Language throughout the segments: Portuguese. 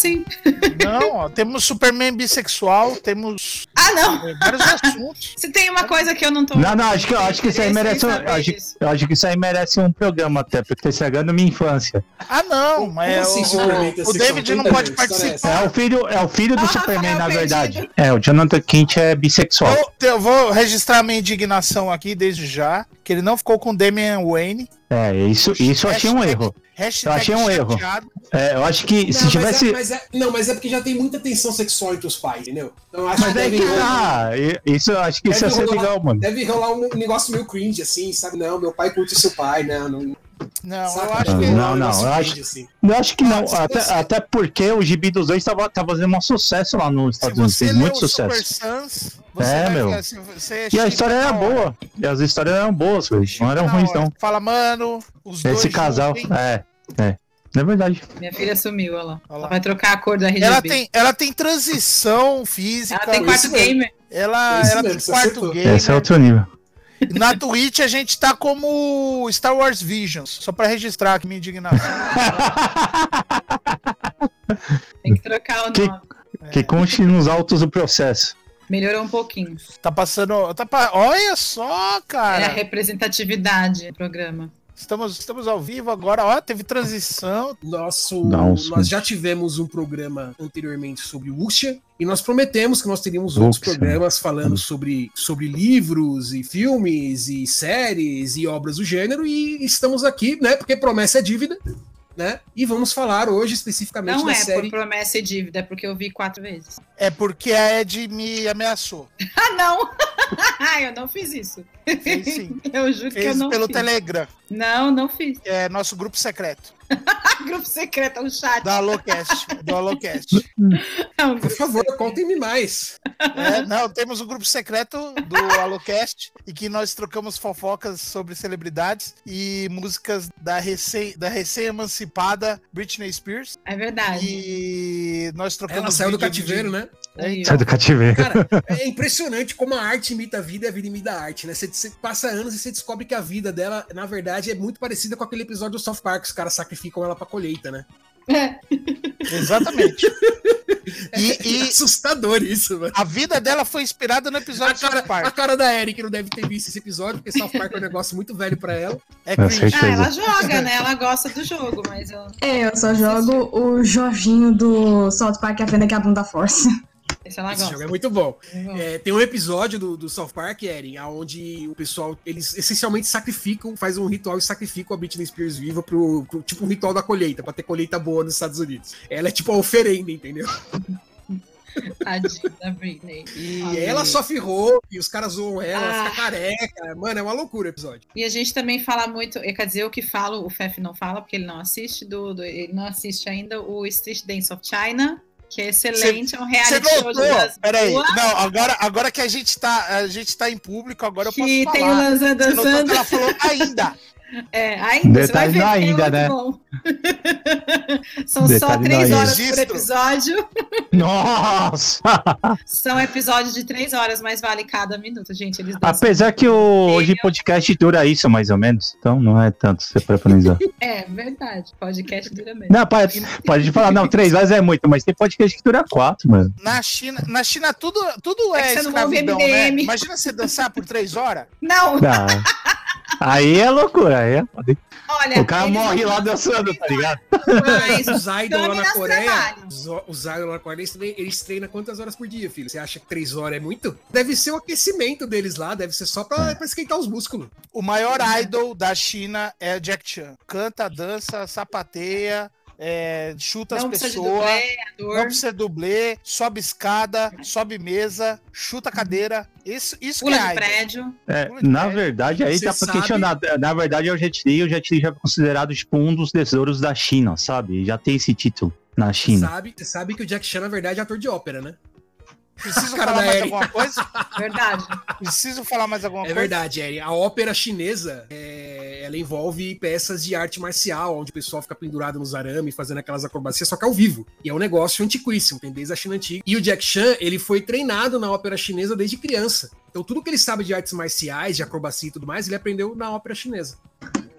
assim? Não, ó, temos Superman bissexual, temos Ah, não! é, vários assuntos. Se tem uma coisa que eu não tô. Não, não, acho que, acho que isso aí merece um, acho, acho que isso aí merece um programa até, porque tá estragando minha infância. Ah, não, mas assim, o- o, o? David não pode história é participar. É o filho, é o filho do Ah, Superman, na perdido. verdade. É, o Jonathan Kent é bissexual. Eu, eu vou registrar minha indignação aqui desde já, que ele não ficou com Damian Wayne. É, isso, isso eu achei um erro. Hashtag achei um erro. chateado. É, eu acho que Não, se mas tivesse. é, mas é- não, mas é porque já tem muita tensão sexual entre os pais, entendeu? Então eu acho Mas que deve, e- Isso eu acho que isso ia Deve ser rolar- legal, mano. deve rolar um negócio meio cringe, assim, sabe? Não, meu pai curte seu pai, né? Não, Não, saca? eu acho Não, que. Rolar não, um negócio eu acho- assim. Eu acho que não. Ah, até, você- até porque o Gibi dos dois tava, tava fazendo um sucesso lá nos Estados Unidos. lê muito sucesso. Sans, você É, vai meu. você E a história era boa. E as histórias eram boas, velho. Não eram ruins, não. Fala, mano, os dois. Esse casal. juntos, hein? É, é. É verdade. Minha filha sumiu, olha lá. Olha lá. Ela vai trocar a cor do RGB. Ela tem, ela tem transição física. Ela tem Isso quarto mesmo. gamer. Ela, Isso ela mesmo, tem quarto acertou. gamer. Esse é outro nível. Na Twitch a gente tá como Star Wars Visions. Só pra registrar aqui minha indignação. Tem que trocar o Que- nome. Que conste nos autos do processo. Melhorou um pouquinho. Tá passando. Tá pa- Olha só, É a cara. representatividade do programa. Estamos, estamos ao vivo agora. Ó, teve transição. Nosso, Nossa. nós já tivemos um programa anteriormente sobre Wuxia e nós prometemos que nós teríamos outros programas falando sobre, sobre livros e filmes e séries e obras do gênero e estamos aqui, né? Porque promessa é dívida, né? E vamos falar hoje especificamente Não da é série. por promessa e dívida, é porque eu vi quatro vezes. É porque a Ed me ameaçou. Ah, não! eu não fiz isso. Fez sim. Eu juro que eu Fez não pelo fiz. Telegram. Não, não fiz. É nosso grupo secreto. Grupo secreto, o chat. Da Alocast. do Alocast. Não, Por favor, contem-me mais. É, não, temos um grupo secreto do Alocast e que nós trocamos fofocas sobre celebridades e músicas da recém, da recém-emancipada Britney Spears. É verdade. E nós trocamos. Ela saiu do vídeo cativeiro, de- né? Aí, Sai do cativeiro. Cara, é impressionante como a arte imita a vida e a vida imita a arte, né? Você, você passa anos e você descobre que a vida dela, na verdade, é muito parecida com aquele episódio do South Park, que os caras sacrificam ela pra colheita, né? É, Exatamente. E, É e assustador isso, mano. a vida dela foi inspirada no A episódio do cara, South a Park. cara da Eric não deve ter visto esse episódio, porque South Park é um negócio muito velho pra ela. É. Ah, ela joga, né? Ela gosta do jogo, mas eu... É, eu só jogo o Jorginho do South Park aprenda que é a bunda força. Esse ela Esse jogo é muito bom. Uhum. É, tem um episódio do, do South Park, Eren, onde o pessoal, eles essencialmente sacrificam, faz um ritual e sacrificam a Britney Spears viva pro, pro- tipo um ritual da colheita, pra ter colheita boa nos Estados Unidos. Ela é tipo a oferenda, entendeu? Tadinha da Britney. E ela sofre roupa, e os caras zoam ela, ela Ah. fica careca. Mano, é uma loucura o episódio. E a gente também fala muito, quer dizer, eu que falo, o Fef não fala, porque ele não assiste, do, do- ele não assiste ainda o Street Dance of China, que é excelente, é um reality show dança Peraí. rua, Não, agora, agora que a gente, tá, a gente tá em público, agora eu posso que falar. tem o Lanza Você notou dançando. que ela falou ainda. É, ainda, você vai Detalhe ver, é ainda, né? bom. São só Detalhe no três horas por Registro. episódio. Nossa! São episódios de três horas, mas vale cada minuto, gente. Apesar que o hoje podcast dura isso, mais ou menos. Então não é tanto você analisar. É verdade. Podcast dura mesmo. Não, pode, pode falar, não, três horas é muito, mas tem podcast que dura quatro, mano. Na China, na China tudo, tudo É é, escravidão, né? Imagina você dançar por três horas. Não, Não. Aí é loucura, aí é... olha. O cara morre lá dançando, tá ligado? Mas Os idols lá na Coreia, os, os idols lá na Coreia, eles treinam, eles treinam quantas horas por dia, filho? Você acha que três horas é muito? Deve ser o aquecimento deles lá, deve ser só pra, pra esquentar os músculos. O maior idol da China é o Jack Chan. Canta, dança, sapateia, é, chuta não as pessoas. Não precisa de dublê, sobe escada, sobe mesa, chuta cadeira. Isso, isso que pula de é prédio. É, na verdade, aí Você dá pra sabe- questionar. Na verdade, é o Jet Li, o Jet Li já é considerado tipo, um dos tesouros da China, sabe? Já tem esse título na China. Sabe, você sabe que o Jack Chan, na verdade, é ator de ópera, né? Preciso Cara falar mais Eri. alguma coisa? Verdade. Preciso falar mais alguma É coisa? verdade, Eri. A ópera chinesa, é, ela envolve peças de arte marcial, onde o pessoal fica pendurado nos arames, fazendo aquelas acrobacias, só que ao vivo. E é um negócio antiquíssimo, tem desde a China antiga. E o Jack Chan, ele foi treinado na ópera chinesa desde criança. Então tudo que ele sabe de artes marciais, de acrobacia e tudo mais, ele aprendeu na ópera chinesa.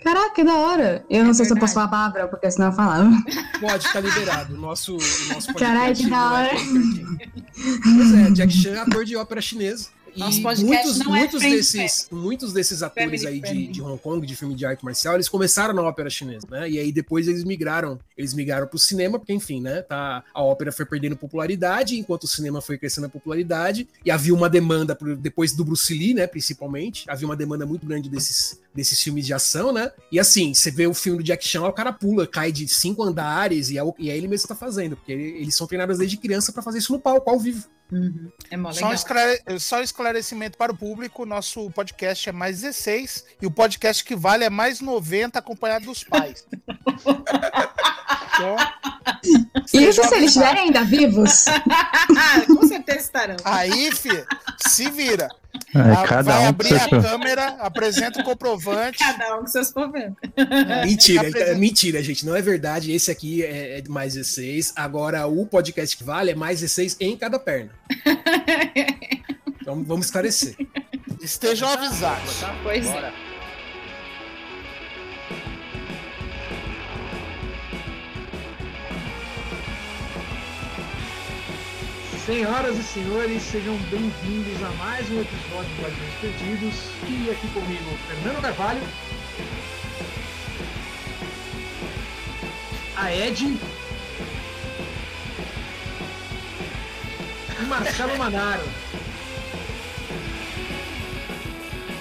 Caraca, que da hora. Eu não É sei se eu verdade. posso falar palavrão, porque senão eu falava. Pode ficar liberado. O nosso, o nosso podcast. Caralho, que da não é hora. Pois é, Jack Chan, ator de ópera chinesa. E Nosso podcast muitos, não é muitos, desses, muitos desses atores Family aí de, de Hong Kong, de filme de arte marcial, eles começaram na ópera chinesa, né? E aí depois eles migraram, eles migraram pro cinema, porque enfim, né? Tá, a ópera foi perdendo popularidade, enquanto o cinema foi crescendo a popularidade, e havia uma demanda, por- depois do Bruce Lee, né, principalmente, havia uma demanda muito grande desses, desses filmes de ação, né? E assim, você vê o filme do Jack Chan, o cara pula, cai de cinco andares, e é, o- e é ele mesmo que tá fazendo, porque eles são treinados desde criança pra fazer isso no palco, ao vivo. Uhum. É mó Só um, legal. esclare- só um esclarecimento para o público: nosso podcast é mais 16 e o podcast que vale é mais 90 acompanhado dos pais. então, Isso se eles estiverem ainda vivos. Com certeza estarão. Aí, filho, se vira. É, cada vai um abrir seu... a câmera, apresenta o comprovante. Cada um com seus problemas. Mentira, apresenta- é mentira, gente. Não é verdade. Esse aqui é, é mais 16. Agora, o podcast que vale é mais 16 em cada perna. Então vamos esclarecer. Estejam avisados. Pois é. Senhoras e senhores, sejam bem-vindos a mais um episódio do Guardiões Perdidos. E aqui comigo, Fernando Carvalho. A Ed. E Marcelo Manaro.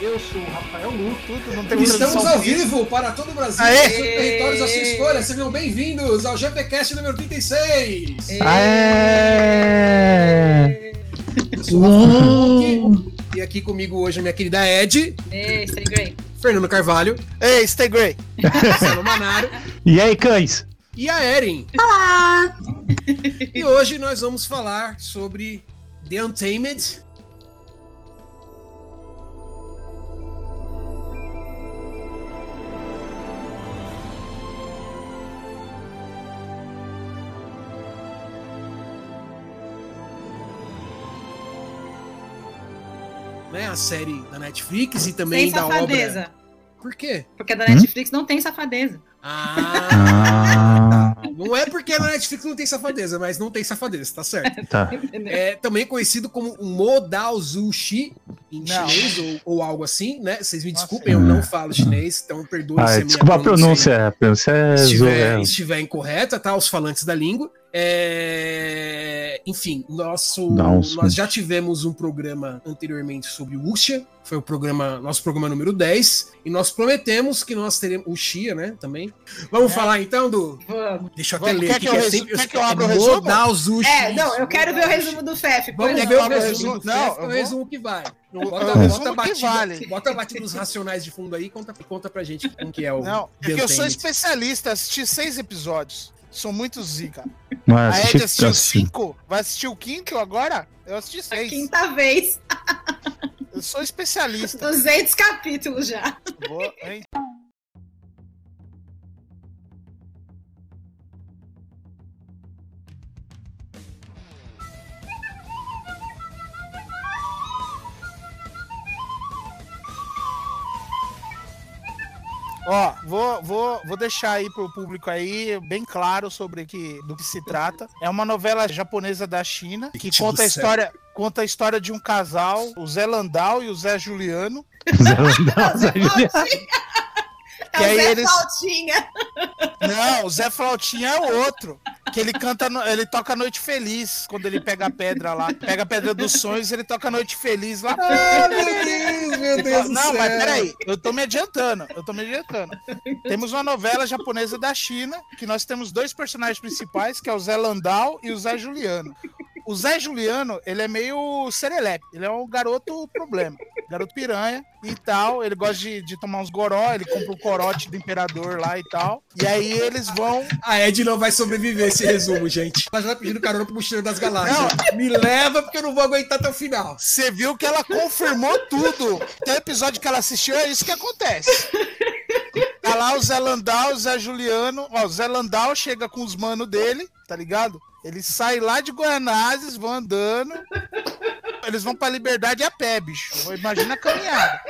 Eu sou o Rafael Lu. Tudo, não tem Estamos ao vivo para todo o Brasil, Aê! seus territórios à sua escolha. Sejam bem-vindos ao GPCast número 36. Aê! Eu sou o Rafael e aqui comigo hoje a minha querida Ed, Ei, stay great. Fernando Carvalho, Ei, stay great. Marcelo Manaro E aí, cães? e a Eren. Olá! E hoje nós vamos falar sobre The Untamed. Né, a série da Netflix e também Sem da safadeza. obra. Por quê? Porque a da Hum? Netflix não tem safadeza. Ah, Ah, não é porque na Netflix não tem safadeza, mas não tem safadeza, tá certo. tá. É também conhecido como Modal Zushi em Não. chinês ou, ou algo assim, né? Vocês me Nossa. desculpem, eu não falo chinês, então perdoem Ah, se a minha desculpa a pronúncia, a pronúncia é estiver, zoa- estiver incorreta, tá? Os falantes da língua. É, Enfim, nosso, um nós já tivemos um programa anteriormente sobre o Wuxia, foi o programa, nosso programa número 10, e nós prometemos que nós teremos o Xia, né, também. Vamos É. falar então do Vamos. Deixa eu até Vamos, ler quer aqui, que eu é sempre- quer que eu abra o resumo? Modal Zushi. É, não, eu quero ver o resumo do FEF. Vamos ver é. o resumo. resumo? Não, é eu o resumo que vai. O, Bota, o bota, que batida, vale. bota a batida dos racionais de fundo aí e conta, conta pra gente como que é o. Não, é que eu sou especialista, assisti seis episódios. Sou muito zica. Mas A Ed assistiu assisti. cinco, vai assistir o quinto agora? Eu assisti A seis. quinta vez. Eu sou especialista. 200 capítulos já. Boa, hein? Ó, vou, vou, vou deixar aí pro público aí bem claro sobre que, do que se trata. É uma novela japonesa da China que Gente conta a céu. história, conta a história de um casal, o Zé Landau e o Zé Juliano. Zé Landau, Zé Juliano. É Que o aí Zé eles- Flautinha. Não, o Zé Flautinha é o outro. Que ele canta, no- ele toca Noite Feliz quando ele pega a pedra lá. Pega a pedra dos sonhos, ele toca Noite Feliz lá. Ah, meu Deus, meu Deus do Não, céu. mas peraí, eu tô me adiantando, eu tô me adiantando. Temos uma novela japonesa da China, que nós temos dois personagens principais, que é o Zé Landau e o Zé Juliano. O Zé Juliano, ele é meio serelepe, ele é um garoto problema, garoto piranha e tal, ele gosta de, de tomar uns goró, ele compra o corote do imperador lá e tal, e aí eles vão... A Ed não vai sobreviver esse resumo, gente. Ela já tá pedindo carona pro Mochileiro das Galáxias. Me leva porque eu não vou aguentar até o final. Você viu que ela confirmou tudo. Tem episódio que ela assistiu, é isso que acontece. Tá lá o Zé Landau, o Zé Juliano. Ó, o Zé Landau chega com os manos dele, tá ligado? Eles saem lá de Goianazes, vão andando. Eles vão pra Liberdade a pé, bicho. Imagina a caminhada.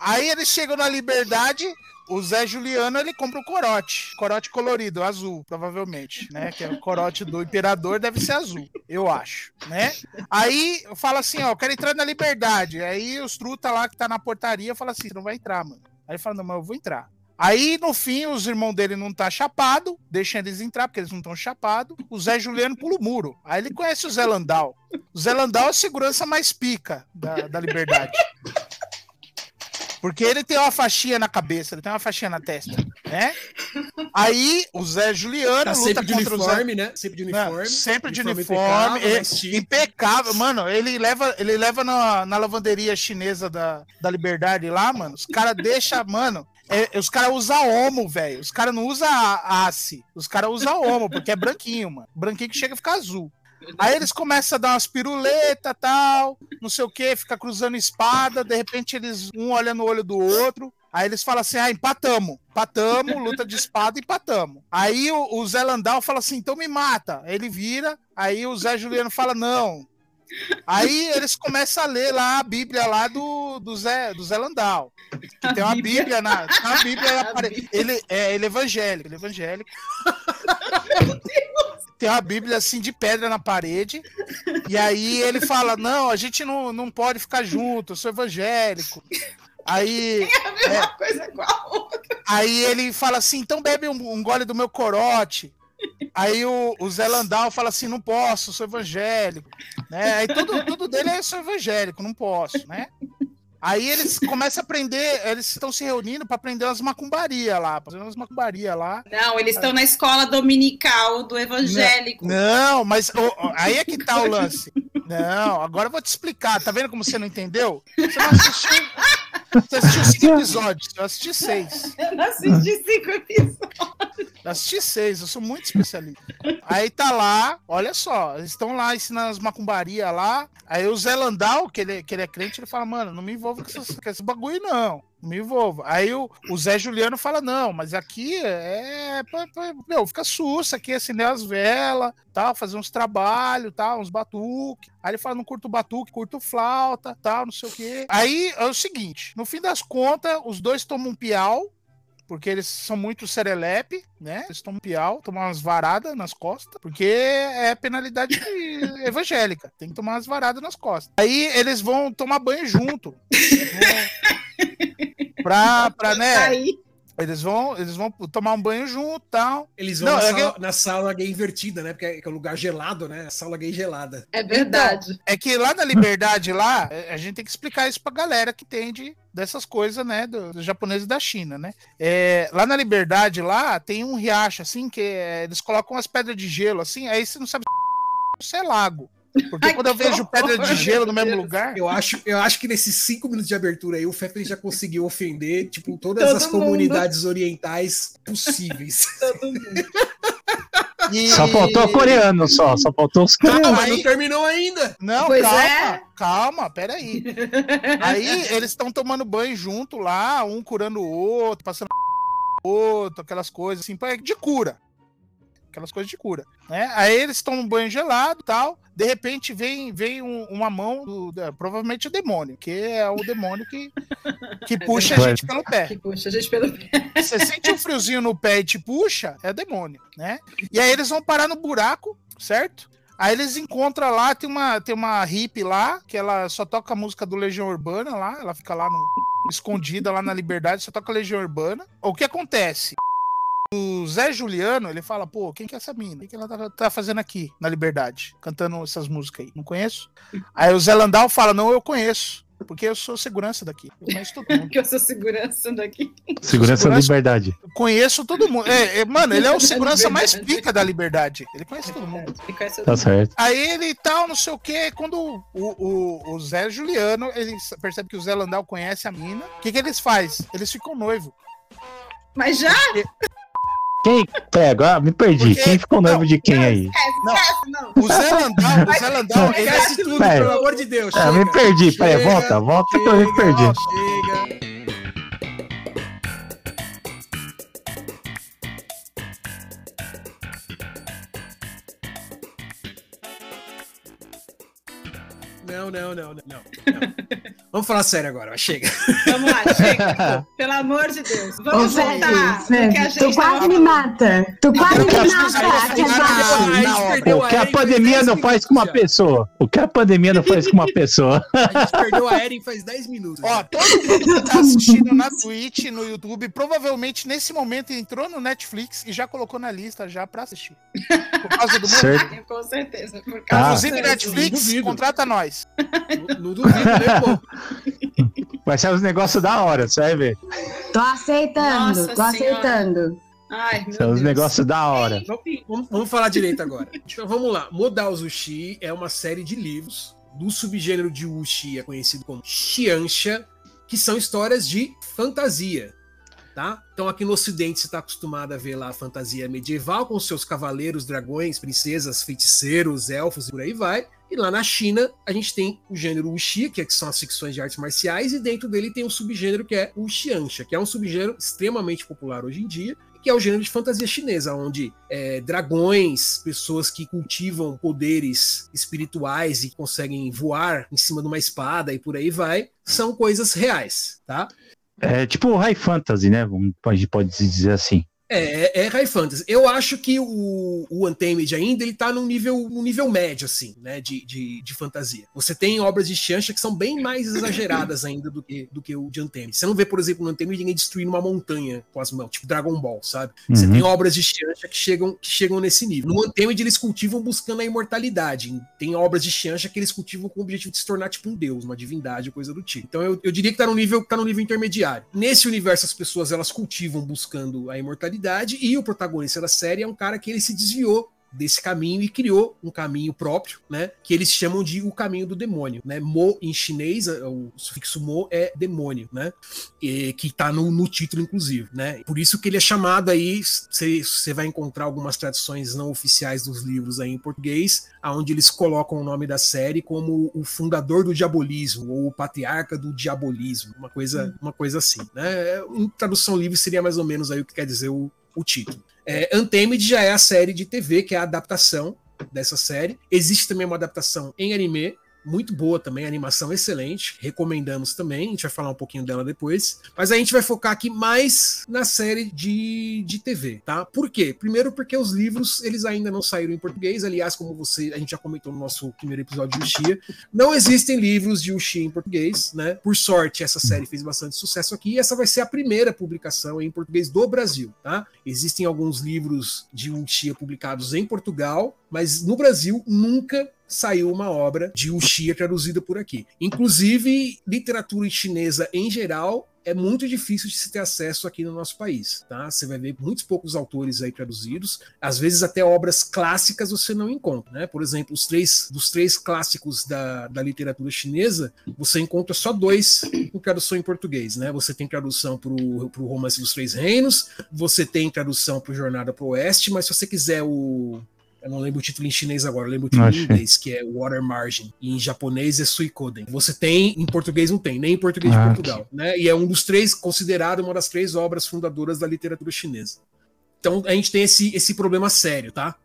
Aí eles chegam na Liberdade, o Zé Juliano, ele compra o corote. Corote colorido, azul, provavelmente, né? Que é o corote do imperador, deve ser azul, eu acho, né? Aí fala assim, ó, quero entrar na liberdade. Aí os truta lá que tá na portaria fala assim, não vai entrar, mano. Aí ele fala, não, mas eu vou entrar. Aí, no fim, os irmãos dele não tá chapado, deixam eles entrar, porque eles não estão chapados. O Zé Juliano pula o muro. Aí ele conhece o Zé Landau. O Zé Landau é a segurança mais pica da, da liberdade. Porque ele tem uma faixinha na cabeça, ele tem uma faixinha na testa, né? Aí o Zé Juliano Tá luta sempre de contra o Zé. uniforme, né? Sempre de Não, uniforme. sempre de Uniforme uniforme, impecável, é- impecável, mano. Ele leva, ele leva na, na lavanderia chinesa da, da Liberdade lá, mano. Os caras deixam, mano. é- os caras usam homo, velho. Os caras não usam ace. Os caras usam homo, porque é branquinho, mano. Branquinho que chega a ficar azul. Aí eles começam a dar umas piruletas tal, não sei o que, fica cruzando espada, de repente eles um olha no olho do outro. Aí eles falam assim: ah, empatamos. Empatamos, luta de espada, empatamos. Aí o, o Zé Landau fala assim: então me mata. Ele vira, aí o Zé Juliano fala: não. Aí eles começam a ler lá a Bíblia lá do, do, Zé, do Zé Landau. Tem uma Bíblia. Bíblia na, Bíblia A parede. Bíblia. Ele é, ele é evangélico, ele é evangélico. Tem uma Bíblia assim de pedra na parede. E aí ele fala: Não, a gente não, não pode ficar junto, eu sou evangélico. Aí, É uma coisa com a outra. aí ele fala assim: então bebe um, um gole do meu corote. Aí o, o Zé Landau fala assim: não posso, sou evangélico. Né? Aí tudo, tudo dele é sou evangélico, não posso, né? Aí eles começam a aprender, eles estão se reunindo para aprender umas macumbarias lá, fazer umas macumbarias lá. Não, eles estão na escola dominical do evangélico. Não, mas ô, ô, aí é que tá o lance. Não, agora eu vou te explicar. Tá vendo como você não entendeu? Você não assistiu. Você assistiu cinco episódios, eu assisti seis. Eu não assisti cinco episódios. Eu assisti seis, eu sou muito especialista. Aí tá lá, olha só, eles estão lá ensinando as macumbarias lá. Aí o Zé Landau, que ele, que ele é crente, ele fala, mano, não me envolva com, essas- com esse bagulho, não. Me envolva. Aí o, o Zé Juliano fala, não, mas aqui é. Meu, fica sussa aqui, acender as velas, tal, fazer uns trabalhos, tal, uns batuques. Aí ele fala, não curto batuque, curto flauta, tal, não sei o quê. Aí é o seguinte, no fim das contas, os dois tomam um piau, porque eles são muito serelepe, né? Eles tomam piau, tomam umas varadas nas costas, porque é penalidade evangélica. Tem que tomar umas varadas nas costas. Aí eles vão tomar banho junto. Vão- pra, pra, né? Eles vão, eles vão tomar um banho junto e tal. Eles vão Não, na, é sala, que na sala gay invertida, né? Porque é que é um lugar gelado, né? A sala gay gelada. é verdade. É que lá na Liberdade, lá, é, a gente tem que explicar isso pra galera que entende dessas coisas, né, do, do japonês e da China, né? É, lá na Liberdade, lá, tem um riacho, assim, que é, eles colocam umas pedras de gelo, assim, aí você não sabe se é lago. Porque Ai, quando eu vejo pedra de gelo no mesmo lugar, Eu acho, eu acho que nesses cinco minutos de abertura aí, o Fefe já conseguiu ofender, tipo, todas Todo as mundo. comunidades orientais possíveis. Todo mundo. e- Só faltou coreano, só. Só faltou os Calma, coreanos. mas não terminou ainda. Não, Pois calma, é. calma, peraí. Aí eles estão tomando banho junto lá, um curando o outro, passando o outro, aquelas coisas assim, de cura. Aquelas coisas de cura, né? Aí eles tomam um banho gelado e tal. De repente vem, vem um- uma mão, do, da- provavelmente o demônio, que é o demônio que, que puxa a gente pelo pé. Que puxa a gente pelo pé. Você sente um friozinho no pé e te puxa, é demônio, né? E aí eles vão parar no buraco, certo? Aí eles encontram lá, tem uma, tem uma hippie lá, que ela só toca a música do Legião Urbana lá, ela fica lá no- escondida lá na Liberdade, só toca Legião Urbana. O que acontece? O Zé Juliano, ele fala, pô, quem que é essa mina? O que, que ela tá, tá fazendo aqui na Liberdade? Cantando essas músicas aí. Não conheço? Aí o Zé Landau fala, não, eu conheço. Porque eu sou segurança daqui. Eu conheço todo mundo. Que eu sou segurança daqui. Segurança da liberdade. Conheço todo mundo. É, é, mano, ele é o segurança mais pica da liberdade. Ele conhece todo mundo. Ele conhece todo Tá mundo. certo. Aí ele e tal, não sei o que. Quando o, o, o Zé Juliano, ele percebe que o Zé Landau conhece a mina. O que, que eles fazem? Eles ficam noivos. Mas já Quem? Agora me perdi. Porque- Quem ficou noivo não, de quem aí? esquece, Não. esquece, não. O Zé Landau, o Zé Landau, Esquece tudo, Pera. pelo amor de Deus. É, me perdi. Pera, Chega, volta, volta que eu me perdi. Chega. Não, não, não, não, não. não. Vamos falar sério agora, chega. Vamos lá, chega. Pelo amor de Deus. Ô, Vamos voltar. A Fef, tu quase me mata. Tu quase me mata. O que a pandemia não 10 faz com uma pessoa. O que a pandemia não faz com uma pessoa. A gente perdeu a Eren faz 10 minutos. Ó, todo mundo que tá assistindo na Twitch, no YouTube, provavelmente nesse momento entrou no Netflix e já colocou na lista já pra assistir. Por causa do meu. Com certeza. Por Ah. causa Inclusive, disso. Netflix, contrata nós. Não, não duvido nem um pouco. Vai ser uns negócios da hora, você vai ver. Tô aceitando, Nossa tô Senhora. aceitando. Ai, São uns Deus. negócios da hora. Vamos, vamos falar direito agora. Então vamos lá. Modal Zushi é uma série de livros do subgênero de Wuxi, é conhecido como Xianxia, que são histórias de fantasia. Tá? Então aqui no ocidente você está acostumado a ver lá a fantasia medieval com seus cavaleiros, dragões, princesas, feiticeiros, elfos e por aí vai. E lá na China a gente tem o gênero Wuxi, que, é, que são as ficções de artes marciais, e dentro dele tem um subgênero que é o Xianxia, que é um subgênero extremamente popular hoje em dia, que é o gênero de fantasia chinesa, onde é, dragões, pessoas que cultivam poderes espirituais e conseguem voar em cima de uma espada e por aí vai, são coisas reais, tá? É tipo High Fantasy, né? A gente pode dizer assim. É, é, é high fantasy. Eu acho que o, o Untamed ainda ele tá num nível, num nível médio, assim, né, de, de, de fantasia. Você tem obras de Xianxia que são bem mais exageradas ainda do que, do que o de Untamed. Você não vê, por exemplo, no Untamed ninguém destruindo uma montanha com as mãos, tipo Dragon Ball, sabe? Você Uhum. tem obras de Xianxia que chegam, que chegam nesse nível. No Untamed eles cultivam buscando a imortalidade. Tem obras de Xianxia que eles cultivam com o objetivo de se tornar tipo um deus, uma divindade, coisa do tipo. Então eu, eu diria que tá no nível tá no nível intermediário. Nesse universo as pessoas elas cultivam buscando a imortalidade e o protagonista da série é um cara que ele se desviou desse caminho e criou um caminho próprio, né? Que eles chamam de o caminho do demônio, né? Mo em chinês, o sufixo mo é demônio, né? E, que tá no, no título, inclusive, né? Por isso que ele é chamado aí, você vai encontrar algumas traduções não oficiais dos livros aí em português, aonde eles colocam o nome da série como o fundador do diabolismo ou o patriarca do diabolismo, uma coisa, uma coisa assim, né? Em tradução livre seria mais ou menos aí o que quer dizer o, o título. É, Untamed já é a série de TV, que é a adaptação dessa série. Existe também uma adaptação em anime, muito boa também, animação excelente, recomendamos também, a gente vai falar um pouquinho dela depois. Mas a gente vai focar aqui mais na série de, de TV, tá? Por quê? Primeiro porque os livros, eles ainda não saíram em português, aliás, como você, a gente já comentou no nosso primeiro episódio de Uxia, não existem livros de Uxia em português, né? Por sorte, essa série fez bastante sucesso aqui, e essa vai ser a primeira publicação em português do Brasil, tá? Existem alguns livros de Uxia publicados em Portugal, mas no Brasil nunca saiu uma obra de Uxia traduzida por aqui. Inclusive, literatura chinesa em geral é muito difícil de se ter acesso aqui no nosso país, tá? Você vai ver muitos poucos autores aí traduzidos, às vezes até obras clássicas você não encontra, né? Por exemplo, os três dos três clássicos da, da literatura chinesa, você encontra só dois com tradução em português, né? Você tem tradução para o Romance dos Três Reinos, você tem tradução para Jornada para o Oeste, mas se você quiser o eu não lembro o título em chinês agora, eu lembro o título Achei. em inglês, que é Water Margin. E em japonês é Suikoden. Você tem, em português não tem, nem em português de Ah, Portugal. Né? E é um dos três, considerado uma das três obras fundadoras da literatura chinesa. Então a gente tem esse, esse problema sério, tá?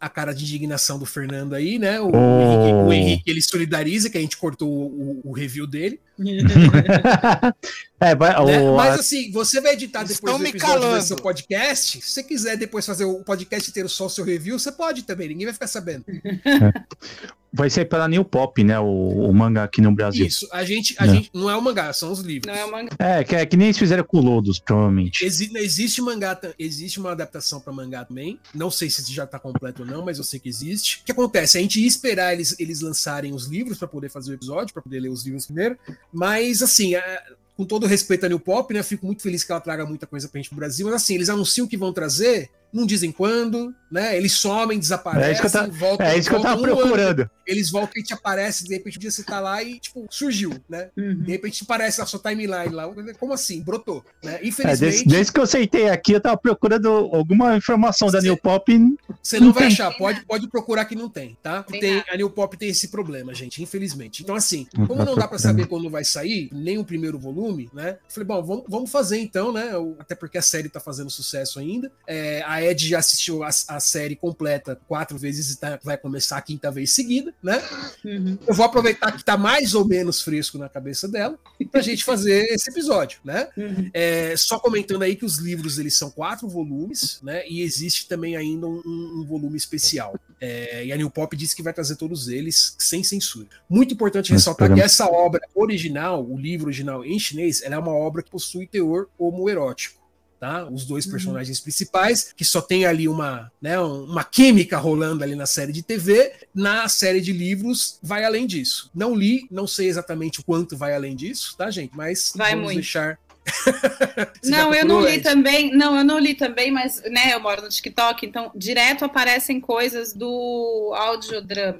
A cara de indignação do Fernando aí, né? O, Oh. Henrique, o Henrique, ele solidariza, que a gente cortou o, o review dele. é, vai, né? o, Mas assim, você vai editar depois Estão episódio do seu podcast. Se você quiser depois fazer o podcast inteiro só o seu review, você pode também, ninguém vai ficar sabendo. vai ser pela New Pop, né? O, o manga aqui no Brasil. Isso, a gente, a Não. gente não é o mangá, são os livros. Não é uma É, que, é que nem eles fizeram com o Lodos, provavelmente. Exi- existe mangá, existe uma adaptação para mangá também. Não sei se já tá completo ou não, mas eu sei que existe. O que acontece? A gente ia esperar eles, eles lançarem os livros para poder fazer o episódio, para poder ler os livros primeiro. Mas assim, a- com todo respeito a New Pop, né? Fico muito feliz que ela traga muita coisa pra gente pro Brasil. Mas assim, eles anunciam que vão trazer, não dizem quando, né? Eles somem, desaparecem, É isso que eu tava- voltam. É isso que eu tava um ano, procurando. eles voltam e te aparecem, de repente um dia você tá lá e, tipo, surgiu, né? Uhum. De repente aparece na sua timeline lá. Como assim? Brotou. Né? É, Infelizmente, desde, desde que eu aceitei aqui, eu tava procurando alguma informação da Cê- New Pop. você não não vai tem. achar. Pode, pode procurar que não tem, tá? Tem Tem, a New Pop tem esse problema, gente, infelizmente. Então, assim, como tá não dá pra procurando. saber quando vai sair, nem o primeiro volume, né? Falei, bom, vamos, vamos fazer então, né? Até porque a série tá fazendo sucesso ainda. É, a Ed já assistiu a, a série completa quatro vezes e tá- vai começar a quinta vez seguida, né? Uhum. Eu vou aproveitar que tá mais ou menos fresco na cabeça dela pra gente fazer esse episódio, né? Uhum. É, só comentando aí que os livros eles são quatro volumes, né? E existe também ainda um, um- um volume especial. É, e a New Pop disse que vai trazer todos eles sem censura. Muito importante Nós ressaltar que essa obra original, o livro original em chinês, ela é uma obra que possui teor homoerótico. Tá? Os dois Uhum. personagens principais, que só tem ali uma, né, uma química rolando ali na série de TV, na série de livros vai além disso. Não li, não sei exatamente o quanto vai além disso, tá, gente? Mas Vai vamos muito. deixar. Não, eu não li também. Não, eu não li também, mas né, eu moro no TikTok, então direto aparecem coisas do audiodrama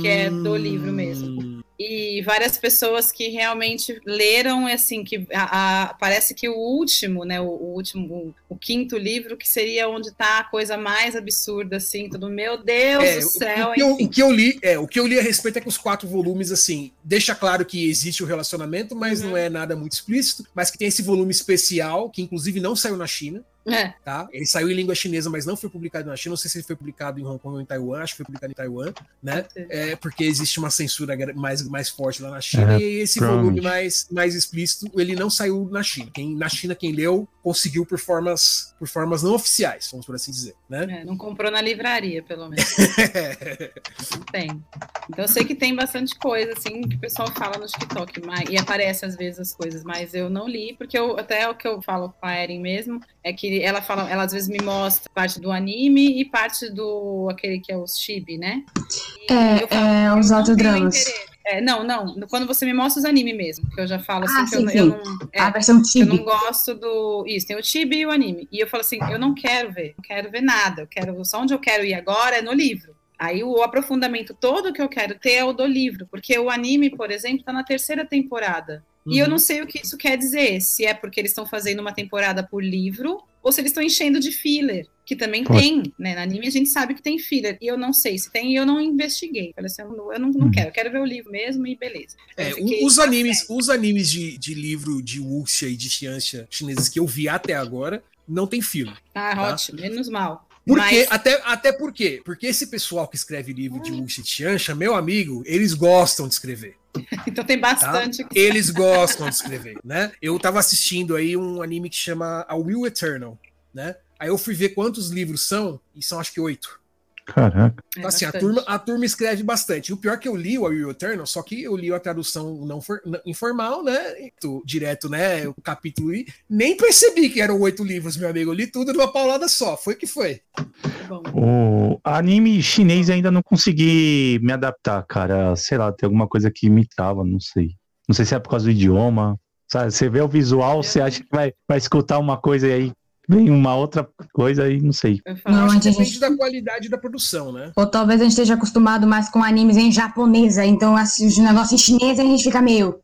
que é do livro mesmo. E várias pessoas que realmente leram, assim, que a- a- parece que o último, né, o, o último, o, o quinto livro, que seria onde tá a coisa mais absurda, assim, tudo, meu Deus É, do céu, o, que eu, o que eu li, é, o que eu li a respeito é que os quatro volumes, assim, deixa claro que existe o relacionamento, mas Uhum. não é nada muito explícito, mas que tem esse volume especial, que inclusive não saiu na China, É, tá? Ele saiu em língua chinesa, mas não foi publicado na China. Não sei se ele foi publicado em Hong Kong ou em Taiwan, acho que foi publicado em Taiwan, né? É porque existe uma censura mais, mais forte lá na China, É, e esse volume mais, mais explícito, ele não saiu na China. Quem, na China, quem leu, conseguiu por formas, por formas não oficiais, vamos por assim dizer, né? é, não comprou na livraria, pelo menos. Não tem. Então eu sei que tem bastante coisa, assim, que o pessoal fala no TikTok, mas, e aparece às vezes as coisas, mas eu não li, porque eu, até o que eu falo com a Erin mesmo, é que ela fala, ela às vezes me mostra parte do anime e parte do aquele que é o Chibi, né? E É, falo, é, os autodramas. É, não, não. Quando você me mostra os anime mesmo, que eu já falo assim Ah, que sim, eu, não- sim. eu não. é, A versão eu não gosto do. Isso, tem o Chibi e o anime. E eu falo assim: eu não quero ver, não quero ver nada. Eu quero. Só onde eu quero ir agora é no livro. Aí o aprofundamento todo que eu quero ter é o do livro. Porque o anime, por exemplo, tá na terceira temporada. E eu não sei o que isso quer dizer. Se é porque eles estão fazendo uma temporada por livro ou se eles estão enchendo de filler. Que também Pode. tem, né? No anime a gente sabe que tem filler. E eu não sei se tem e eu não investiguei. Falei assim, eu não, eu não, não Uhum. quero. Eu quero ver o livro mesmo e beleza. É, os animes, os animes de, de livro de Wuxia e de Xianxia chineses que eu vi até agora não tem filme. Ah, Tá. ótimo, menos mal. Porque, Mas- até, até por quê? Porque esse pessoal que escreve livro de Wuxia e Xianxia, meu amigo, eles gostam de escrever. Então tem bastante. que- Eles gostam de escrever, né? Eu tava assistindo aí um anime que chama A Will Eternal, né? Aí eu fui ver quantos livros são, e são acho que oito. Caraca. É Então, assim, a turma, a turma escreve bastante. O pior é que eu li o Will Eternal, só que eu li a tradução não for- informal, né? E tô Direto, né? O capítulo e nem percebi que eram oito livros, meu amigo. Eu li tudo numa paulada só. Foi que foi. O anime chinês ainda não consegui me adaptar, cara. Sei lá, tem alguma coisa que me trava, não sei. Não sei se é por causa do idioma. Sabe, você vê o visual, você acha que vai, vai escutar uma coisa e aí vem uma outra coisa e não sei. Não, Acho que antes a depende gente- da qualidade da produção, né? Ou talvez a gente esteja acostumado mais com animes em japonesa, então assim, os negócios em chinês a gente fica meio.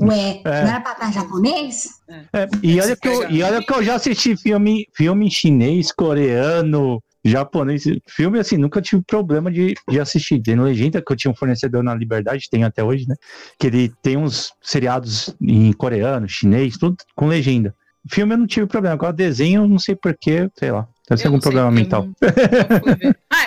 Ué, É. não era pra estar japonês? É, e, olha que que eu, e olha que eu já assisti filme, filme chinês, coreano, japonês. Filme assim, nunca tive problema de, de assistir. Tem legenda que eu tinha um fornecedor na Liberdade, tem até hoje, né? Que ele tem uns seriados em coreano, chinês, tudo com legenda. Filme eu não tive problema. Agora desenho, não sei porquê, sei lá. Deve ser algum problema mental. não-. Ah,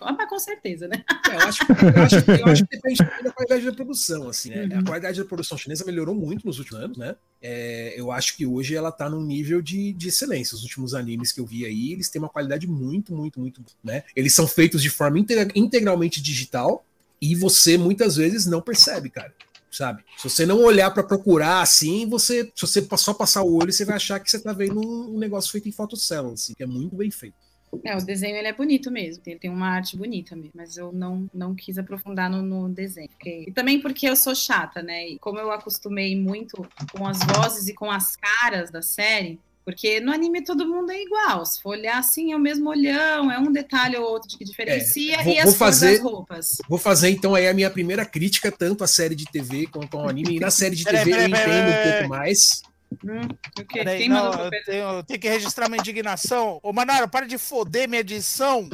ah, mas com certeza, né? É, eu, acho, eu, acho, eu acho que depende também da qualidade da produção, assim, né? Uhum. A qualidade da produção chinesa melhorou muito nos últimos anos, né? É, eu acho que hoje ela tá num nível de, de excelência. Os últimos animes que eu vi aí, eles têm uma qualidade muito, muito, muito, né? Eles são feitos de forma integra- integralmente digital e você muitas vezes não percebe, cara. Sabe? Se você não olhar pra procurar assim, você, se você só passar o olho, você vai achar que você tá vendo um, negócio feito em fotocélula, assim, que é muito bem feito. É, o desenho ele é bonito mesmo, tem, tem uma arte bonita mesmo, mas eu não, não quis aprofundar no, no desenho. porque- E também porque eu sou chata, né? E como eu acostumei muito com as vozes e com as caras da série, porque no anime todo mundo é igual. Se for olhar assim, é o mesmo olhão, é um detalhe ou outro que diferencia É, vou- e as vou cores fazer- das roupas. Vou fazer então aí a minha primeira crítica, tanto à série de TV quanto ao anime. E na série de TV eu entendo um pouco mais. Hum, o quê? Peraí, Quem não, mandou eu tenho, eu tenho que registrar minha indignação. Ô, Manara, para de foder minha edição.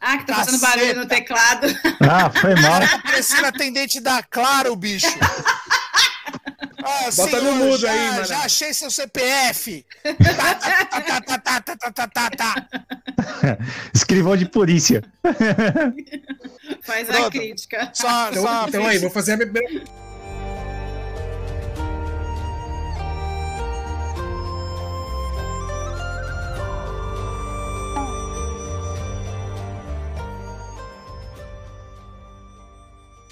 Ah, que tá fazendo barulho no teclado. Ah, foi mal. Tá parecendo atendente da Claro, bicho. Bota senhor, no mudo já, aí, mano. Já achei seu CPF. tá, tá, tá, tá, tá, tá, tá. Escrivão de polícia. Faz Pronto. a crítica. Só, então, só, então, então aí, vou fazer a minha.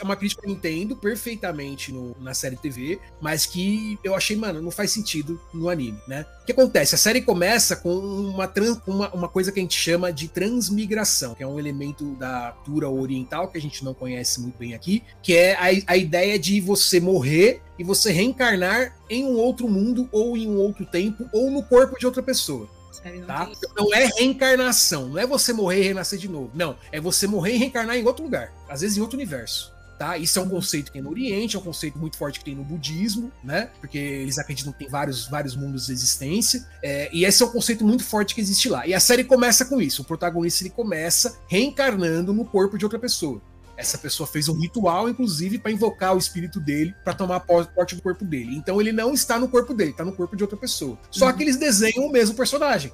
É uma crítica que eu entendo perfeitamente no- na série TV, mas que eu achei, mano, não faz sentido no anime, né? O que acontece? A série começa com uma, trans- uma, uma coisa que a gente chama de transmigração, que é um elemento da cultura oriental que a gente não conhece muito bem aqui, que é a, a ideia de você morrer e você reencarnar em um outro mundo, ou em um outro tempo, ou no corpo de outra pessoa Sério, não tá? tem- Não é reencarnação, não é você morrer e renascer de novo. Não, é você morrer e reencarnar em outro lugar, às vezes em outro universo. Tá? Isso é um conceito que tem no Oriente, é um conceito muito forte que tem no budismo, né? Porque eles acreditam que tem vários, vários mundos de existência. é, e esse é um conceito muito forte que existe lá. E a série começa com isso. O protagonista ele começa reencarnando no corpo de outra pessoa. Essa pessoa fez um ritual, inclusive, para invocar o espírito dele para tomar porte do corpo dele. Então ele não está no corpo dele, está no corpo de outra pessoa. Só Uhum. que eles desenham o mesmo personagem.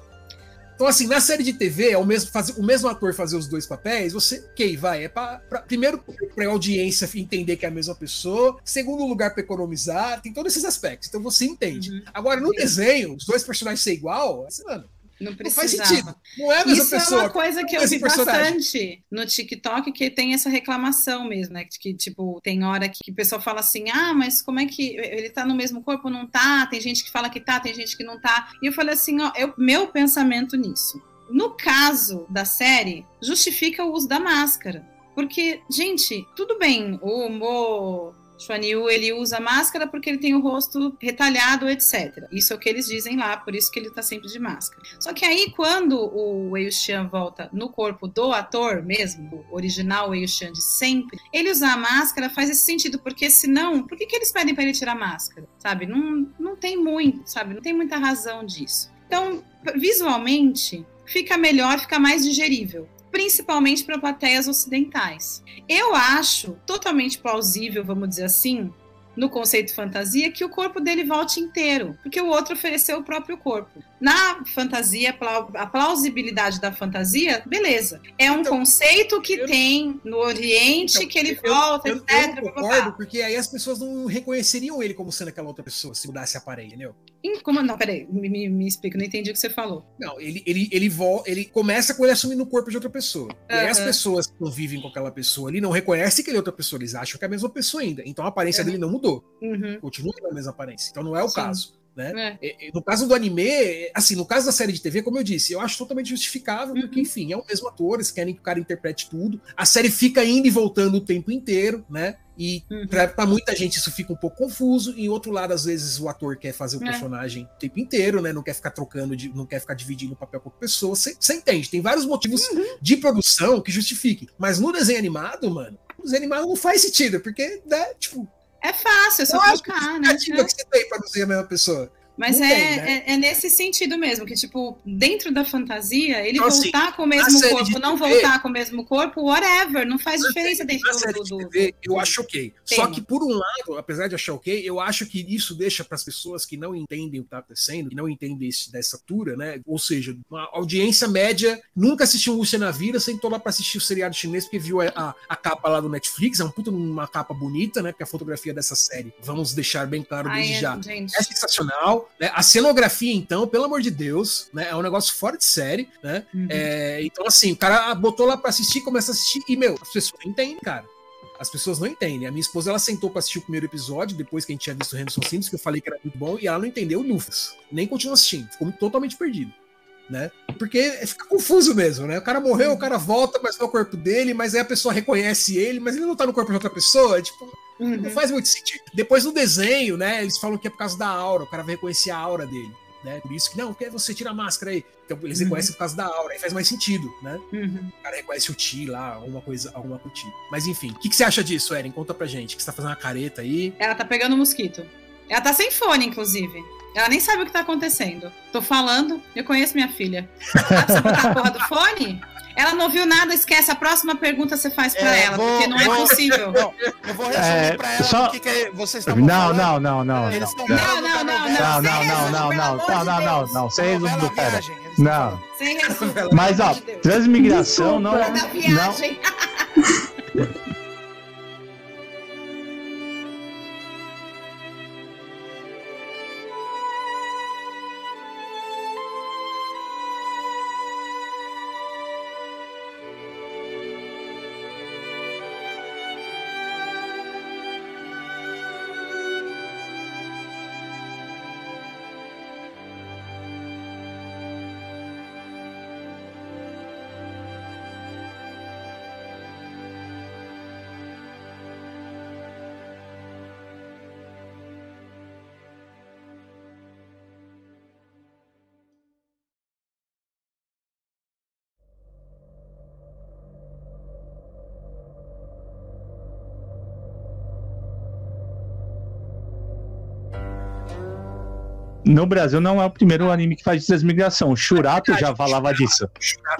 Então, assim, na série de TV, é o mesmo, fazer, o mesmo ator fazer os dois papéis, você, ok, vai. É pra, pra- primeiro, pra audiência entender que é a mesma pessoa. Segundo lugar, pra economizar. Tem todos esses aspectos. Então você entende. Uhum. Agora, no desenho, os dois personagens ser igual, assim, mano, Não não faz precisava. sentido. Não é a mesma Isso pessoa. é uma coisa que eu Esse vi personagem. bastante no TikTok, que tem essa reclamação mesmo, né? Que, tipo, tem hora que o pessoal fala assim, ah, mas como é que ele tá no mesmo corpo? Não tá? Tem gente que fala que tá, tem gente que não tá. E eu falei assim, ó, eu, meu pensamento nisso. No caso da série, justifica o uso da máscara. Porque, gente, tudo bem, o Mo Xuanyu, ele usa máscara porque ele tem o rosto retalhado, etc. Isso é o que eles dizem lá, por isso que ele tá sempre de máscara. Só que aí, quando o Wei Xian volta no corpo do ator mesmo, o original Wei Xian de sempre, ele usar a máscara faz esse sentido, porque senão, por que, que eles pedem para ele tirar a máscara? Sabe? Não, não tem muito, sabe? Não tem muita razão disso. Então, visualmente, fica melhor, fica mais digerível. Principalmente para plateias ocidentais. Eu acho totalmente plausível, vamos dizer assim, no conceito fantasia, que o corpo dele volte inteiro, porque o outro ofereceu o próprio corpo. Na fantasia, a plausibilidade da fantasia, beleza. É um Então, conceito que eu- tem no Oriente, Então, que ele eu- volta, eu, etc. eu concordo, porque aí as pessoas não reconheceriam ele como sendo aquela outra pessoa se mudasse a aparelho, entendeu? Como não? Peraí, me, me, me explica, não entendi o que você falou. Não, ele, ele, ele, ele começa com ele assumindo o corpo de outra pessoa. E aí as pessoas que convivem com aquela pessoa ali não reconhecem que ele é outra pessoa, eles acham que é a mesma pessoa ainda. Então a aparência dele não mudou, Uhum. continua com a mesma aparência. Então não é o Sim. caso. Né? É. No caso do anime, assim, no caso da série de TV, como eu disse, eu acho totalmente justificável, porque, Uhum. enfim, é o mesmo ator, eles querem que o cara interprete tudo. A série fica indo e voltando o tempo inteiro, né? E Uhum. pra, pra muita gente isso fica um pouco confuso. E em outro lado, às vezes, o ator quer fazer o É. personagem o tempo inteiro, né? Não quer ficar trocando, de- não quer ficar dividindo o papel com outra pessoa. Você entende? Tem vários motivos Uhum. de produção que justifiquem. Mas no desenho animado, mano, o desenho animado não faz sentido, porque, né, tipo, É fácil, é só que trocar, né? justificativa que você tem pra não ser a mesma pessoa. Mas é, tem, né? é, é nesse sentido mesmo, que, tipo, dentro da fantasia, ele Então, assim, voltar com o na mesmo corpo, de não TV voltar com o mesmo corpo, whatever, não faz Na diferença dentro Na do, série do, de do- TV, eu acho ok. Só Tema. que, por um lado, apesar de achar ok, eu acho que isso deixa para as pessoas que não entendem o que tá acontecendo, que não entendem esse, dessa altura, né? Ou seja, uma audiência média nunca assistiu um Luciana Vira, sentou lá para assistir o seriado chinês, porque viu a, a, a capa lá do Netflix, é um puta uma capa bonita, né? Porque a fotografia dessa série, vamos deixar bem claro Ai, desde é, já, gente. é sensacional. Né? A cenografia, então, pelo amor de Deus, né? É um negócio fora de série, né? Uhum. É, então, assim, o cara botou lá pra assistir, começa a assistir, e, meu, as pessoas não entendem, cara. As pessoas não entendem. A minha esposa, ela sentou pra assistir o primeiro episódio, depois que a gente tinha visto o Henderson Sims, que eu falei que era muito bom, e ela não entendeu lufas. Nem continuou assistindo. Ficou totalmente perdido. Né? Porque fica confuso mesmo, né? O cara morreu, o cara volta, mas não é o corpo dele, mas aí a pessoa reconhece ele, mas ele não tá no corpo de outra pessoa. Tipo, não Uhum. faz muito sentido. Depois no desenho, né? Eles falam que é por causa da aura, o cara vai reconhecer a aura dele. Né? Por isso que, não, porque você tira a máscara aí. Então eles Uhum. reconhecem por causa da aura, aí faz mais sentido, né? Uhum. O cara reconhece o Ti lá, alguma coisa, alguma com o Ti. Mas enfim, o que, que você acha disso, Eren? Conta pra gente, que você tá fazendo uma careta aí. Ela tá pegando mosquito. Ela tá sem fone, inclusive. Ela nem sabe o que tá acontecendo. Tô falando, eu conheço minha filha. Você botar a porra do fone? Ela não viu nada, esquece. A próxima pergunta você faz pra É, ela, vou- porque não é vou- possível. Não, eu vou resumir É, pra ela só- o que, que vocês estão Não, falando. não, não, não. Eles não. estão Não, não, não. Não, não, não, não, não, não, não, não, Deus. não, sem resumo do eles estão Não. falando. Sem resumo. Mas, ó, de Deus. transmigração não é. Não, no Brasil não é o primeiro anime que faz transmigração. O Shurato verdade, já falava disso.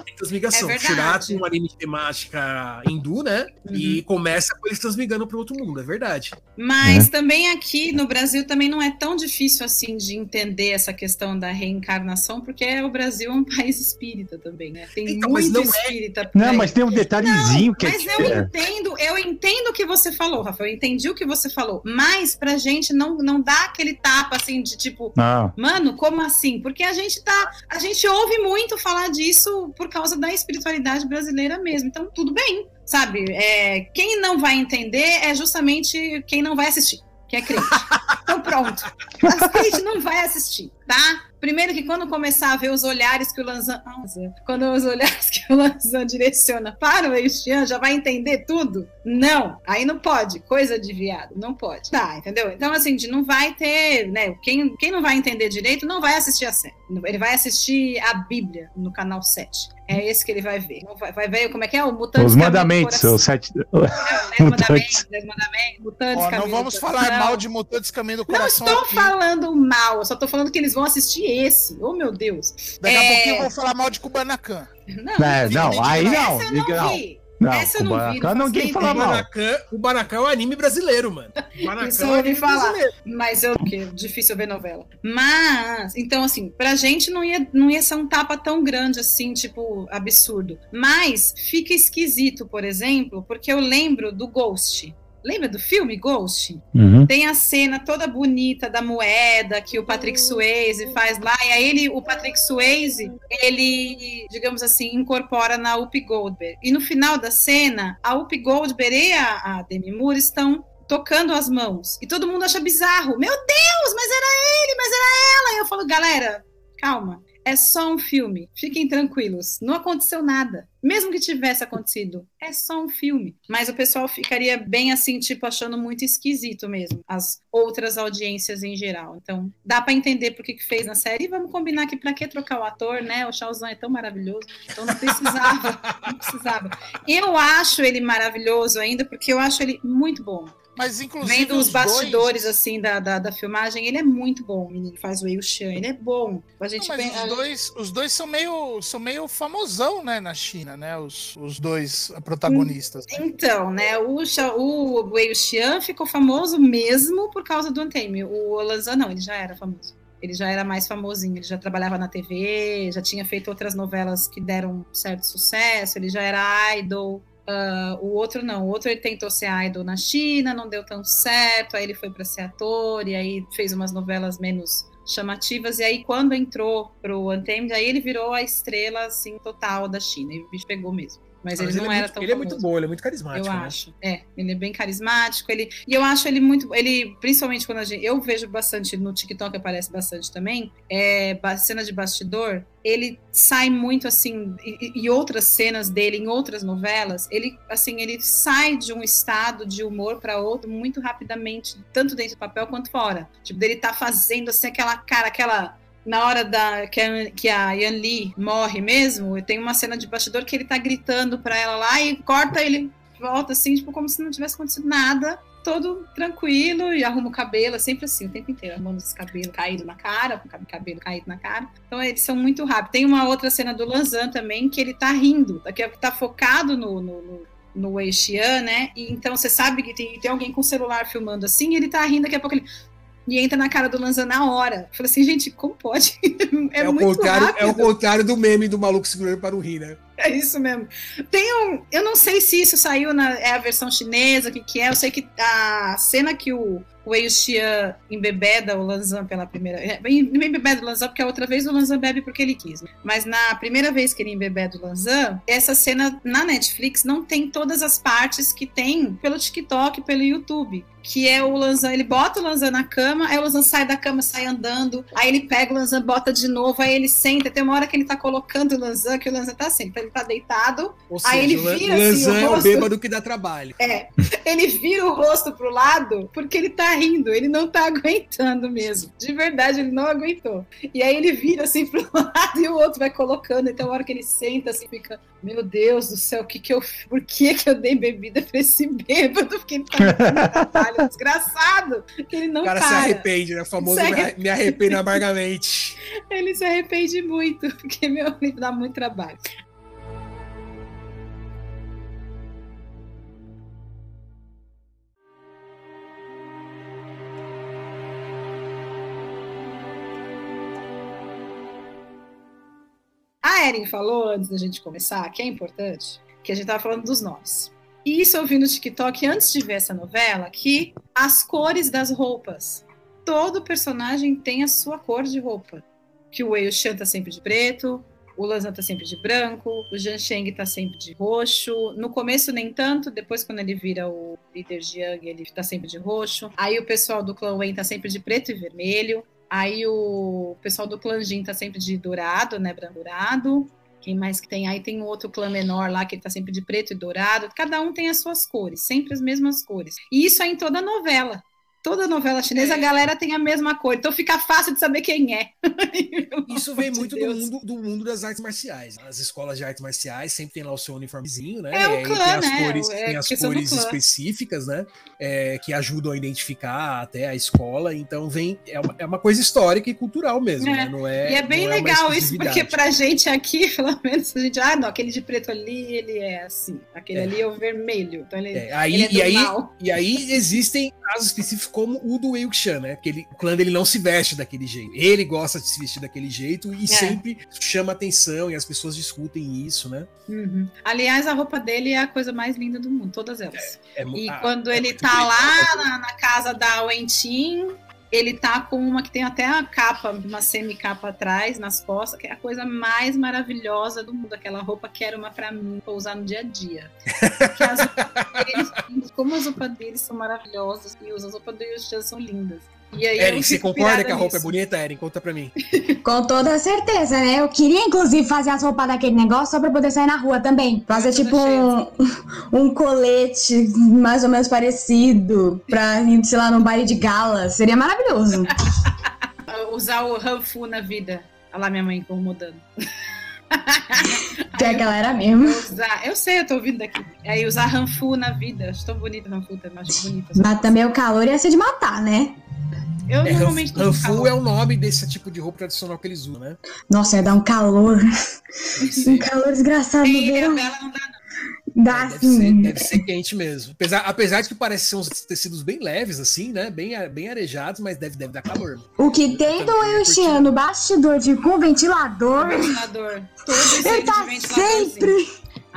Tem transmigração. É. Shurato é um anime de temática hindu, né? E começa com eles transmigrando para outro mundo, é verdade. Mas também aqui no Brasil também não é tão difícil assim de entender essa questão da reencarnação, porque o Brasil é um país espírita também, né? Tem Então, mas muito não é- espírita. Não, mas tem um detalhezinho que é Mas eu entendo, eu entendo o que você falou, Rafa. Eu entendi o que você falou. Mas pra gente não, não dá aquele tapa assim de tipo, Não. Mano, como assim? Porque a gente tá. A gente ouve muito falar disso por causa da espiritualidade brasileira mesmo. Então, tudo bem, sabe? É, quem não vai entender é justamente quem não vai assistir, que é crente. Então, pronto. As crentes não vai assistir, tá? Primeiro que quando começar a ver os olhares que o Lanzan. Quando os olhares que o Lanzan direciona para o Eixan, já vai entender tudo? Não, aí não pode. Coisa de viado, não pode. Tá, entendeu? Então, assim, não vai ter, né? Quem, quem não vai entender direito não vai assistir a série. Ele vai assistir a Bíblia no canal 7. É esse que ele vai ver. Não Vai, vai ver como é que é o Mutantes Os mandamentos, os sete. Mutantes. mandamentos, mandamentos, Mutantes Ó, não vamos falar mal de Mutantes Caminho do Não Coração estou aqui. falando mal, eu só tô falando que eles vão assistir esse. Oh, meu Deus. Daqui a É. pouquinho eu vou falar mal de Kubanacan. Não, É, não, aí não. essa eu diga não não. vi. Não, Essa eu não vi, não fala mal. Banacan, o Banacan é um anime brasileiro, mano. O Banacan Isso é eu um ouvi anime falar. brasileiro. Mas eu, que é difícil ver novela. Mas, então, assim, pra gente não ia, não ia ser um tapa tão grande assim, tipo, absurdo. Mas fica esquisito, por exemplo, porque eu lembro do Ghost. Lembra do filme Ghost? Uhum. Tem a cena toda bonita da moeda que o Patrick Swayze faz lá, e aí ele, o Patrick Swayze, ele, digamos assim, incorpora na Whoopi Goldberg. E no final da cena, a Whoopi Goldberg e a, a Demi Moore estão tocando as mãos. E todo mundo acha bizarro. Meu Deus, mas era ele, mas era ela. E eu falo, galera, calma. É só um filme. Fiquem tranquilos. Não aconteceu nada. Mesmo que tivesse acontecido, é só um filme. Mas o pessoal ficaria bem assim, tipo, achando muito esquisito mesmo. As outras audiências em geral. Então, dá pra entender por que que fez na série. E vamos combinar que pra que trocar o ator, né? O Shaozan é tão maravilhoso. Então não precisava. não precisava. Eu acho ele maravilhoso ainda, porque eu acho ele muito bom. Mas inclusive. Vendo os os bastidores, dois, assim, da, da, da filmagem, ele é muito bom, o menino faz o Wei ele é bom. A gente Não, mas os dois, os dois são meio, são meio famosão, né, na China, né? Os, os dois protagonistas. né? Então, né, o, Sha- o Wei Xian ficou famoso mesmo por causa do Antame. O Lanzan não, ele já era famoso. Ele já era mais famosinho, ele já trabalhava na TV, já tinha feito outras novelas que deram certo sucesso, ele já era idol. Ah, o outro não, o outro ele tentou ser idol na China, não deu tão certo, aí ele foi para ser ator, e aí fez umas novelas menos chamativas, e aí quando entrou pro Untamed, aí ele virou a estrela, assim, total da China, e o bicho pegou mesmo. Mas, ele não é era muito, tão Ele é famoso. muito bom, ele é muito carismático. Eu né? acho. É, ele é bem carismático. Ele, e eu acho ele muito. Ele, principalmente quando a gente. Eu vejo bastante no TikTok, aparece bastante também. É, cena de bastidor. Ele sai muito assim. E, e outras cenas dele em outras novelas. Ele, assim, ele sai de um estado de humor para outro muito rapidamente, tanto dentro do papel quanto fora. Tipo, dele tá fazendo assim aquela cara, aquela na hora da que a, que a Yan Li morre mesmo, tem uma cena de bastidor que ele tá gritando pra ela lá e corta ele volta assim, tipo como se não tivesse acontecido nada. todo tranquilo e arruma o cabelo, é sempre assim, o tempo inteiro, arrumando esse cabelo caído na cara, com o cabelo caído na cara. Então eles são muito rápidos. Tem uma outra cena do Lanzan também, que ele tá rindo, daqui a tá focado no, no, no no Wei Xian, né? E então você sabe que tem, tem alguém com o celular filmando assim, e ele tá rindo, daqui a pouco ele e entra na cara do Lanza na hora. Falei assim, gente, como pode? é, é, o contrário, rápido. é o contrário do meme do maluco segurando para o rir, né? É isso mesmo. Tem um. Eu não sei se isso saiu na. É a versão chinesa, o que, que é. Eu sei que a cena que o, o Wei Xian embebeda o Lanzan pela primeira. É, embebeda o Lanzan, porque a outra vez o Lanzan bebe porque ele quis. Né? Mas na primeira vez que ele embebeda o Lanzan, essa cena na Netflix não tem todas as partes que tem pelo TikTok, pelo YouTube que é o Lanzan, ele bota o Lanzan na cama, aí o Lanzan sai da cama, sai andando, aí ele pega o Lanzan, bota de novo, aí ele senta, tem uma hora que ele tá colocando o Lanzan, que o Lanzan tá assim, então ele tá deitado, Ou aí ele vira o assim, o rosto, é o bêbado que dá trabalho. É, ele vira o rosto pro lado, porque ele tá rindo, ele não tá aguentando mesmo, de verdade, ele não aguentou. E aí ele vira assim pro lado e o outro vai colocando, então a hora que ele senta assim, fica, meu Deus do céu, o que que eu, por que que eu dei bebida pra esse bêbado, porque ele tá desgraçado, que ele não O cara para. se arrepende, né? O famoso se me arrependo amargamente. Ele se arrepende muito, porque meu livro dá muito trabalho. A Erin falou antes da gente começar, que é importante, que a gente tava falando dos nomes. E isso eu vi no TikTok antes de ver essa novela, que as cores das roupas. Todo personagem tem a sua cor de roupa. Que o Wei Shan tá sempre de preto, o Lanzan tá sempre de branco, o Zhang Sheng tá sempre de roxo. No começo nem tanto, depois quando ele vira o líder Jiang, ele tá sempre de roxo. Aí o pessoal do clã Wen tá sempre de preto e vermelho. Aí o pessoal do clã Jin tá sempre de dourado, né, branco dourado. Quem mais que tem? Aí tem um outro clã menor lá que tá sempre de preto e dourado. Cada um tem as suas cores, sempre as mesmas cores. E isso é em toda novela toda novela chinesa, é. a galera tem a mesma cor, então fica fácil de saber quem é. Isso vem muito do mundo, do mundo das artes marciais. As escolas de artes marciais sempre tem lá o seu uniformezinho, né? É o clã, tem as né? cores, é tem as cores específicas, né? É, que ajudam a identificar até a escola. Então vem é uma, é uma coisa histórica e cultural mesmo, né? Não é, e é bem legal isso, porque pra gente aqui, pelo menos, a gente, ah, não, aquele de preto ali, ele é assim, aquele ali é o vermelho. Então ele, aí, ele e, aí, e aí existem casos específicos como o do Wei Wuxian, né? Porque ele, o clã dele não se veste daquele jeito. Ele gosta de se vestir daquele jeito e é. sempre chama atenção e as pessoas discutem isso, né? Uhum. Aliás, a roupa dele é a coisa mais linda do mundo, todas elas. É, é, e ah, quando ele tá lá na, na, casa da Wentin, ele tá com uma que tem até a capa, uma semi-capa atrás, nas costas, que é a coisa mais maravilhosa do mundo. Aquela roupa que era uma pra mim, pra usar no dia a dia. As como as roupas deles são maravilosas e as roupas do Yushan são lindas. E aí Erin, você concorda que a roupa é nisso. é bonita, Erin? Conta pra mim. Com toda certeza, né? Eu queria, inclusive, fazer as roupas daquele negócio só pra poder sair na rua também. Fazer, tipo, um, um colete mais ou menos parecido pra ir, sei lá, num baile de gala. Seria maravilhoso. Usar o Hanfu na vida. Olha lá minha mãe incomodando. Que a galera mesmo. Usar, eu sei, eu tô ouvindo daqui. Aí usar Hanfu na vida. Acho tão bonito Hanfu, acho bonito. Mas também o calor ia ser de matar, né? Eu é, normalmente Hanfu é o nome desse tipo de roupa tradicional que eles usam, né? Nossa, ia dar um calor. um calor desgraçado no verão. não dá, não. Dá é, deve, sim. Ser, deve ser quente mesmo. Apesar, apesar de que parece ser uns tecidos bem leves, assim, né? Bem, bem arejados, mas deve, deve dar calor. O que tem do Elxian no bastidor de com ventilador. Ventilador. Todo Ele tá sempre.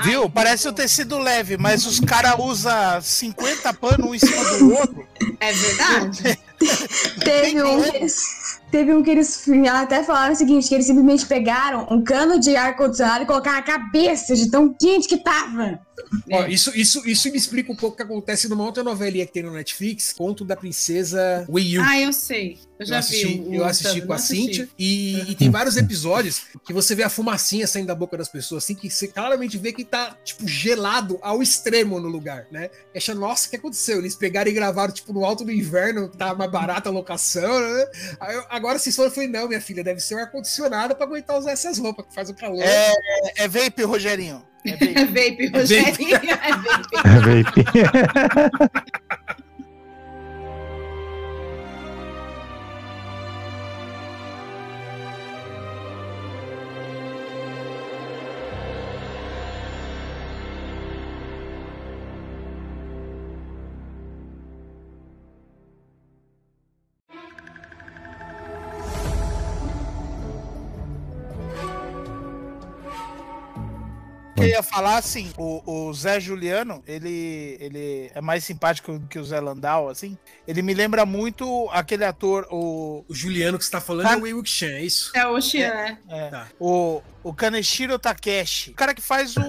Viu? Ai, Parece o um tecido leve, mas os caras usam 50 panos um em cima do outro. É verdade. Teve um, que eles, teve um que eles até falaram o seguinte: que eles simplesmente pegaram um cano de ar-condicionado e colocaram na cabeça de tão quente que tava. Ó, isso, isso, isso me explica um pouco o que acontece numa outra novelinha que tem no Netflix, Conto da Princesa Wii U. Ah, eu sei. Eu já eu assisti, vi. O, eu assisti com a Cintia e, e, tem vários episódios que você vê a fumacinha saindo da boca das pessoas, assim, que você claramente vê que tá, tipo, gelado ao extremo no lugar, né? E acha, nossa, o que aconteceu? Eles pegaram e gravaram, tipo, no alto do inverno, tá mais barata a locação, né? Aí, eu, agora vocês foram, eu falei, não, minha filha, deve ser um ar-condicionado pra aguentar usar essas roupas que faz o calor. É, é vape, Rogerinho. É vape, é vape Rogerinho. É vape. É vape. que eu ia falar, assim, o, o Zé Juliano, ele, ele é mais simpático que o Zé Landau, assim. Ele me lembra muito aquele ator, o. O Juliano que você tá falando é o Wei Wuxian, é isso? É o Xian, né? é, Tá. o, o Kaneshiro Takeshi. O cara que faz o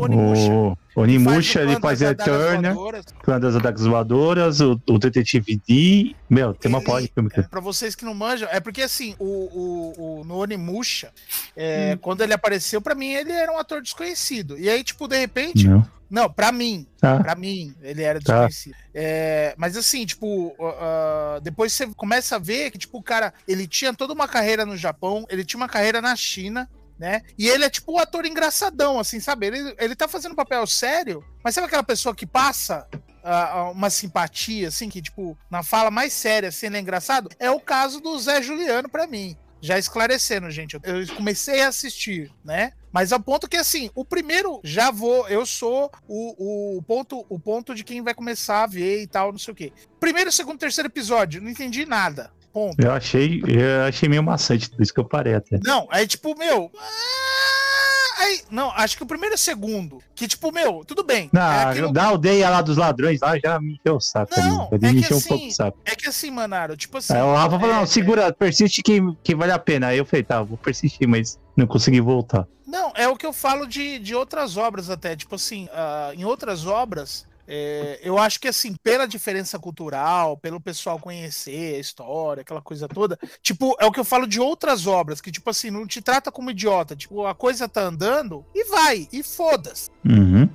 Onimusha. O Onimusha, o ele Clã faz Adagas Eterna. Clã das Adagas Voadoras, o, o Detetive D. Meu, tem uma Ele- porra de filme. É, pra vocês que não manjam, é porque assim, o, o, o- no Onimusha, Hum. é, quando ele apareceu, pra mim ele era um ator desconhecido. E aí, tipo, de repente, Não. não, pra mim, Tá. Pra mim, ele era Tá. desconhecido. É, mas assim, tipo, ah, depois você começa a ver que, tipo, o cara, ele tinha toda uma carreira no Japão, ele tinha uma carreira na China, né? E ele é tipo o ator engraçadão, assim, sabe? Ele, ele tá fazendo papel sério, mas sabe aquela pessoa que passa ah, uma simpatia, assim, que, tipo, na fala mais séria, assim, ele é engraçado? É o caso do Zé Juliano pra mim. Já esclarecendo, gente, eu comecei a assistir, né? Mas ao ponto que, assim, o primeiro já vou, eu sou o, o, ponto, o ponto de quem vai começar a ver e tal, não sei o quê. Primeiro, segundo, terceiro episódio, não entendi nada. Ponto. Eu achei, eu achei meio maçante, por isso que eu parei até. Não, aí tipo, meu. ah, Aí, não, acho que o primeiro e o segundo. Que, tipo, meu, tudo bem. Não, é, aquilo- da aldeia lá dos ladrões lá já me encheu o saco. Não, ali. É me que encheu um assim, pouco o saco. é que assim, Manaro, tipo assim. Aí o Rafa falou, é- não, segura, persiste que, que vale a pena. Aí eu falei, tá, vou persistir, mas não consegui voltar. Não, é o que eu falo de, de outras obras até. Tipo assim, ah, em outras obras, é, eu acho que assim, pela diferença cultural, pelo pessoal conhecer a história, aquela coisa toda, tipo, é o que eu falo de outras obras, que tipo assim, não te trata como idiota. Tipo, a coisa tá andando e vai, e foda-se. Uhum.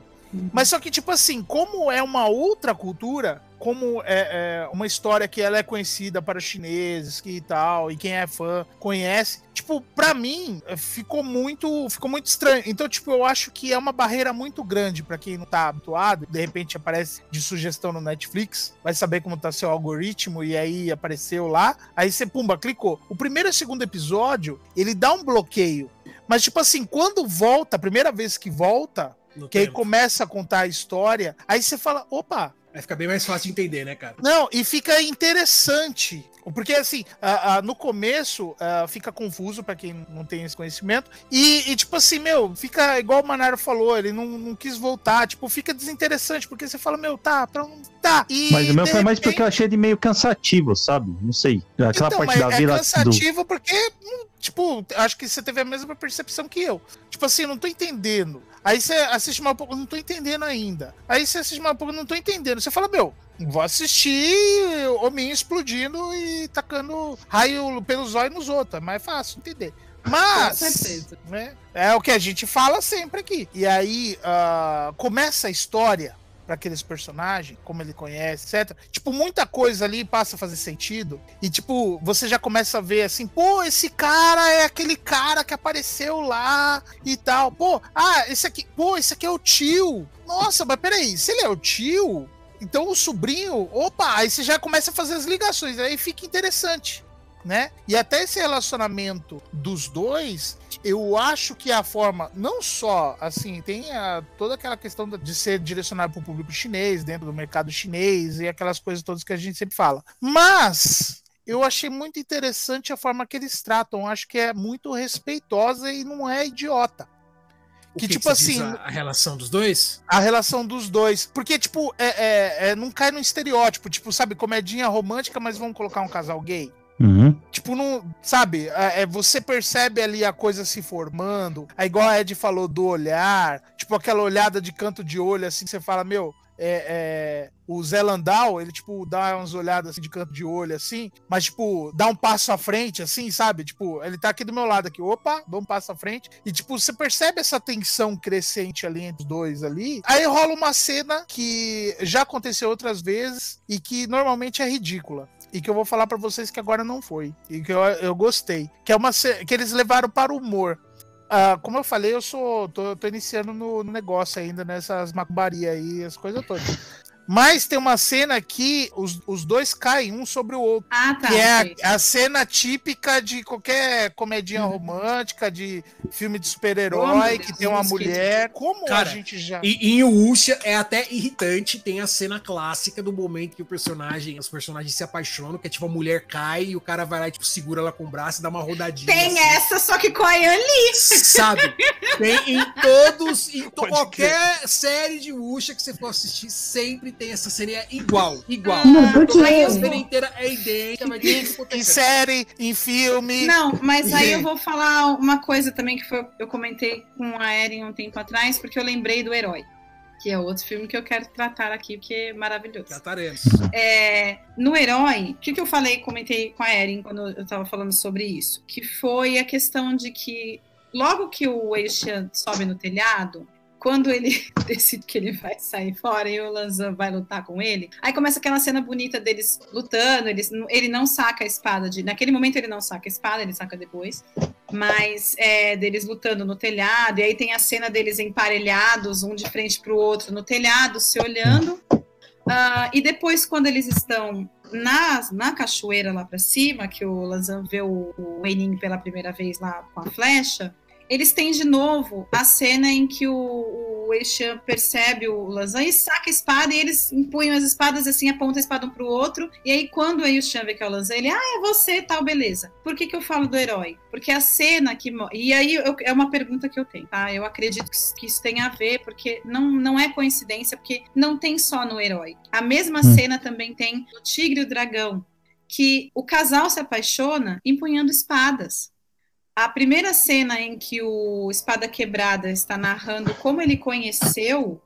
Mas só que, tipo assim, como é uma outra cultura, como é, é uma história que ela é conhecida para chineses que e tal, e quem é fã conhece, tipo, pra mim, eh, ficou muito, ficou muito estranho. Então, tipo, eu acho que é uma barreira muito grande pra quem não tá habituado, de repente aparece de sugestão no Netflix, vai saber como tá seu algoritmo, e aí apareceu lá, aí você, pumba, clicou. O primeiro e o segundo episódio, ele dá um bloqueio. Mas, tipo assim, quando volta, a primeira vez que volta, No que aí tempo. começa a contar a história, aí você fala, opa, Aí fica bem mais fácil de entender, né, cara? não, e fica interessante. Porque assim, no começo fica confuso pra quem não tem esse conhecimento. E, e, tipo assim, meu, fica igual o Manaro falou, ele não, não quis voltar. Tipo, fica desinteressante, porque você fala, meu, tá, pra um. Tá. E, Mas o meu foi mais repente- porque eu achei ele meio cansativo, sabe? Não sei. Aquela então, parte mas da é vila do. cansativo porque, hum, tipo, acho que você teve a mesma percepção que eu. Tipo assim, não tô entendendo. Aí você assiste um pouco, não tô entendendo ainda. Aí você assiste um pouco, não tô entendendo. Você fala, meu, vou assistir hominho explodindo e tacando raio pelos olhos nos outros. É mais fácil entender. Mas, né, é o que a gente fala sempre aqui. E aí ah, começa a história para aqueles personagens, como ele conhece, etc. Tipo, muita coisa ali passa a fazer sentido. E, tipo, você já começa a ver assim, pô, esse cara é aquele cara que apareceu lá e tal. Pô, ah, esse aqui, pô, esse aqui é o tio. Nossa, mas peraí, se ele é o tio, então o sobrinho, opa, aí você já começa a fazer as ligações, aí fica interessante. Né? E até esse relacionamento dos dois, eu acho que a forma, não só assim, tem a- toda aquela questão de ser direcionado para o público chinês, dentro do mercado chinês e aquelas coisas todas que a gente sempre fala. Mas eu achei muito interessante a forma que eles tratam, acho que é muito respeitosa e não é idiota. O Que, tipo diz assim, A, a relação dos dois? a relação dos dois. Porque, tipo, é, é- é- não cai no estereótipo. Tipo, sabe, comedinha romântica, mas vamos colocar um casal gay. Uhum. Tipo, não. Sabe, é, é, você percebe ali a coisa se formando. É igual a Ed falou do olhar. Tipo, aquela olhada de canto de olho, assim, você fala, meu. É, é, o Zé Landau, ele, tipo, dá umas olhadas assim, de canto de olho, assim, mas, tipo, dá um passo à frente, assim, sabe? Tipo, ele tá aqui do meu lado, aqui, opa, dá um passo à frente, e, tipo, você percebe essa tensão crescente ali entre os dois ali. Aí rola uma cena que já aconteceu outras vezes e que normalmente é ridícula e que eu vou falar pra vocês que agora não foi e que eu, eu gostei, que é uma que eles levaram para o humor. Ah, como eu falei, eu sou tô, tô iniciando no, no negócio ainda nessas macumbarias aí, as coisas todas. Mas tem uma cena que os, os dois caem um sobre o outro. Ah, tá. que é a, a cena típica de qualquer comedinha romântica, de filme de super-herói, que tem uma que- mulher. Como Cara, a gente já. E em Usha é até irritante, tem a cena clássica do momento que o personagem, os personagens se apaixonam, que é tipo a mulher cai e o cara vai lá e tipo, segura ela com o braço e dá uma rodadinha. Tem assim. essa, só que com a Yan Lee. Sabe? Tem em todos, em to- qualquer série de Usha que você for assistir, sempre tem essa cena igual, igual. Não, por quê? Aí a série inteira é idêntica, vai ter Em, série, em filme. Não, mas aí eu vou falar uma coisa também que foi, eu comentei com a Erin um tempo atrás, porque eu lembrei do Herói, que é outro filme que eu quero tratar aqui, porque é maravilhoso. Trataremos. É, no Herói, o que, que eu falei, comentei com a Erin quando eu tava falando sobre isso? Que foi a questão de que logo que o Eishan sobe no telhado, quando ele decide que ele vai sair fora e o Lanzan vai lutar com ele, aí começa aquela cena bonita deles lutando, ele não saca a espada, de, naquele momento ele não saca a espada, ele saca depois, mas é, deles lutando no telhado, e aí tem a cena deles emparelhados, um de frente pro outro no telhado, se olhando, ah, e depois, quando eles estão na, na cachoeira lá pra cima, que o Lanzan vê o, o Einin pela primeira vez lá com a flecha, eles têm de novo a cena em que o, o Eishan percebe o Lanzan e saca a espada e eles empunham as espadas assim, apontam a espada um pro outro. E aí, quando o Eishan vê que é o Lanzan, ele, ah, é você, tal, beleza. Por que, que eu falo do herói? Porque a cena que. E aí eu- é uma pergunta que eu tenho, tá? Eu acredito que isso- que isso tem a ver, porque não, não é coincidência, porque não tem só no herói. A mesma Hum. cena também tem no Tigre e o Dragão, que o casal se apaixona empunhando espadas. A primeira cena em que o Espada Quebrada está narrando como ele conheceu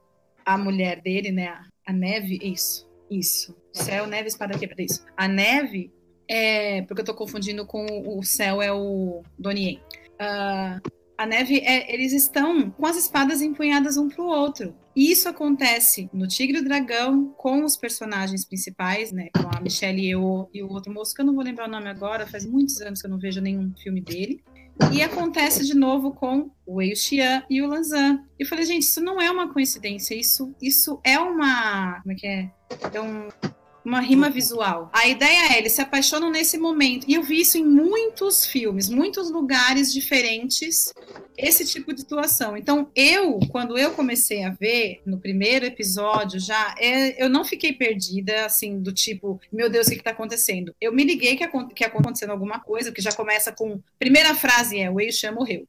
a mulher dele, né? a- Neve, isso, isso. Céu, Neve, Espada Quebrada, isso. A Neve é. Porque eu tô confundindo com o céu, é o Donien. Ah, a Neve, é, eles estão com as espadas empunhadas um pro outro. E isso acontece no Tigre e o Dragão com os personagens principais, né? Com a Michelle Yeoh e o outro moço, que eu não vou lembrar o nome agora, faz muitos anos que eu não vejo nenhum filme dele. E acontece de novo com o Wei Xian e o Lanzan. E eu falei, gente, isso não é uma coincidência, isso, isso é uma. Como é que é? É um- uma rima visual. A ideia é, eles se apaixonam nesse momento. E eu vi isso em muitos filmes, muitos lugares diferentes, esse tipo de situação. Então, eu, quando eu comecei a ver, no primeiro episódio já, é, eu não fiquei perdida, assim, do tipo, meu Deus, o que, que tá acontecendo? Eu me liguei que, que acontecendo alguma coisa, que já começa com. Primeira frase é: o Wei Shan morreu.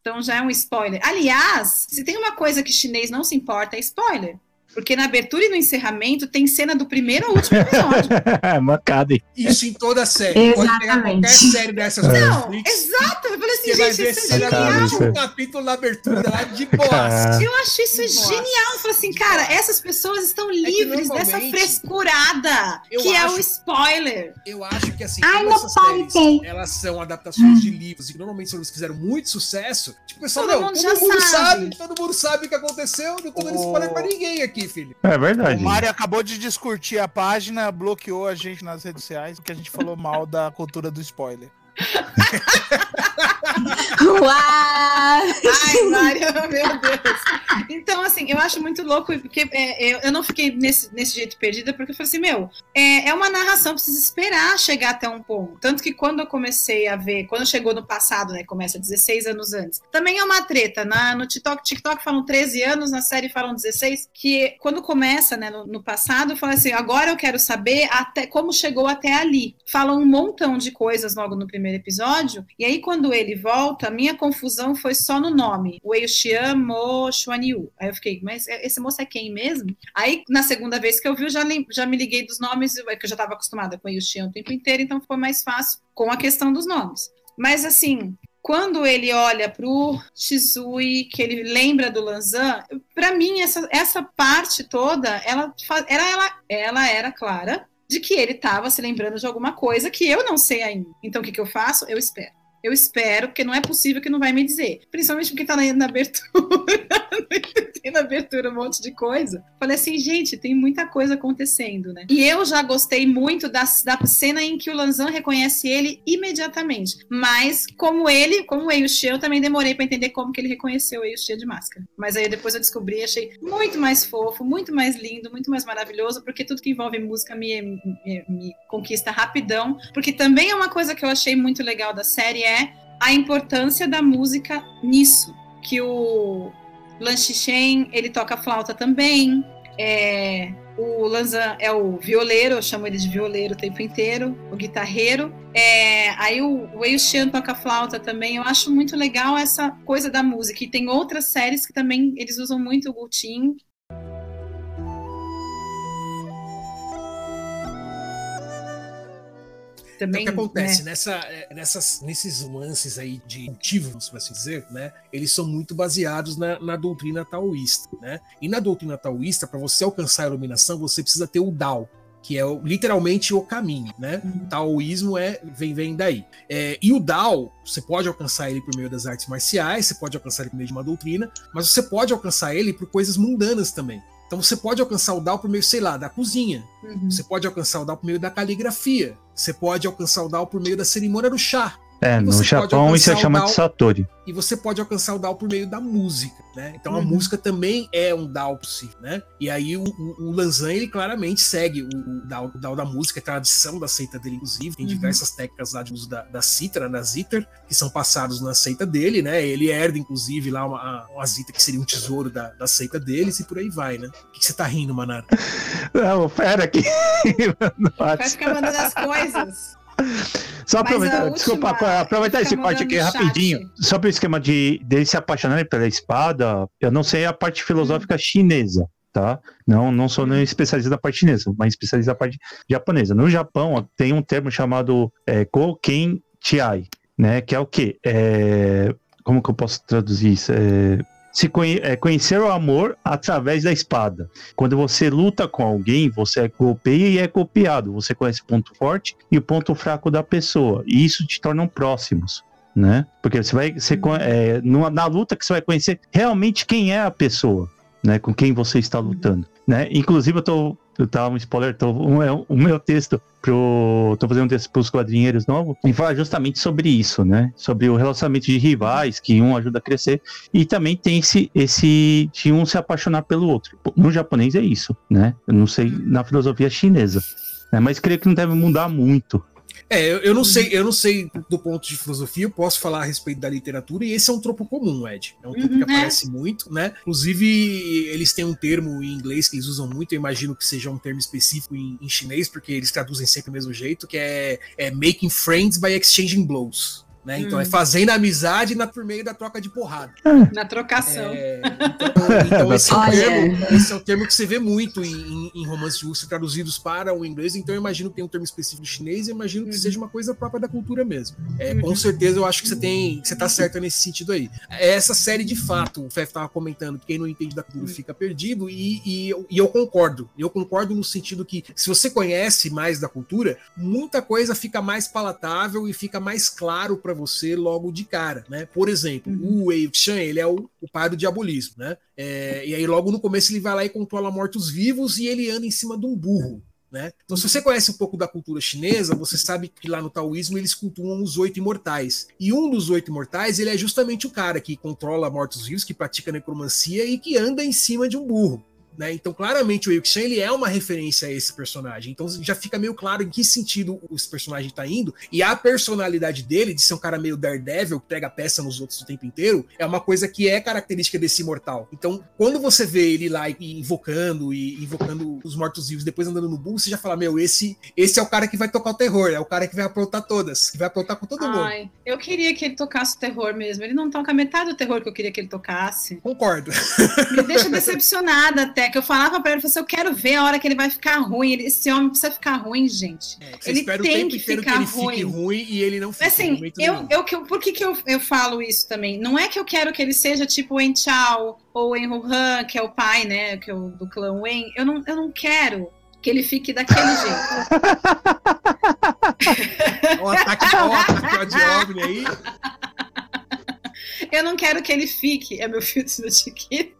Então já é um spoiler. Aliás, se tem uma coisa que chinês não se importa, é spoiler. Porque na abertura e no encerramento tem cena do primeiro ao último episódio. Mancada, hein? Isso em toda série. Pode pegar Exatamente. qualquer série dessas do Não, Netflix. exato. Eu falei assim, Você vai gente, ver isso é genial. isso é- um capítulo na abertura lá de boas. Eu acho isso Nossa. genial. Eu falei assim, cara, essas pessoas estão que livres dessa frescurada, que é o acho- spoiler. Eu acho que assim, Ai, essas séries, elas são adaptações de livros e que normalmente são livros que fizeram muito sucesso. Tipo, pessoal, Todo não, mundo todo já mundo sabe. sabe. todo mundo sabe o que aconteceu, não tô dando O- spoiler pra ninguém aqui, filho. É O verdade. Mário acabou de discutir a página, bloqueou a gente nas redes sociais, porque a gente falou mal da cultura do spoiler. Uau! Ai, Mário, meu Deus. Então, assim, eu acho muito louco, porque é, eu, eu não fiquei nesse, nesse jeito perdida, porque eu falei assim, meu, é, é uma narração, precisa esperar chegar até um ponto. Tanto que quando eu comecei a ver, quando chegou no passado, né, começa 16 anos antes, também é uma treta. Na, no TikTok, TikTok falam 13 anos, na série falam 16, que quando começa, né, no, no passado, falei assim, agora eu quero saber até como chegou até ali. Falam um montão de coisas logo no primeiro episódio, e aí quando ele volta, minha confusão foi só no nome, Wei Xian Mo Xuanyu. Aí eu fiquei, mas esse moço é quem mesmo? Aí na segunda vez que eu vi, eu já, já me liguei dos nomes, é que eu já estava acostumada com o Wei Xian o tempo inteiro, então foi mais fácil com a questão dos nomes. Mas assim, quando ele olha pro Shizui, que ele lembra do Lanzan, para mim essa, essa parte toda, ela, era, ela, ela era clara de que ele estava se lembrando de alguma coisa que eu não sei ainda. Então o que, que eu faço? Eu espero. Eu espero, porque não é possível que não vai me dizer. Principalmente porque tá na, na abertura. tem na abertura um monte de coisa. Falei assim, gente, tem muita coisa acontecendo, né? E eu já gostei muito da, da cena em que o Lanzan reconhece ele imediatamente. Mas, como ele, como o Eiyushi, eu também demorei para entender como que ele reconheceu o Eiyushi de máscara. Mas aí depois eu descobri e achei muito mais fofo, muito mais lindo, muito mais maravilhoso, porque tudo que envolve música me, me, me conquista rapidão. Porque também é uma coisa que eu achei muito legal da série é a importância da música nisso. Que o Lan Shen, ele toca flauta também. É, o Lanzan é o violeiro, eu chamo ele de violeiro o tempo inteiro, o guitarreiro. É, aí o Wei Xian toca flauta também. Eu acho muito legal essa coisa da música. E tem outras séries que também eles usam muito o Gutin também. O que acontece? Né? Nessa, é, nessas, nesses lances aí de cultivo, se assim dizer, né? Eles são muito baseados na, na doutrina taoísta, né? E na doutrina taoísta, para você alcançar a iluminação, você precisa ter o Dao, que é literalmente o caminho, né? Uhum. Taoísmo é vem, vem daí. É, e o Dao, você pode alcançar ele por meio das artes marciais, você pode alcançar ele por meio de uma doutrina, mas você pode alcançar ele por coisas mundanas também. Então você pode alcançar o Dao por meio, sei lá, da cozinha. Uhum. Você pode alcançar o Dao por meio da caligrafia. Você pode alcançar o Dao por meio da cerimônia do chá. É, no Japão isso é chamado de Satori. E você pode alcançar o DAO por meio da música, né? Então uhum. a música também é um DAO possível, né? E aí o, o, o Lanzan, ele claramente segue o, o, DAO, o DAO da música, é tradição da seita dele, inclusive. Tem uhum. diversas técnicas lá de uso da, da cítara, da zither, que são passados na seita dele, né? Ele herda, inclusive, lá uma, uma zither que seria um tesouro da, da seita deles e por aí vai, né? O que você tá rindo, Manara? Não, pera aqui. Vai ficar mandando as coisas. Só aproveitar, desculpa, aproveitar esse corte aqui rapidinho. Sobre o esquema de dele se apaixonar pela espada, eu não sei a parte filosófica chinesa, tá? Não, não sou nem especialista na parte chinesa, mas especialista na parte japonesa. No Japão tem um termo chamado é, Goken Chiai, né? Que é o quê? É, como que eu posso traduzir isso? É, se conhe é, conhecer o amor através da espada. Quando você luta com alguém, você golpeia e é golpeado. Você conhece o ponto forte e o ponto fraco da pessoa. E isso te tornam próximos. Né? Porque você vai você, é, numa, na luta que você vai conhecer realmente quem é a pessoa, né? Com quem você está lutando, né? Inclusive eu tô eu tava um spoiler, tô, um, é o meu texto pro. tô fazendo um texto pros quadrinheiros novo, e fala justamente sobre isso, né? Sobre o relacionamento de rivais, que um ajuda a crescer, e também tem esse, esse de um se apaixonar pelo outro. No japonês é isso, né? Eu não sei na filosofia chinesa. Né? Mas creio que não deve mudar muito. É, eu, eu, não sei, eu não sei do ponto de filosofia, eu posso falar a respeito da literatura, e esse é um tropo comum, Ed. É um tropo uhum, que é. aparece é. muito, né? Inclusive, eles têm um termo em inglês que eles usam muito, eu imagino que seja um termo específico em, em chinês, porque eles traduzem sempre do mesmo jeito, que é, é making friends by exchanging blows. Né? Então é hum. é fazendo amizade na, por meio da troca de porrada. Na trocação. É, então, então esse, é um termo, esse, é um termo, que você vê muito em, em, em romances russos traduzidos para o inglês, então eu imagino que tem um termo específico chinês e imagino que uhum. seja uma coisa própria da cultura mesmo. É, com uhum. certeza eu acho que você tem. Que você tá certo nesse sentido aí. Essa série, de fato, o Fef estava comentando que quem não entende da cultura fica perdido, e, e, e eu concordo. Eu concordo no sentido que, se você conhece mais da cultura, muita coisa fica mais palatável e fica mais claro para para você logo de cara, né? Por exemplo, uhum. o Wei Chan, ele é o, o pai do diabolismo, né? É, e aí logo no começo ele vai lá e controla mortos-vivos e ele anda em cima de um burro. Né? Então, se você conhece um pouco da cultura chinesa, você sabe que lá no taoísmo eles cultuam os oito imortais. E um dos oito imortais, ele é justamente o cara que controla mortos-vivos, que pratica necromancia e que anda em cima de um burro. Né? Então, claramente, o Yuki-chan ele é uma referência a esse personagem. Então, já fica meio claro em que sentido esse personagem está indo. E a personalidade dele, de ser um cara meio Daredevil, que pega peça nos outros o tempo inteiro, é uma coisa que é característica desse imortal. Então, quando você vê ele lá invocando e invocando os mortos-vivos, depois andando no burro, você já fala: Meu, esse, esse é o cara que vai tocar o terror, é o cara que vai aprontar todas, que vai aprontar com todo mundo. Ai, eu queria que ele tocasse o terror mesmo. Ele não toca metade do terror que eu queria que ele tocasse. Concordo. Me deixa decepcionada até que eu falava pra ele, eu, assim, eu quero ver a hora que ele vai ficar ruim. Ele, esse homem precisa ficar ruim, gente. É, ele tem que ficar que ele ruim. Fique ruim e ele não fica assim, eu, eu, eu, Por que, que eu, eu falo isso também? Não é que eu quero que ele seja tipo En Chao ou En Han, que é o pai, né, que é o, do clã Wen. Eu não, eu não quero que ele fique daquele jeito. o ataque, o ataque de OVNI aí. Eu não quero que ele fique. É meu filho do Chiquito.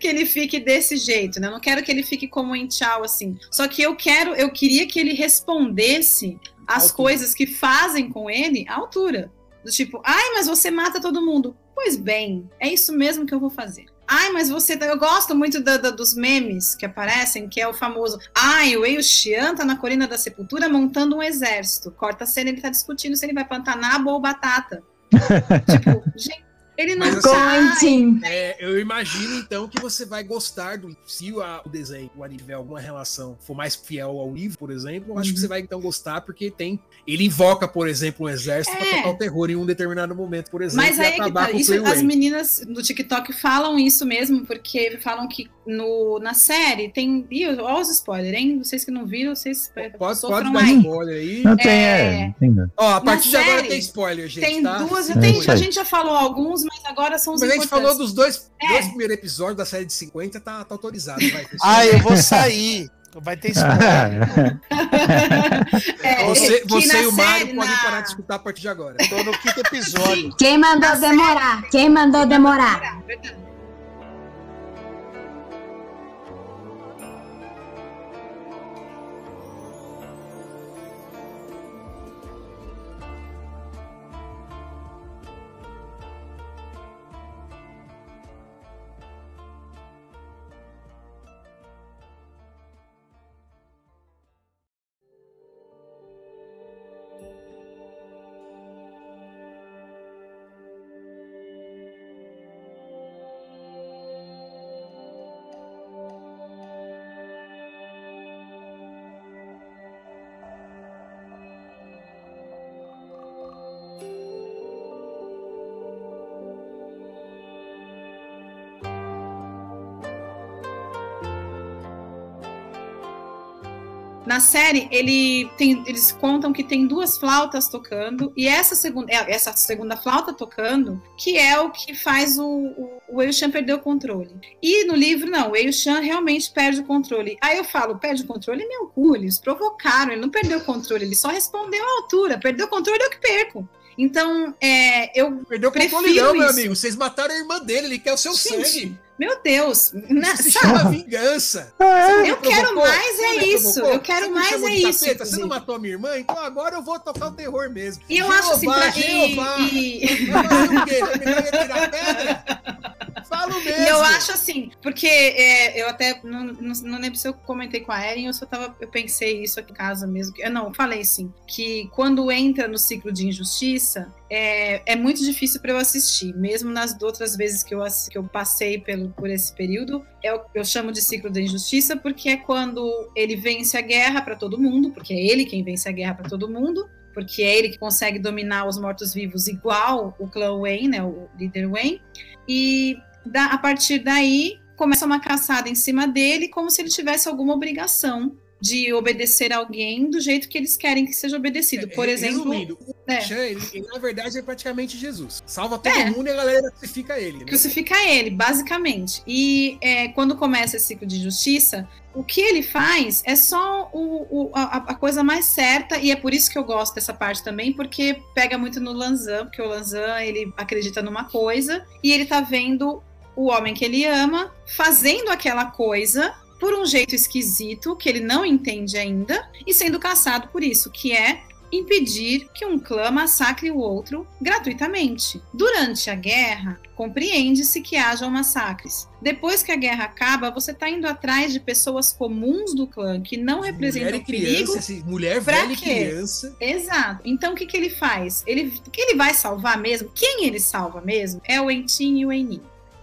Que ele fique desse jeito, né? Eu não quero que ele fique como em tchau, assim. Só que eu quero, eu queria que ele respondesse as Altura. coisas que fazem com ele à altura. Do tipo, ai, mas você mata todo mundo. Pois bem, é isso mesmo que eu vou fazer. Ai, mas você. tá-" Eu gosto muito da- da- dos memes que aparecem, que é o famoso. Ai, o Eio Xian tá na Colina da Sepultura montando um exército. Corta a cena, ele tá discutindo se ele vai plantar nabo ou batata. tipo, gente, ele não Mas assim. É, eu imagino então que você vai gostar do. Se o, a- o desenho, o anime tiver alguma relação, for mais fiel ao livro, por exemplo, eu acho que você vai então gostar, porque tem. Ele invoca, por exemplo, um exército pra É. tocar o terror em um determinado momento, por exemplo, Mas e aí é que tá. Isso, as meninas do TikTok falam isso mesmo, porque falam que no, na série tem. Ih, olha os spoilers, hein? Vocês que não viram, vocês Pode, pode dar aí. spoiler aí. Não tem, É. é. Ó, a partir de agora série, tem spoiler, gente. Tem tá? duas, É tem- a gente já falou alguns, mas agora são os Mas a gente falou dos dois, É. dois primeiros episódios da série de 50, tá, tá autorizado. Vai? Ah, eu vou sair. Vai ter spoiler. É, Você, você e o Mário série, podem na- parar de escutar a partir de agora. Tô no quinto episódio. Quem mandou demorar? Quem mandou demorar? Verdade. Na série, ele tem, eles contam que tem duas flautas tocando, e essa segunda, é, essa segunda flauta tocando, que é o que faz o, o, o perder o controle. E no livro, não, o Eishan realmente perde o controle. Aí eu falo, perde o controle, meu cu, eles provocaram, ele não perdeu o controle, ele só respondeu à altura, perdeu o controle, eu que perco. Então, é, eu Perdeu o controle não, meu amigo. Vocês mataram a irmã dele, ele quer o seu Gente, sangue. Meu Deus, Isso se sabe? chama vingança. Eu Você quero provocou? mais é isso. provocou? Eu quero Você mais é isso. Você não matou a minha irmã? Então agora eu vou tocar o terror mesmo. E eu acho assim, pra, e, Jeová, e- Vai fazer o quê? Vai tirar pedra? Falo mesmo. e eu acho assim, porque é, eu até não, não, não lembro se eu comentei com a Erin eu tava, eu pensei isso aqui em casa mesmo. Eu não, eu falei sim, que quando entra no ciclo de injustiça, é, é muito difícil para eu assistir, mesmo nas outras vezes que eu, que eu passei pelo, por esse período. Eu, eu chamo de ciclo da injustiça porque é quando ele vence a guerra para todo mundo, porque é ele quem vence a guerra para todo mundo, porque é ele que consegue dominar os mortos-vivos igual o clã Wayne, né, o líder Wayne. E da- a partir daí começa uma caçada em cima dele, como se ele tivesse alguma obrigação de obedecer alguém do jeito que eles querem que seja obedecido. Por Re- exemplo, Resumindo, o é. Chan, ele, ele, na verdade, é praticamente Jesus. Salva todo É. mundo e a galera crucifica ele. Né? crucifica ele, basicamente. E é, quando começa esse ciclo de justiça, o que ele faz é só o- o- a, a coisa mais certa, e é por isso que eu gosto dessa parte também, porque pega muito no Lanzan, porque o Lanzan ele acredita numa coisa e ele tá vendo o homem que ele ama fazendo aquela coisa por um jeito esquisito que ele não entende ainda e sendo caçado por isso, que é impedir que um clã massacre o outro gratuitamente. Durante a guerra, compreende-se que hajam massacres. Depois que a guerra acaba, você está indo atrás de pessoas comuns do clã que não mulher representam e perigo. criança, assim, mulher velha e quê? criança. Exato. Então o que, que ele faz? Ele, que ele vai salvar mesmo? Quem ele salva mesmo? É o Entin e o Enin.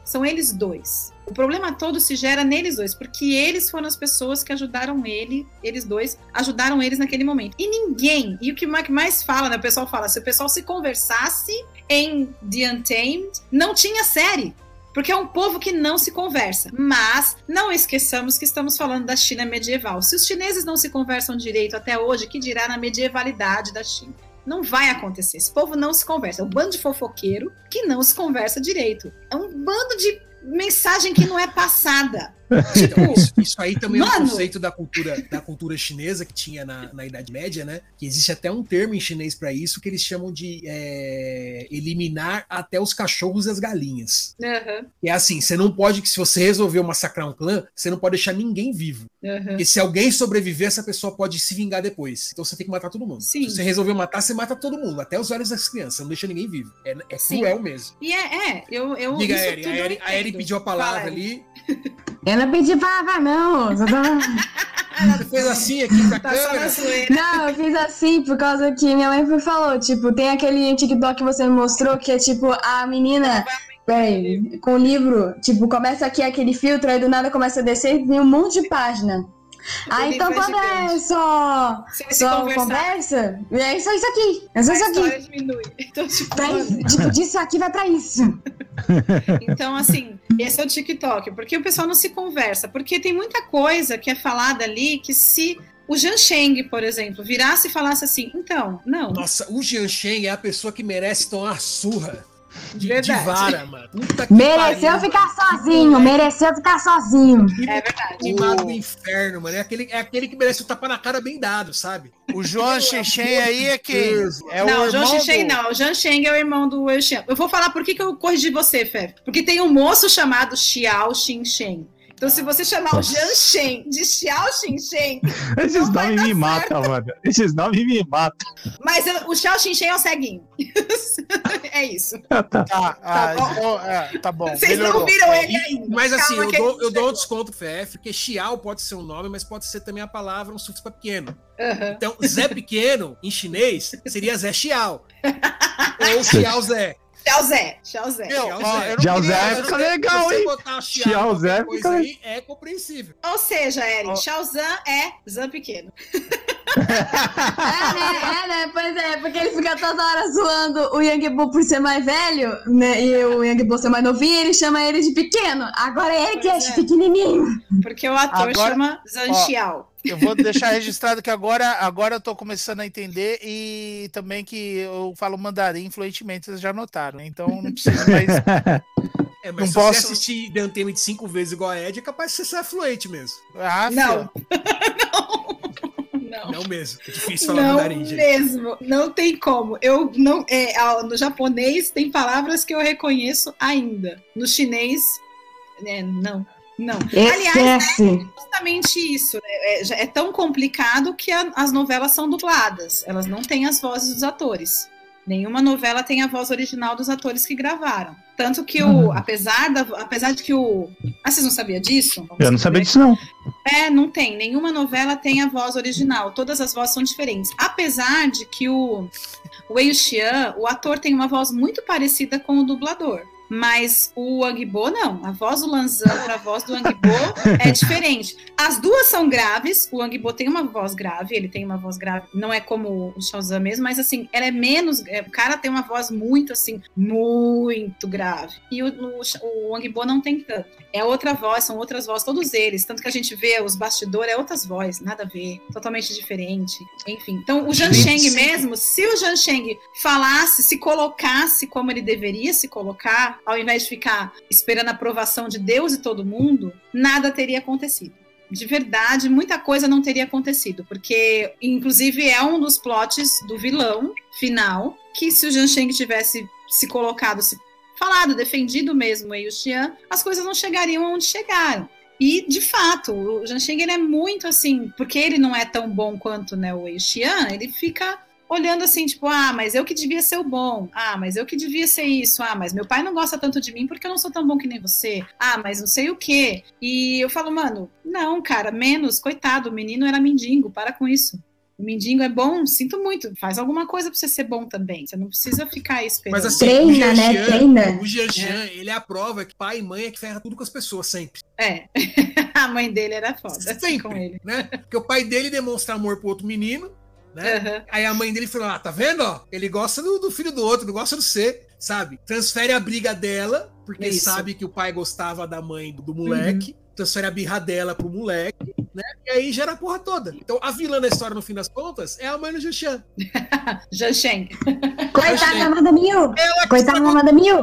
São eles dois. O problema todo se gera neles dois, porque eles foram as pessoas que ajudaram ele, eles dois, ajudaram eles naquele momento. E ninguém, e o que Mike mais fala, né? O pessoal fala, se o pessoal se conversasse em The Untamed, não tinha série. Porque é um povo que não se conversa. Mas não esqueçamos que estamos falando da China medieval. Se os chineses não se conversam direito até hoje, que dirá na medievalidade da China? Não vai acontecer. Esse povo não se conversa. É um bando de fofoqueiro que não se conversa direito. É um bando de mensagem que não é passada. Então, isso, isso aí também é um Mano! conceito da cultura, da cultura chinesa que tinha na, na Idade Média, né? Que existe até um termo em chinês pra isso que eles chamam de é, eliminar até os cachorros e as galinhas. E é assim, você não pode, que se você resolveu massacrar um clã, você não pode deixar ninguém vivo. Porque se alguém sobreviver, essa pessoa pode se vingar depois. Então você tem que matar todo mundo. Sim. Se você resolveu matar, você mata todo mundo, até os velhos das crianças, não deixa ninguém vivo. É, é Sim. cruel mesmo. E é, é, eu. eu Diga, isso Eri. tudo A eu Eri, a Eri pediu a palavra Fala, ali. Eu não pedi palavra, não. Você fez assim aqui pra Tá só câmera. Não, eu fiz assim por causa que minha mãe me falou. Tipo, tem aquele TikTok que você me mostrou que é tipo a menina. Peraí, com o livro, tipo, começa aqui aquele filtro, aí do nada começa a descer e tem um monte de página. Ah, então quando é só, só conversa, é só isso aqui. É só a isso aqui. diminui. Então, tipo, Pra tipo, disso aqui vai pra isso. Então, assim, esse é o TikTok, porque o pessoal não se conversa, porque tem muita coisa que é falada ali que se o Jean Sheng, por exemplo, virasse e falasse assim, então, não, Nossa, o Jian Shen é a pessoa que merece tomar surra de, de vara, mano. Puta que Mereceu pariu. ficar sozinho, mereceu ficar sozinho. é verdade. Queimado do inferno, mano. É aquele, é aquele que merece o tapa na cara bem dado, sabe? O João Chechen aí é quem? Deus. É não, o o Jean irmão Sheng do- não, o Jean Sheng é o irmão do Wei Xian. Eu vou falar por que, que eu corrigi você, Fef. Porque tem um moço chamado Xiao Xinchen. Então, se você chamar Nossa. o Jean Shen de Xiao Xinchen, Esses Não vai nomes dar me matam, mano. Esses nomes me matam. mas eu- o Xiao Xinchen é o ceguinho. é isso. Ah, tá. Tá, ah, bom. então, é, tá bom. Vocês não melhorou. viram ele ainda. Mas assim, Calma eu dou, eu dou um desconto pro FF, porque Xiao pode ser um nome, mas pode ser também a palavra, um sufixo pra pequeno. Aham. Então, Zé Pequeno, em chinês, seria Zé Xiao. Ou Xiao Zé. Tchau, Zé. Tchau, Zé. Meu, Xiao ó, Zé. eu não Xiao queria- Zé eu não fica queria- legal, você hein? botar Xiao, Xiao Zé fica- aí, é compreensível. Ou seja, Eren, Ó. Xiaozan é Zan pequeno. É, né? É, né? Pois é, porque ele fica toda hora zoando o Yang Bu por ser mais velho, né? E o Yang Bu ser mais novinho, ele chama ele de pequeno. Agora é ele que é Pois pequenininho. Porque o ator Agora- chama Zan ó. Xiao. Eu vou deixar registrado que agora, agora eu tô começando a entender e também que eu falo mandarim fluentemente, vocês já notaram, né? Então não preciso mais. É, mas Não se posso- você assistir The Untamed cinco vezes igual a Ed, é capaz de você ser fluente mesmo. Ah, Não. Não. Não mesmo. É difícil falar Não mandarim, gente. mesmo, não tem como. Eu não, é, no japonês tem palavras que eu reconheço ainda. No chinês, é, não, não. Aliás, Esquece. justamente isso. né? É, é tão complicado que a- as novelas são dubladas. Elas não têm as vozes dos atores. Nenhuma novela tem a voz original dos atores que gravaram. Tanto que o, Hum. apesar, da, apesar de que o. Ah, vocês não sabiam disso? Eu não sabia disso, não. É, não tem. Nenhuma novela tem a voz original. Todas as vozes são diferentes. Apesar de que o, o Wei Xian, o ator tem uma voz muito parecida com o dublador. Mas o Angbo não. A voz do Lanzan para a voz do Angbo é diferente. As duas são graves. O Angbo tem uma voz grave, ele tem uma voz grave. Não é como o Shaozan mesmo, mas assim, ela é menos. é, O cara tem uma voz muito assim, muito grave. E o, o, o Angbo não tem tanto. É outra voz, são outras vozes, todos eles. Tanto que a gente vê os bastidores, é outras vozes, nada a ver, totalmente diferente. Enfim. Então, o Jan Sheng mesmo, se o Jan Sheng falasse, se colocasse como ele deveria se colocar, ao invés de ficar esperando a aprovação de Deus e todo mundo, nada teria acontecido. De verdade, muita coisa não teria acontecido, porque, inclusive, é um dos plots do vilão final, que se o Jan Sheng tivesse se colocado, se falado, defendido mesmo o Xian, as coisas não chegariam onde chegaram. E, de fato, o Zhang Sheng ele é muito assim, porque ele não é tão bom quanto né, o Xian, ele fica olhando assim, tipo, ah, mas eu que devia ser o bom. Ah, mas eu que devia ser isso. Ah, mas meu pai não gosta tanto de mim porque eu não sou tão bom que nem você. Ah, mas não sei o quê. E eu falo, mano, não, cara, menos, coitado, o menino era mendigo, para com isso. O mendigo é bom, sinto muito. Faz alguma coisa pra você ser bom também. Você não precisa ficar esperando. Mas assim, Treina, o Jean né? Jean- Treina. O Jean ele é a prova que pai e mãe é que ferra tudo com as pessoas, sempre. É. a mãe dele era foda Sempre. com ele. Né? Porque o pai dele demonstra amor pro outro menino, né? Aham. Aí a mãe dele falou: Ah, tá vendo? Ó? Ele gosta do, do filho do outro, não gosta do C, sabe? Transfere a briga dela, porque Isso. sabe que o pai gostava da mãe do, do moleque. Uhum. Transfere a birra dela pro moleque, né? E aí gera a porra toda. Então a vilã da história, no fim das contas, é a mãe do Jushan. Jan Sheng. Coitada da Amanda Mil. Coitada da Amanda Mil.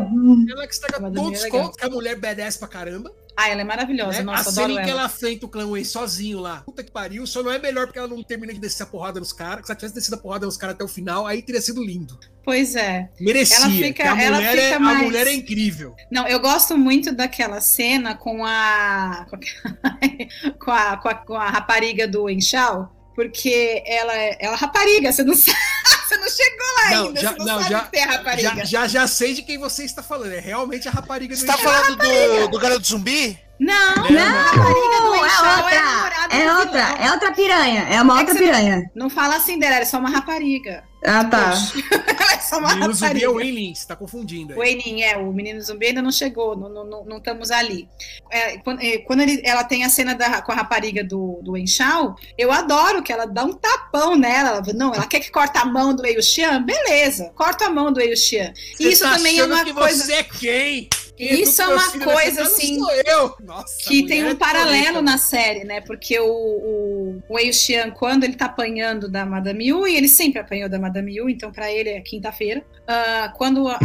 Ela que estraga a todos é os contos, que a mulher BDS pra caramba. Ah, ela é maravilhosa. né? Nossa, a cena em que ela. enfrenta o clã Wei sozinho lá. Puta que pariu, só não é melhor porque ela não termina de descer a porrada nos caras. Se ela tivesse descido a porrada nos caras até o final, aí teria sido lindo. Pois é. Merecia. Ela fica- a, ela mulher é, fica a mais- mulher é incrível. Não, eu gosto muito daquela cena com a. com a, com a, com a, com a rapariga do Enxau, porque ela é ela é rapariga, você não sabe, você não chegou lá Não, ainda, já- você não, não, sabe já- que a rapariga. Já, já, já sei de quem você está falando. É realmente a rapariga do Você tá Enxau. falando do, do garoto zumbi? Não, Não, a rapariga do Não, é Enxau é, a outra. namorada É do outra, é outra piranha. É uma É outra piranha. Não fala assim dela, ela é só uma rapariga. Ah, tá. ela é Menino zumbi é o Wayne Lin, você tá confundindo. aí. O Enin, é, o menino zumbi ainda não chegou, não, não, não, não estamos ali. É, quando é, quando ele- ela tem a cena da, com a rapariga do, do Enxau, eu adoro que ela dá um tapão nela. Ela, não, ela quer que corta a mão do Eio Xian? Beleza, corta a mão do Eio Xian. Você Isso tá também é uma que coisa. Você é quem? Isso é uma coisa, assim, Sou eu. Nossa, que tem um é paralelo na série, né? Porque o, o, o Wei Xian, quando ele tá apanhando da Madame Yu, e ele sempre apanhou da Madame Yu, então pra ele é quinta-feira. ah, quando a,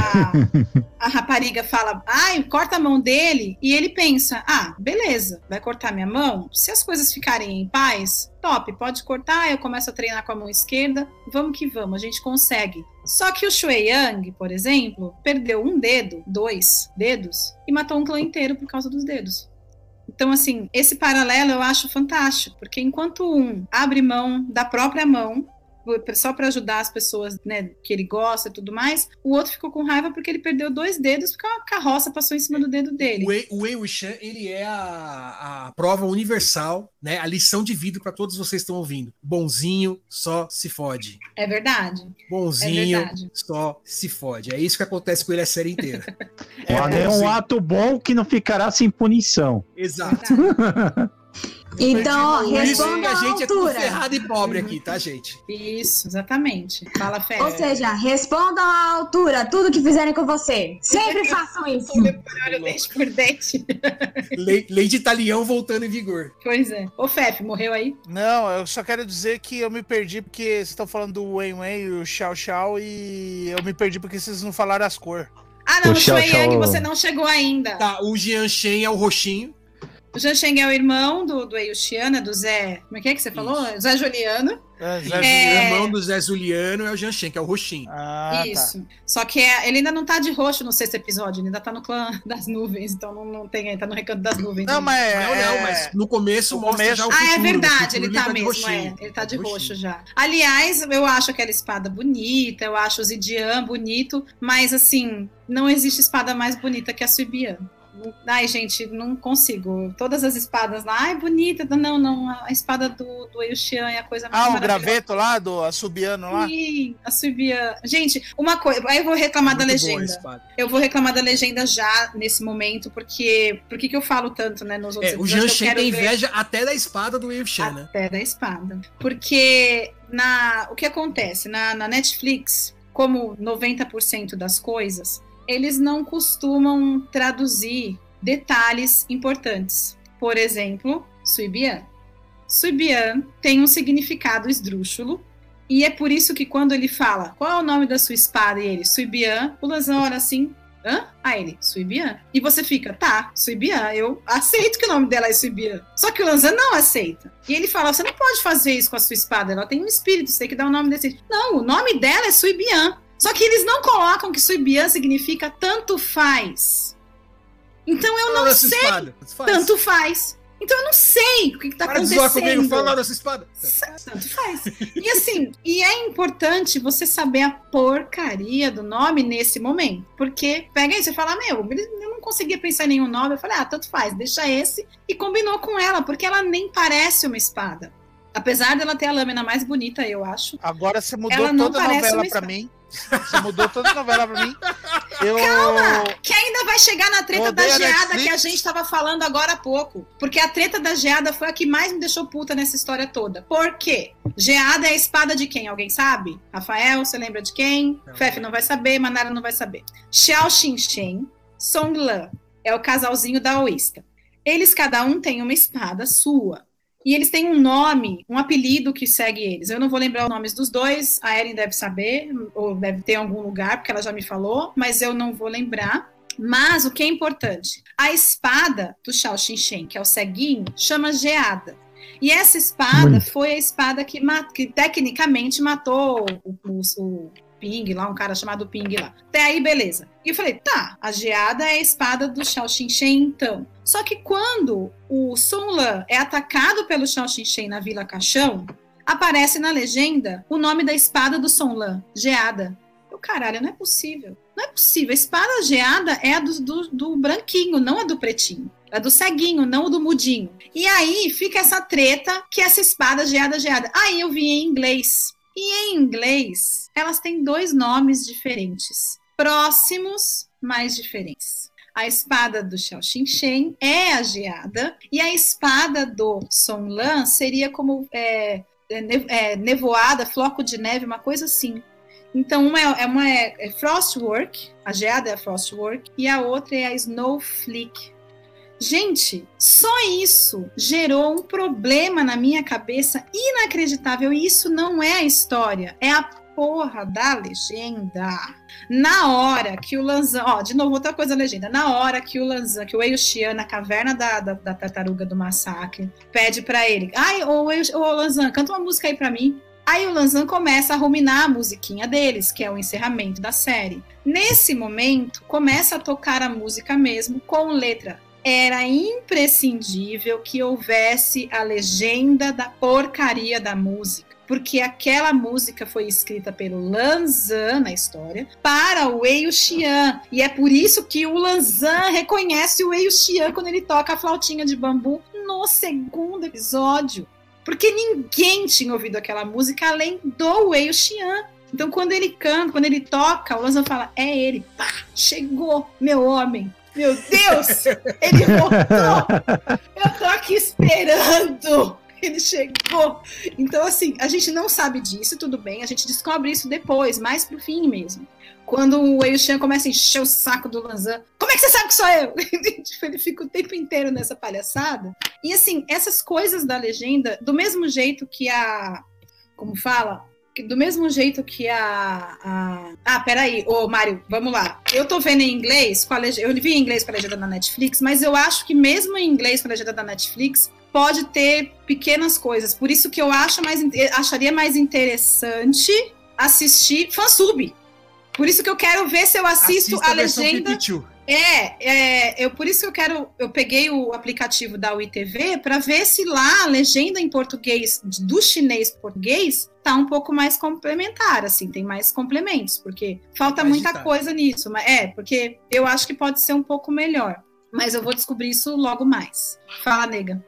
a rapariga fala, ai, corta a mão dele, e ele pensa, ah, beleza, vai cortar minha mão? Se as coisas ficarem em paz, top, pode cortar, eu começo a treinar com a mão esquerda, vamos que vamos, a gente consegue. Só que o Shui Yang, por exemplo, perdeu um dedo, dois dedos, e matou um clã inteiro por causa dos dedos. Então, assim, esse paralelo eu acho fantástico, porque enquanto um abre mão da própria mão, só para ajudar as pessoas né, que ele gosta e tudo mais, o outro ficou com raiva porque ele perdeu dois dedos, porque uma carroça passou em cima do dedo dele. O Wei, Wuxian, ele é a, a prova universal, né? A lição de vida para todos vocês que estão ouvindo. Bonzinho só se fode. É verdade. Bonzinho É verdade. só se fode. É isso que acontece com ele a série inteira. É, é um ato bom que não ficará sem punição. Exato. Então, ó, Por isso que responda a à gente é tudo altura. ferrado e pobre aqui, tá, gente? Isso, exatamente. Fala, Fé. Ou seja, respondam à altura tudo que fizerem com você. Sempre façam isso. olho dente por dente. Lei, lei de italião voltando em vigor. Pois é. Ô, Fefe, morreu aí? Não, eu só quero dizer que eu me perdi porque vocês estão falando do Wen Wen e o Xiao Xiao e eu me perdi porque vocês não falaram as cores. Ah, não, O o Xiao Yang Xiao- você não chegou ainda. Tá, o Jian Shen é o roxinho. O Zhan Sheng é o irmão do, do Eiuxiana, do Zé. Como é que é que você falou? Zé Juliano. É, Zé O É. irmão do Zé Zuliano é o Jian Shen, que é o roxinho. Ah, tá. Isso. Só que é- ele ainda não tá de roxo no sexto episódio, ele ainda tá no clã das nuvens, então não, não tem, ele tá no recanto das nuvens. Não, ainda. mas Não, é, não, mas no começo no mostra começo- já o Ah, é no verdade, futuro ele tá de mesmo, é. Ele tá de Roxinho. roxo já. Aliás, eu acho aquela espada bonita, eu acho o Zidian bonito, mas assim, não existe espada mais bonita que a Suibian. Ai, gente, não consigo. Todas as espadas lá, ai, bonita. Não, não, a espada do, do Eushian é a coisa mais Ah, o maravilhosa. graveto lá do Assubiano lá? Sim, a Suibian. Gente, uma coisa, aí eu vou reclamar da Muito boa a legenda. Eu vou reclamar da legenda já nesse momento, porque. Por que, que eu falo tanto, né, nos outros É, o Shen quero tem ver? inveja até da espada do Shen, né? Até da espada. Porque na, o que acontece? Na, na Netflix, como 90% das coisas, eles não costumam traduzir detalhes importantes. Por exemplo, Suibian. Suibian tem um significado esdrúxulo. E é por isso que quando ele fala qual é o nome da sua espada e ele, Suibian, o Lanzão olha assim, hã? Aí ele, Suibian. E você fica, tá, Suibian, eu aceito que o nome dela é Suibian. Só que o Lanzan não aceita. E ele fala, você não pode fazer isso com a sua espada, ela tem um espírito, você tem que dar o nome desse. Não, o nome dela é Suibian. Só que eles não colocam que Suibian significa tanto faz. Então eu Fala não sei, espada. Faz. tanto faz. Então eu não sei o que, que tá Para de zoar acontecendo. comigo, fala da sua espada. Tanto faz. E assim, e é importante você saber a porcaria do nome nesse momento. Porque pega aí, você fala, meu, eu não conseguia pensar em nenhum nome. Eu falei, ah, tanto faz, deixa esse. E combinou com ela, porque ela nem parece uma espada. Apesar dela ter a lâmina mais bonita, eu acho. Agora você mudou toda a novela espada. mim. Você mudou toda a novela pra mim. Eu... Que ainda vai chegar na treta da odeio a geada Netflix. que a gente tava falando agora há pouco. Porque a treta da geada foi a que mais me deixou puta nessa história toda. Por quê? Geada é a espada de quem? Alguém sabe? Rafael, você lembra de quem? Não. Fefe não vai saber, Manara não vai saber. Xiao Xinchen, Song Lan é o casalzinho daoísta. Eles cada um tem uma espada sua. E eles têm um nome, um apelido que segue eles. Eu não vou lembrar os nomes dos dois, a Erin deve saber, ou deve ter em algum lugar, porque ela já me falou, mas eu não vou lembrar. Mas o que é importante? A espada do Shao Xinchen, que é o ceguinho, chama Geada. E essa espada Bonito. foi a espada que, que tecnicamente matou o, o- o Ping lá, um cara chamado Ping lá. Até aí, beleza. E eu falei, tá, a geada é a espada do Shao Xinchen, então. Só que quando o Sun Lan é atacado pelo Shao Xinchen na Vila Caixão, aparece na legenda o nome da espada do Sun Lan, Geada. Eu, caralho, não é possível. Não é possível. A espada geada é a do, do, do branquinho, não a do pretinho. É do ceguinho, não do mudinho. E aí fica essa treta que essa espada geada, geada. Aí eu vi em inglês. E em inglês, elas têm dois nomes diferentes. Próximos, mas diferentes. A espada do Xiao Xinchen é a geada. E a espada do Song Lan seria como é, é, é, nevoada, floco de neve, uma coisa assim. Então, uma é, é uma é, é Frostwork, a geada é a Frostwork, e a outra é a Snowflake. Gente, só isso gerou um problema na minha cabeça inacreditável. E isso não é a história, é a porra da legenda. Na hora que o Lanzan, ó, de novo, outra coisa da legenda. Na hora que o Lanzan, que o Eushian, na caverna da, da, da tartaruga do massacre, pede pra ele: ai, ô, ô Lanzan, canta uma música aí pra mim. Aí o Lanzan começa a ruminar a musiquinha deles, que é o encerramento da série. Nesse momento, começa a tocar a música mesmo com letra. Era imprescindível que houvesse a legenda da porcaria da música, porque aquela música foi escrita pelo Lanzan na história para o Wei Xian, e é por isso que o Lanzan reconhece o Wei Xian quando ele toca a flautinha de bambu no segundo episódio. Porque ninguém tinha ouvido aquela música além do Wei Xian. Então, quando ele canta, quando ele toca, o Lanzan fala: É ele, pá, chegou, meu homem. Meu Deus, ele voltou. Eu tô aqui esperando. Ele chegou. Então, assim, a gente não sabe disso, tudo bem. A gente descobre isso depois, mais pro fim mesmo. Quando o Wei Shan começa a encher o saco do Lanzan. Como é que você sabe que sou eu? Tipo, ele fica o tempo inteiro nessa palhaçada. E, assim, essas coisas da legenda, do mesmo jeito que a. Como fala? Do mesmo jeito que a. a... Ah, peraí, ô Mário, vamos lá. Eu tô vendo em inglês, com a legenda, eu vi em inglês com a legenda da Netflix, mas eu acho que mesmo em inglês com a legenda da Netflix, pode ter pequenas coisas. Por isso que eu acho mais, acharia mais interessante assistir fansub. Por isso que eu quero ver se eu assisto Assista a legenda. Pikachu. É, é, eu por isso que eu quero. Eu peguei o aplicativo da UITV para ver se lá a legenda em português do chinês pro português tá um pouco mais complementar, assim, tem mais complementos, porque falta muita ditado. coisa nisso. Mas é, porque eu acho que pode ser um pouco melhor. Mas eu vou descobrir isso logo mais. Fala, nega.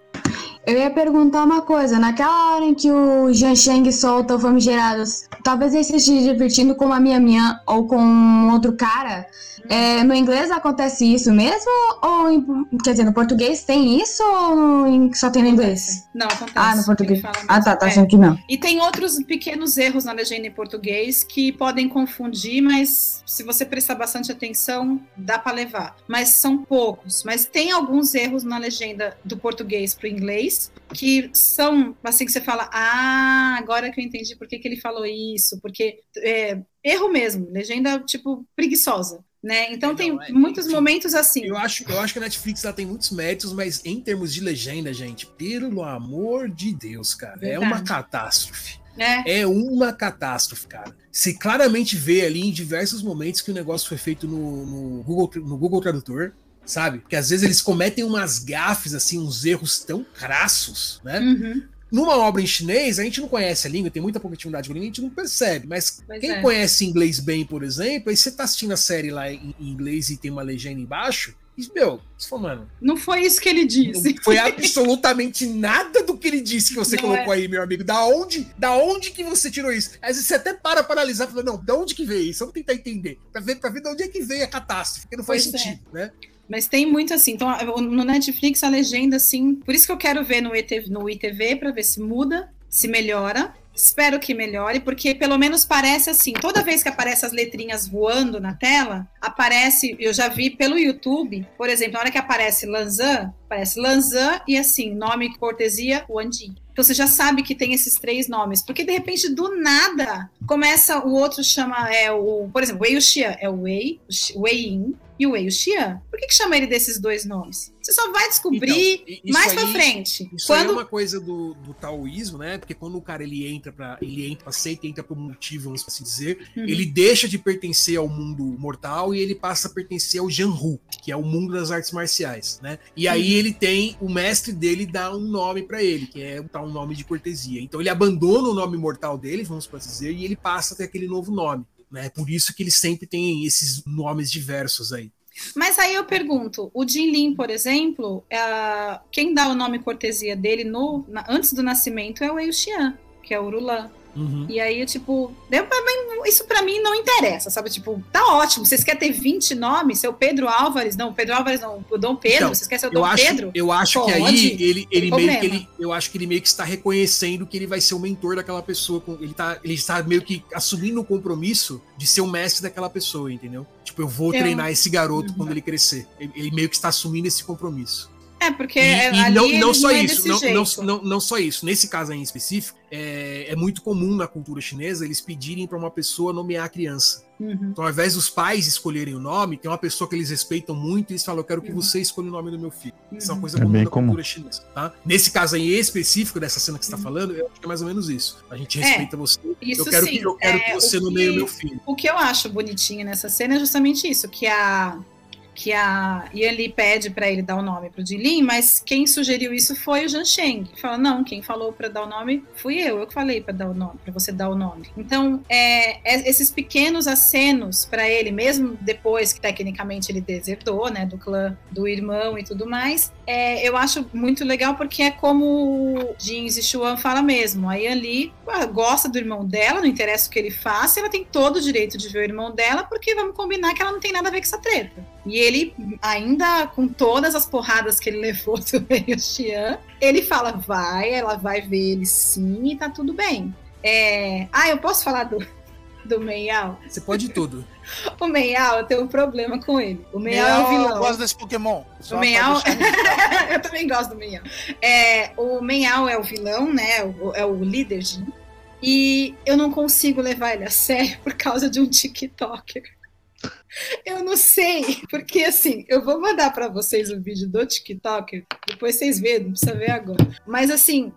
Eu ia perguntar uma coisa. Naquela hora em que o Jian Sheng solta o Famigerados, talvez ele esteja se divertindo com uma Minha Minha ou com outro cara. É, no inglês acontece isso mesmo? Ou em- quer dizer, no português tem isso ou no- em- só tem no inglês? Não, acontece. Ah, no português. Ah, tá, tá É. achando que não. E tem outros pequenos erros na legenda em português que podem confundir, mas se você prestar bastante atenção, dá para levar. Mas são poucos. Mas tem alguns erros na legenda do português para o inglês que são assim que você fala: ah, agora que eu entendi por que, que ele falou isso, porque é, erro mesmo, legenda tipo preguiçosa. Né? Então É, tem não, é, muitos enfim, momentos assim. Eu acho, eu acho que a Netflix ela tem muitos méritos, mas em termos de legenda, gente, pelo amor de Deus, cara, é Verdade. uma catástrofe. né? É uma catástrofe, cara. Você claramente vê ali em diversos momentos que o negócio foi feito no, no Google, no Google Tradutor, sabe? Porque às vezes eles cometem umas gafes, assim, uns erros tão crassos, né? Uhum. Numa obra em chinês, a gente não conhece a língua, tem muita pouca intimidade com a língua, a gente não percebe. Mas Pois quem é. conhece inglês bem, por exemplo, aí você tá assistindo a série lá em, em inglês e tem uma legenda embaixo, e, meu, você fala, mano, Não foi isso que ele disse. não foi absolutamente nada do que ele disse que você Não colocou é. aí, meu amigo. Da onde, da onde que você tirou isso? Às vezes você até para para analisar e fala, não, da onde que veio isso? Vamos tentar entender. Pra ver, pra ver de onde é que veio a catástrofe, porque não faz Pois é. sentido, né? Mas tem muito assim. Então, no Netflix, a legenda, assim. Por isso que eu quero ver no, ET, no ITV, para ver se muda, se melhora. Espero que melhore, porque pelo menos parece assim. Toda vez que aparece as letrinhas voando na tela, aparece, eu já vi pelo YouTube, por exemplo, na hora que aparece Lanzan, aparece Lanzan e assim, nome cortesia, Wandi. Então você já sabe que tem esses três nomes, porque de repente do nada começa o outro chama é o, por exemplo, Wei Xian é o Wei, Wei Yin e o Wei Xian. Por que, que chama ele desses dois nomes? Você só vai descobrir Então, mais aí- pra frente. Isso aí é Quando uma coisa do, do taoísmo, né? Porque quando o cara ele entra para ele entra, aceita, entra por um motivo, vamos assim dizer, Uhum. ele deixa de pertencer ao mundo mortal e ele passa a pertencer ao Janhu, que é o mundo das artes marciais, né? E aí Uhum. ele tem o mestre dele dá um nome para ele, que é tá um nome de cortesia. Então ele abandona o nome mortal dele, vamos assim dizer, e ele passa a ter aquele novo nome. Né? Por isso que ele sempre tem esses nomes diversos aí. Mas aí eu pergunto, o Jin Lin, por exemplo, é, quem dá o nome cortesia dele no, na- antes do nascimento é o Wei Xian, que é o Urulan. Uhum. E aí, tipo, mim- isso pra mim não interessa, sabe? Tipo, tá ótimo. Vocês querem ter 20 nomes? Seu Pedro Álvares? Não, Pedro Álvares não. O Dom Pedro? Então, vocês querem ser o Eu Dom acho, Pedro? eu acho que aí ele, ele meio que ele, eu acho que ele meio que está reconhecendo que ele vai ser o mentor daquela pessoa. com- Ele tá, ele está meio que assumindo o compromisso de ser o mestre daquela pessoa, entendeu? Tipo, eu vou Eu- treinar esse garoto Uhum. quando ele crescer. Ele, ele meio que está assumindo esse compromisso. É, porque E, é, e não, não só é isso, não, não, não, não só isso. Nesse caso aí em específico, é, é muito comum na cultura chinesa eles pedirem para uma pessoa nomear a criança. Uhum. Então, ao invés dos pais escolherem o nome, tem uma pessoa que eles respeitam muito e eles falam: Eu quero que Uhum. você escolha o nome do meu filho. Isso é uma Uhum. coisa É comum na comum. cultura chinesa. Tá? Nesse caso aí específico dessa cena que você está Uhum. falando, eu acho que é mais ou menos isso. A gente É, respeita você. Isso eu quero sim. que, eu quero é, que você o nomeie o que- meu filho. O que eu acho bonitinho nessa cena é justamente isso, que a que a Yan pede para ele dar o nome pro Jilin, mas quem sugeriu isso foi o Zhan Sheng. Fala, não, quem falou para dar o nome fui eu, eu que falei para dar o nome, para você dar o nome. Então, é, é- esses pequenos acenos para ele, mesmo depois que tecnicamente ele desertou, né, do clã do irmão e tudo mais, é, eu acho muito legal porque é como o Jin Zixuan fala mesmo. A Yan Li ah, gosta do irmão dela, não interessa o que ele faça, ela tem todo o direito de ver o irmão dela, porque vamos combinar que ela não tem nada a ver com essa treta. E ele, ainda com todas as porradas que ele levou do Wei Xian, ele fala: vai, ela vai ver ele sim e tá tudo bem. É... Ah, eu posso falar do, do Meiao? Você pode tudo. O Meiao, eu tenho um problema com ele. O Meiao é o Eu vilão. gosto desse Pokémon. Só O registrado. eu também gosto do Meiau. É, o Meiau é o vilão, né? O- é o líder Jin. E eu não consigo levar ele a sério por causa de um TikToker. Eu não sei, porque assim, eu vou mandar pra vocês o vídeo do TikToker, depois vocês vêem, não precisa ver agora. Mas assim,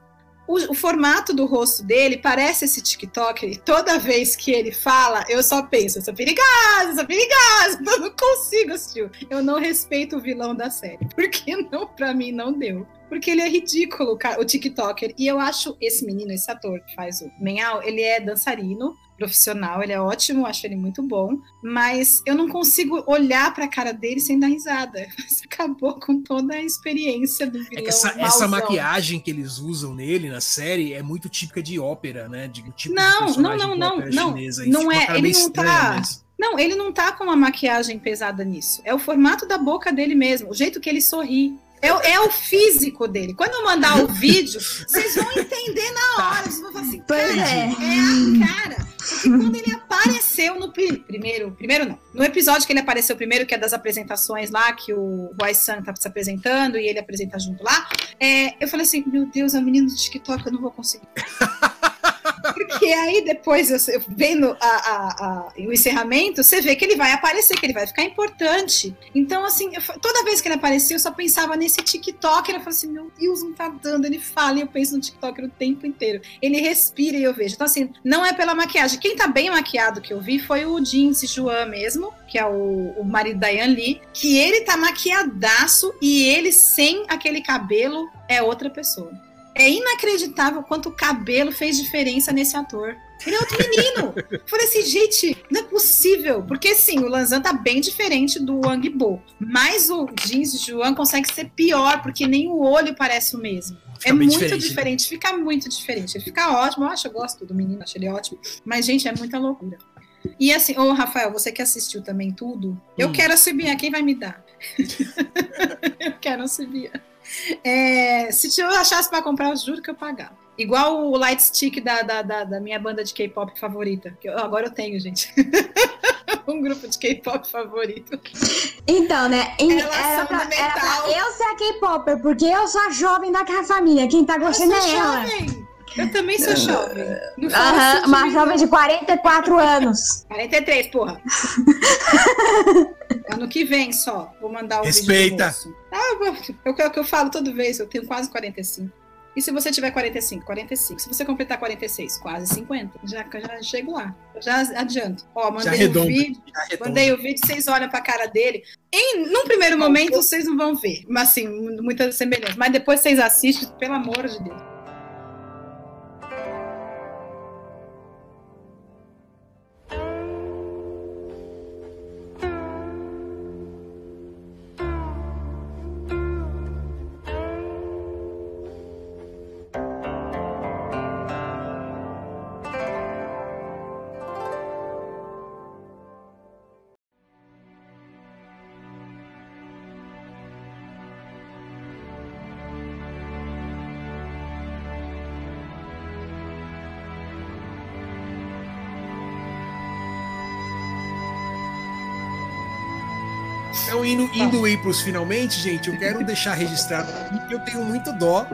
o, o formato do rosto dele parece esse TikToker, e toda vez que ele fala, eu só penso, eu sou perigosa, eu sou perigosa, eu não consigo assistir. Eu não respeito o vilão da série, porque não, pra mim não deu. Porque ele é ridículo, o TikToker. E eu acho esse menino, esse ator que faz o Menhal, ele é dançarino, profissional, ele é ótimo, acho ele muito bom. Mas eu não consigo olhar pra cara dele sem dar risada. Isso acabou com toda a experiência do vilão. É que essa, essa maquiagem que eles usam nele na série é muito típica de ópera, né? De, tipo de Não, personagem não, de não, ópera não, chinesa. Não uma é, ele não tá- mesmo. Não, ele não tá com uma maquiagem pesada nisso. É o formato da boca dele mesmo, o jeito que ele sorri. É, o- é o físico dele. Quando eu mandar o vídeo, vocês vão entender na hora. Vocês vão falar assim, cara, é. a cara. Porque quando ele apareceu no pri- primeiro, primeiro não, no episódio que ele apareceu primeiro, que é das apresentações lá, que o Wai San tá se apresentando e ele apresenta junto lá, é, eu falei assim, meu Deus, é um menino do TikTok, eu não vou conseguir. Porque aí depois, eu, vendo a- a- a- o encerramento, você vê que ele vai aparecer, que ele vai ficar importante. Então, assim, eu toda vez que ele aparecia, eu só pensava nesse TikTok. Eu falei assim, meu Deus, não tá dando. Ele fala e eu penso no TikTok o tempo inteiro. Ele respira e eu vejo. Então, assim, não é pela maquiagem. Quem tá bem maquiado que eu vi foi o Jin Sijuan mesmo, que é o, o marido da Yan Li, que ele tá maquiadaço e ele sem aquele cabelo é outra pessoa. É inacreditável quanto o cabelo fez diferença nesse ator. Ele é outro menino. Eu Falei assim, gente, não é possível. Porque sim, o Lanzan tá bem diferente do Wang Bo. Mas o Jeans Juan consegue ser pior, porque nem o olho parece o mesmo. Fica é muito diferente, diferente, né? fica muito diferente. Ele fica ótimo. Eu acho, eu gosto do menino, acho ele ótimo. Mas, gente, é muita loucura. E assim, ô Rafael, você que assistiu também tudo, eu Hum. quero a Sibia, quem vai me dar? eu quero a Sibia. É, se eu achasse pra comprar, eu juro que eu pagava. Igual o light stick da, da, da, da minha banda de K-pop favorita. Que eu- agora eu tenho, gente. um grupo de K-pop favorito. Então, né? em- era, pra, era pra eu ser a K-Popper, porque eu sou a jovem daquela família. Quem tá Eu gostando sou é ela. Eu também sou jovem. Não fala Aham, assim de uma jovem de 44 anos. 43, porra. ano que vem só. Vou mandar o Respeita. vídeo moço. Ah, eu, é o que eu falo toda vez, eu tenho quase 45. E se você tiver 45, 45. Se você completar 46, quase 50. Já, já chego lá. Eu Já adianto. Ó, Já mandei o vídeo. Mandei o vídeo, vocês olham pra cara dele. Em, num primeiro momento, vocês não vão ver. Mas assim, muita semelhança. Mas depois vocês assistem, pelo amor de Deus. Indo, indo aí pros finalmente, gente, eu quero deixar registrado aqui que eu tenho muito dó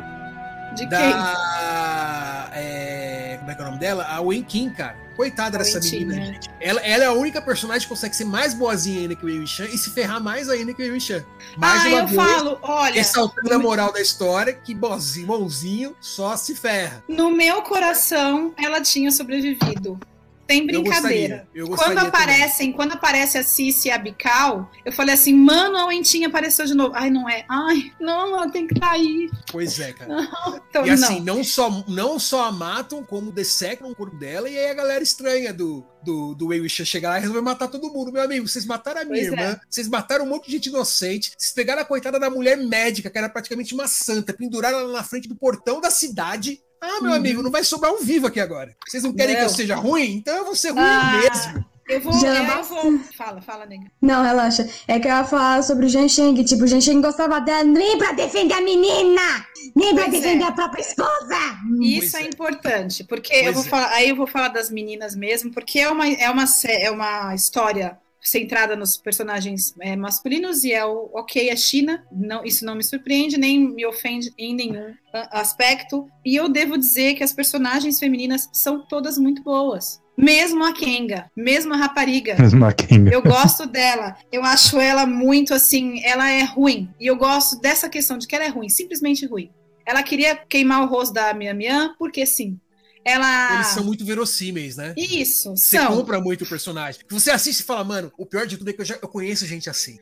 De quem? da. é, como é que é o nome dela? A Wen Kim, cara. Coitada dessa menina, né? gente. Ela, ela é a única personagem que consegue ser mais boazinha ainda que o Wei Shan e se ferrar mais ainda que o Wei Shan. Mais ah, uma eu vez, falo, olha. ressaltando a moral da história, que bozinho, bonzinho só se ferra. No meu coração, ela tinha sobrevivido. Sem Eu brincadeira. gostaria. Eu gostaria Quando também. aparecem, quando aparece a Cici e a Bical, eu falei assim, mano, a Wentinha apareceu de novo. Ai, não é. Ai, não, ela tem que estar aí. Pois é, cara. Então, E assim, não. não só, não só a matam, como dessecam o corpo dela, e aí a galera estranha do, do, do Wuxian chegar lá e resolver matar todo mundo. Meu amigo, vocês mataram a minha Pois é. irmã, vocês mataram um monte de gente inocente, vocês pegaram a coitada da mulher médica, que era praticamente uma santa, penduraram ela na frente do portão da cidade. Ah, meu Uhum. amigo, não vai sobrar um vivo aqui agora. Vocês não querem que eu Não. seja ruim? Então eu vou ser ruim Ah, mesmo. Eu vou, Já eu vou. Fala, fala, nega. Não, relaxa. É que eu ia falar sobre o Jean Sheng. Tipo, o Jean Sheng gostava dela nem pra defender a menina! Nem pra Pois defender é. a própria esposa! Isso é, é. importante, porque Pois eu vou é. falar, aí eu vou falar das meninas mesmo, porque é uma, é uma, é uma história centrada nos personagens é, masculinos e é o ok, é China, não, isso não me surpreende, nem me ofende em nenhum a- aspecto. E eu devo dizer que as personagens femininas são todas muito boas. Mesmo a Kenga, mesmo a rapariga. Mesma Kenga. Eu gosto dela. Eu acho ela muito assim. Ela é ruim. E eu gosto dessa questão de que ela é ruim, simplesmente ruim. Ela queria queimar o rosto da Mian Mian, porque sim. Ela. Eles são muito verossímeis, né? Isso, Você são. compra muito o personagem. Você assiste e fala, mano, o pior de tudo é que eu, já, eu conheço gente assim.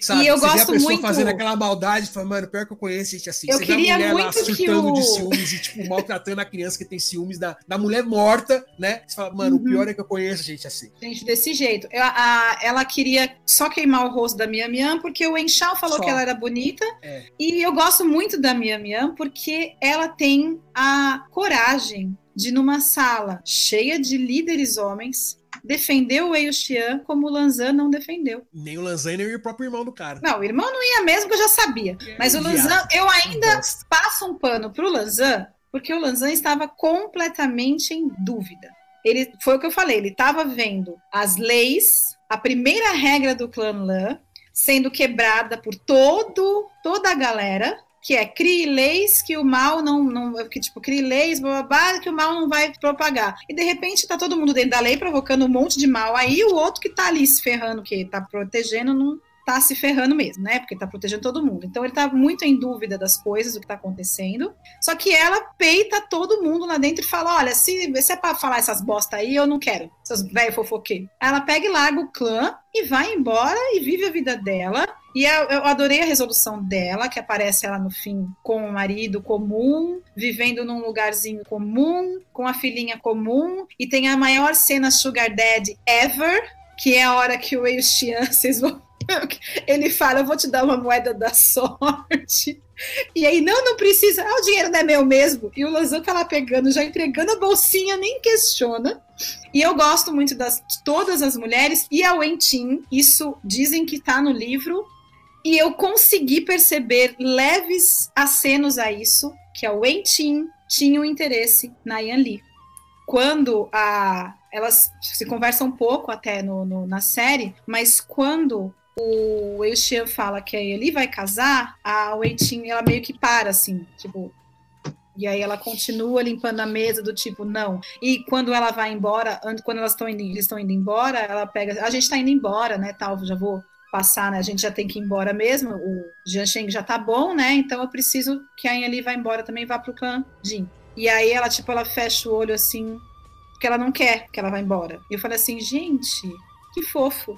Sabe? E eu você vê a gosto pessoa muito- fazendo aquela maldade e fala, mano, pior que eu conheço gente assim. Eu você vê queria a mulher lá muito que surtando de o- ciúmes e, tipo, maltratando a criança que tem ciúmes da, da mulher morta, né? Você fala, mano, o Uhum. pior é que eu conheço gente assim. Gente, desse jeito. Eu- a- ela queria só queimar o rosto da Mian Mian, porque o Enxal falou Só. que ela era bonita. É. E eu gosto muito da Mian Mian, porque ela tem a coragem de, numa sala cheia de líderes homens, defender o Wei Xian como o Lanzan não defendeu. Nem o Lanzani nem o próprio irmão do cara. Não, o irmão não ia mesmo, que eu já sabia. Mas o. Lanzan, eu ainda passo um pano pro Lanzan, porque o Lanzan estava completamente em dúvida. Ele foi o que eu falei, ele estava vendo as leis, a primeira regra do clã Lan sendo quebrada por todo toda a galera, que é crie leis que o mal não, não que tipo crie leis blá, blá, blá, que o mal não vai propagar. E de repente tá todo mundo dentro da lei provocando um monte de mal. Aí o outro que tá ali se ferrando, que tá protegendo, não tá se ferrando mesmo, né? Porque tá protegendo todo mundo. Então ele tá muito em dúvida das coisas, do que tá acontecendo. Só que ela peita todo mundo lá dentro e fala: olha, se, se é pra falar essas bosta aí, eu não quero. Seus velho fofoqueiros. Ela pega e larga o clã e vai embora e vive a vida dela. E eu, eu adorei a resolução dela, que aparece ela no fim com o marido comum, vivendo num lugarzinho comum, com a filhinha comum, e tem a maior cena Sugar Daddy ever, que é a hora que o Wei Xian, vocês vão. Ele fala: Eu vou te dar uma moeda da sorte. E aí, não, não precisa. Ah, o dinheiro não é meu mesmo. E o Lanzan tá lá pegando, já entregando a bolsinha, nem questiona. E eu gosto muito das, de todas as mulheres. E a Wentin, isso dizem que tá no livro. E eu consegui perceber leves acenos a isso, que a Wentin tinha um interesse na Yan Li. Quando a elas se conversam um pouco até no, no- na série, mas quando o Wei Xian fala que a Eli vai casar, a Wei ela meio que para, assim, tipo... E aí ela continua limpando a mesa do tipo, não. E quando ela vai embora, an- quando elas estão indo, eles estão indo embora, ela pega, a gente tá indo embora, né, tal, já vou passar, né, a gente já tem que ir embora mesmo, o Jian Sheng já tá bom, né, então eu preciso que a Eli vá embora também, vá pro clã Jin. E aí ela, tipo, ela fecha o olho assim, porque ela não quer que ela vá embora. E eu falei assim, gente, que fofo.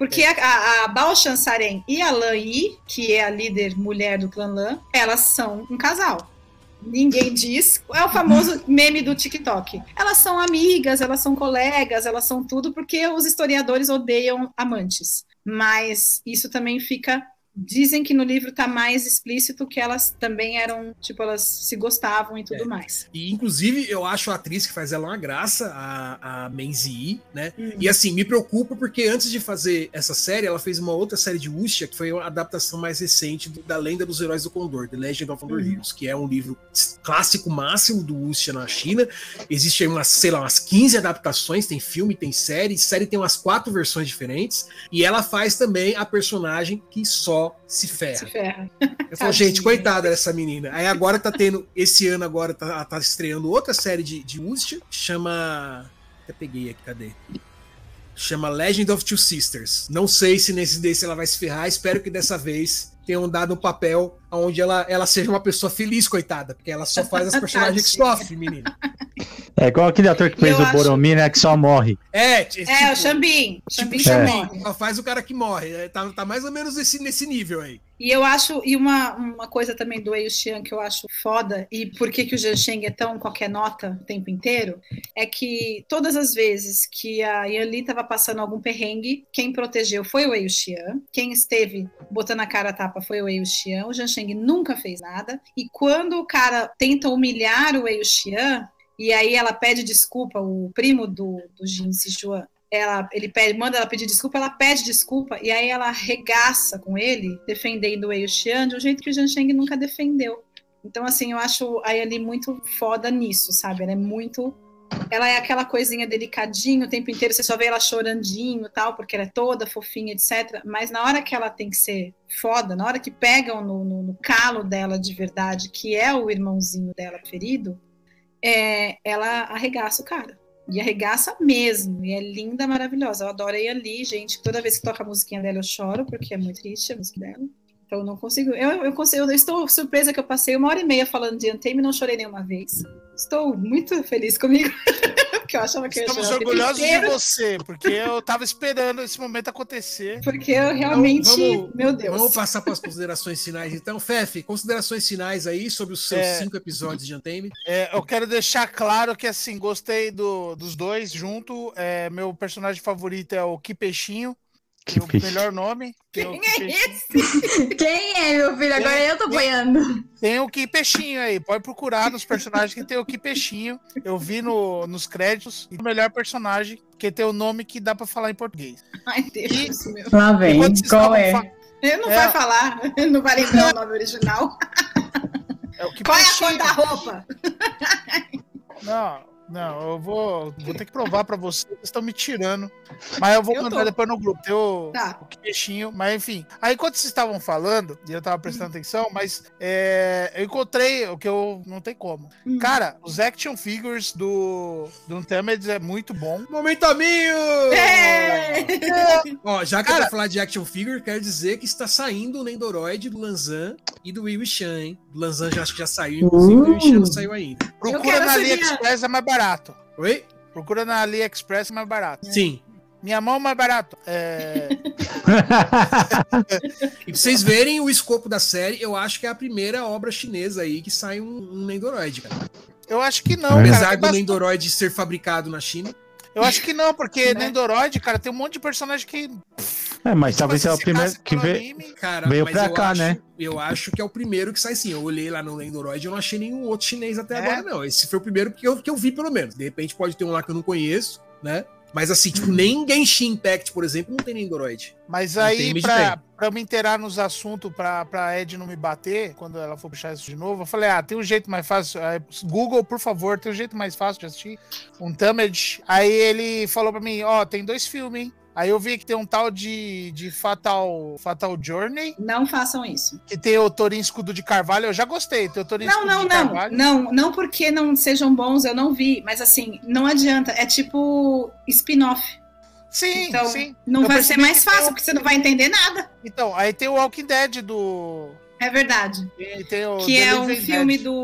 Porque a, a, a Bao Chansaren e a Lan Yi, que é a líder mulher do clã Lan, elas são um casal. Ninguém diz. É o famoso meme do TikTok. Elas são amigas, elas são colegas, elas são tudo, porque os historiadores odeiam amantes. Mas isso também fica. Dizem que no livro tá mais explícito que elas também eram, tipo, elas se gostavam e tudo É. mais. E, inclusive, eu acho a atriz que faz ela uma graça, a, a Menzi né? Hum. E assim, me preocupa porque antes de fazer essa série, ela fez uma outra série de Wuxia, que foi a adaptação mais recente do- da Lenda dos Heróis do Condor, The Legend of Condor Uhum. Heroes, que é um livro clássico máximo do Wuxia na China. Existe aí umas, sei lá, umas 15 adaptações, tem filme, tem série, série tem umas quatro versões diferentes, e ela faz também a personagem que só se ferra. Se ferra. Eu falo, gente, coitada dessa menina. Aí agora tá tendo, esse ano agora tá, tá estreando outra série de, de Wuxia, chama. Até peguei aqui, cadê? Chama Legend of Two Sisters. Não sei se nesse desse ela vai se ferrar, espero que dessa vez tenham dado um papel onde ela, ela seja uma pessoa feliz, coitada, porque ela só faz as personagens que sofrem, menina. É igual aquele ator que fez eu o acho- Boromir, né? Que só morre. É, É, o tipo, Xambin. Xambin tipo, só É. morre. só faz o cara que morre. É, Tá, tá mais ou menos nesse, nesse nível aí. E eu acho, e uma, uma coisa também do Wei Xian que eu acho foda, e por que, que o Jian Sheng é tão qualquer nota o tempo inteiro, é que todas as vezes que a Yan Li estava passando algum perrengue, quem protegeu foi o Wei Xian, quem esteve botando a cara a tapa foi o Wei Xian, o Jian Nunca fez nada, e quando o cara tenta humilhar o Wei Xian, e aí ela pede desculpa, o primo do, do Jin Sichuan, ela, ele pede, manda ela pedir desculpa, ela pede desculpa, e aí ela arregaça com ele, defendendo o Wei Xian de um jeito que o Jian Sheng nunca defendeu. Então, assim, eu acho a Yali muito foda nisso, sabe? Ela é muito. Ela é aquela coisinha delicadinha o tempo inteiro, você só vê ela chorandinho tal, porque ela é toda fofinha, etc. Mas na hora que ela tem que ser foda, na hora que pegam no, no, no calo dela de verdade, que é o irmãozinho dela ferido, é, ela arregaça o cara. E arregaça mesmo. E é linda, maravilhosa. Eu adoro a Yali, gente. Toda vez que toca a musiquinha dela, eu choro, porque é muito triste a música dela. Então eu não consigo. Eu, eu, consigo, eu estou surpresa que eu passei uma hora e meia falando de Anthem e não chorei nenhuma vez. Estou muito feliz comigo. porque eu achava que eu ia Estamos tempo orgulhosos de você, porque eu tava esperando esse momento acontecer. Porque eu realmente. vamos- meu Deus. Vamos passar para as considerações finais. Então, Fefe, considerações finais aí sobre os seus É. cinco episódios de Antame. É, eu quero deixar claro que, assim, gostei do- dos dois junto. É, meu personagem favorito é o Que Peixinho. Que o peixe. melhor nome. Tem o Quem Que é Peixinho. esse? Quem é, meu filho? Agora eu tô apoiando. Tem o Que Peixinho aí. Pode procurar nos personagens que tem o Que Peixinho. Eu vi no, nos créditos. E o melhor personagem, que tem o nome que dá pra falar em português. Ai, Deus meu. Lá vem. Qual é? fa- Ele não É. vai falar, não vai lembrar o nome original. É o Que Qual é a Peixinho. cor da roupa? Não, não, eu vou, vou ter que provar pra vocês, vocês estão me tirando. Mas eu vou Eu mandar tô. depois no grupo. Tem o, Tá. o queixinho, mas enfim. Aí quando vocês estavam falando, e eu tava prestando atenção, mas é, eu encontrei o que eu não tem como. Hum. Cara, os action figures do, do Untamed é muito bom. Momento amigo! É! Ó, já que Cara- eu de action figure, quero dizer que está saindo o Nendoroid do Lanzan e do Wii Wishan, hein? Do Lanzan já acho que já saiu, inclusive o Wii Wishan não saiu ainda. Procura na AliExpress, é mais barato. Oi? Procura na AliExpress, é mais barato. Sim. Minha mão é mais barato. É, E pra vocês verem o escopo da série, eu acho que é a primeira obra chinesa aí que sai um, um Nendoroid, cara. eu acho que não, É. cara. Apesar Tem do bastante- Nendoroid ser fabricado na China. Eu acho que não, porque Né? Nendoroid, cara, tem um monte de personagem que. É, mas talvez seja o se primeiro que vê. anime, Cara, Veio pra eu cá, acho, né? Eu acho que é o primeiro que sai sim. Eu olhei lá no Nendoroid e eu não achei nenhum outro chinês até É? agora, não. Esse foi o primeiro que eu, que eu vi, pelo menos. De repente pode ter um lá que eu não conheço, né? Mas assim, tipo, nem Genshin Impact, por exemplo, não tem Nendoroid. Mas aí, pra, tem. pra eu me inteirar nos assuntos, pra, pra Ed não me bater, quando ela for puxar isso de novo, eu falei, ah, tem um jeito mais fácil. aí, Google, por favor, tem um jeito mais fácil de assistir. Um Tamed. Aí ele falou pra mim, ó, tem dois filmes, hein? Aí eu vi que tem um tal de, de Fatal, Fatal Journey, Não façam isso. que tem o Torin Escudo de Carvalho. Eu já gostei, tem o Torin Não, Escudo não, de não. Carvalho. Não, não porque não sejam bons, eu não vi. Mas assim, não adianta. É tipo spin-off. Sim, Então, sim. não Eu vai ser mais fácil, porque você não vai entender nada. Então, aí tem o Walking Dead do... É verdade. e tem o Que The é um Living filme Dead. do.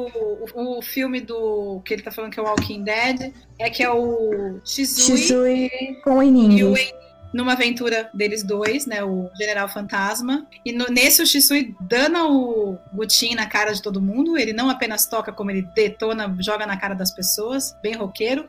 O, o filme do. Que ele tá falando que é o Walking Dead. É que é o Shizui, Shisui com o e Ininho. o En numa aventura deles dois, né? O General Fantasma. E no- nesse o Shisui dana o Gutin na cara de todo mundo. Ele não apenas toca, como ele detona, joga na cara das pessoas. Bem roqueiro.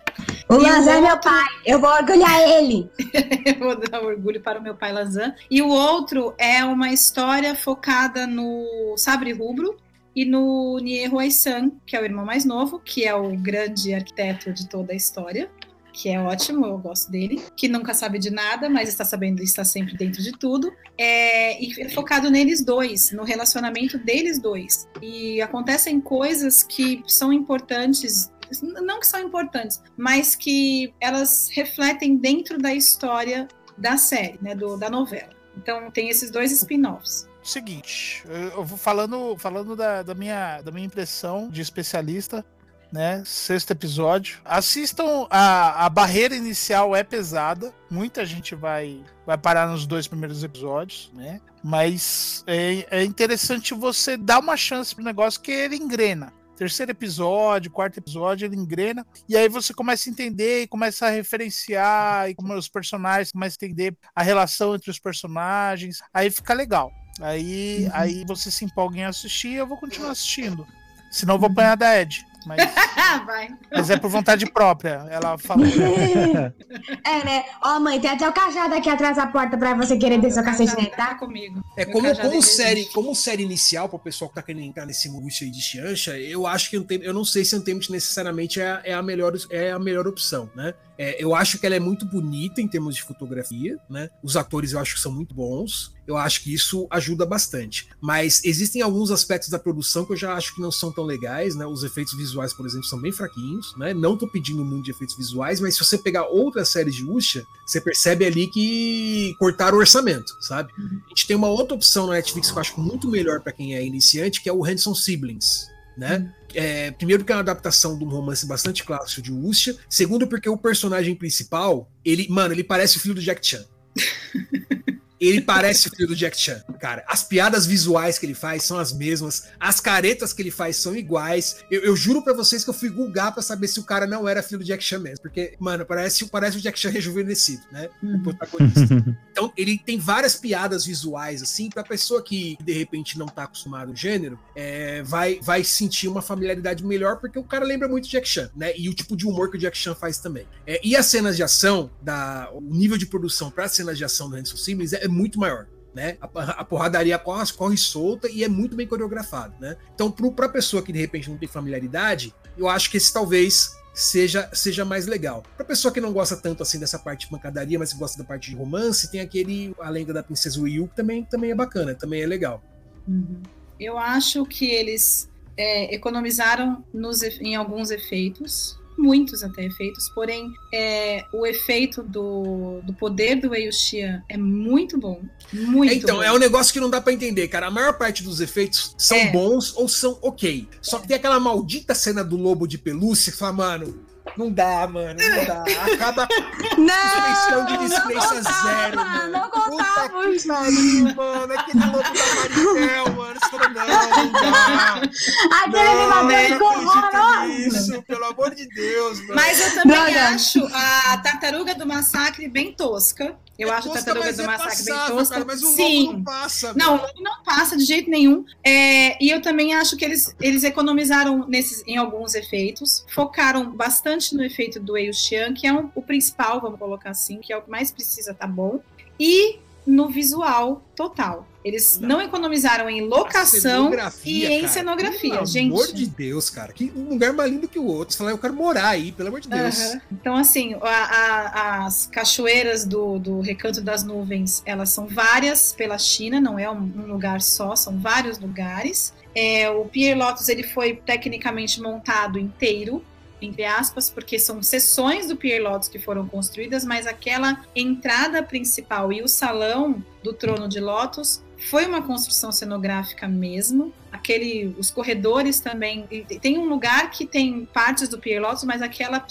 O E Lanza é meu outro- pai. Eu vou orgulhar ele. Eu vou dar orgulho para o meu pai Lazan. E o outro é uma história focada no Sabre Rubro e no Niero Aisan, que é o irmão mais novo, que é o grande arquiteto de toda a história. Que é ótimo, eu gosto dele. Que nunca sabe de nada, mas está sabendo, está sempre dentro de tudo. É, e é focado neles dois, no relacionamento deles dois. E acontecem coisas que são importantes não que são importantes, mas que elas refletem dentro da história da série, né, do, da novela. Então tem esses dois spin-offs. Seguinte, eu vou falando, falando da, da minha, da minha impressão de especialista, né? Sexto episódio. Assistam a, a barreira inicial é pesada. Muita gente vai, vai parar nos dois primeiros episódios, né? Mas é, é interessante você dar uma chance pro negócio que ele engrena. Terceiro episódio, quarto episódio, ele engrena. E aí você começa a entender e começa a referenciar e como os personagens, começa a entender a relação entre os personagens. Aí fica legal. Aí, aí você se empolga em assistir e eu vou continuar assistindo. Senão eu vou apanhar da Ed. Mas, vai. mas é por vontade própria. Ela falou. é, né? Ó, mãe, tem até o cajado aqui atrás da porta pra você querer ter seu cacete nele, tá comigo. É como, como série, como série inicial para o pessoal que tá querendo entrar nesse mundo aí de Xiancha, eu acho que eu não sei se Untamed necessariamente é, a- é a melhor é a melhor opção, né? É, eu acho que ela é muito bonita em termos de fotografia, né? Os atores eu acho que são muito bons. Eu acho que isso ajuda bastante. Mas existem alguns aspectos da produção que eu já acho que não são tão legais, né? Os efeitos visuais, por exemplo, são bem fraquinhos, né? Não tô pedindo muito de efeitos visuais, mas se você pegar outras séries de Usha, você percebe ali que cortaram o orçamento, sabe? A gente tem uma outra opção na Netflix que eu acho muito melhor para quem é iniciante, que é o Handsome Siblings, né? É, primeiro porque é uma adaptação de um romance bastante clássico de Usha. Segundo porque o personagem principal, ele, mano, ele parece o filho do Jack Chan. Ele parece o filho do Jack Chan, cara. As piadas visuais que ele faz são as mesmas, as caretas que ele faz são iguais. Eu, eu juro pra vocês que eu fui googar pra saber se o cara não era filho do Jack Chan mesmo, porque, mano, parece, parece o Jack Chan rejuvenescido, né? O protagonista. Então, ele tem várias piadas visuais, assim, pra pessoa que de repente não tá acostumado ao gênero, é, vai, vai sentir uma familiaridade melhor, porque o cara lembra muito de Jack Chan, né? E o tipo de humor que o Jack Chan faz também. É, e as cenas de ação, da, o nível de produção para as cenas de ação do Hanson Simmons é, é muito maior. Né? A, a porradaria corre, corre solta e é muito bem coreografado. Né? Então, para pessoa que de repente não tem familiaridade, eu acho que esse talvez seja, seja mais legal. Pra pessoa que não gosta tanto assim dessa parte de pancadaria, mas gosta da parte de romance, tem aquele A Lenda da Princesa Will, que também, também é bacana, também é legal. Uhum. Eu acho que eles é, economizaram nos, em alguns efeitos, muitos até efeitos, porém é, o efeito do, do poder do Eiyushia é muito bom. Muito então, bom. é um negócio que não dá pra entender, cara. A maior parte dos efeitos são É. bons ou são ok. Só que tem aquela maldita cena do lobo de pelúcia que fala, mano, não dá, mano, não dá. Acaba suspensão de licença zero, mano. Não Puta contava. que pariu, mano. Aquele lobo da Maritel, mano. Você falou, não, não dá. Aquele Não, animador não horroroso. nisso, pelo amor de Deus, mano. Mas eu também Droga. acho a Tartaruga do Massacre bem tosca. Eu acho a Tosca, Tartaruga mas do é Massacre bem passável, tosca. cara, mas o Sim. não passa. Não, o velho. lobo não passa de jeito nenhum. É, e eu também acho que eles, eles economizaram nesses, em alguns efeitos, focaram bastante no efeito do Eiyuxian, que é um- o principal, vamos colocar assim, que é o que mais precisa tá bom, e no visual total. Eles não, economizaram em locação e em cara, cenografia, pelo gente. Pelo amor de Deus, cara. Que lugar mais lindo que o outro. Você fala, eu quero morar aí, pelo amor de Deus. Uhum. Então, assim, a, a, as cachoeiras do, do Recanto das Nuvens, elas são várias pela China, não é um, um lugar só, são vários lugares. É, o Pier Lotus ele foi tecnicamente montado inteiro, entre aspas, porque são seções do Pier Lotus que foram construídas, mas aquela entrada principal e o salão do trono de Lotus foi uma construção cenográfica mesmo. Aquele, os corredores também. Tem um lugar que tem partes do Pier Lotus, mas aquela,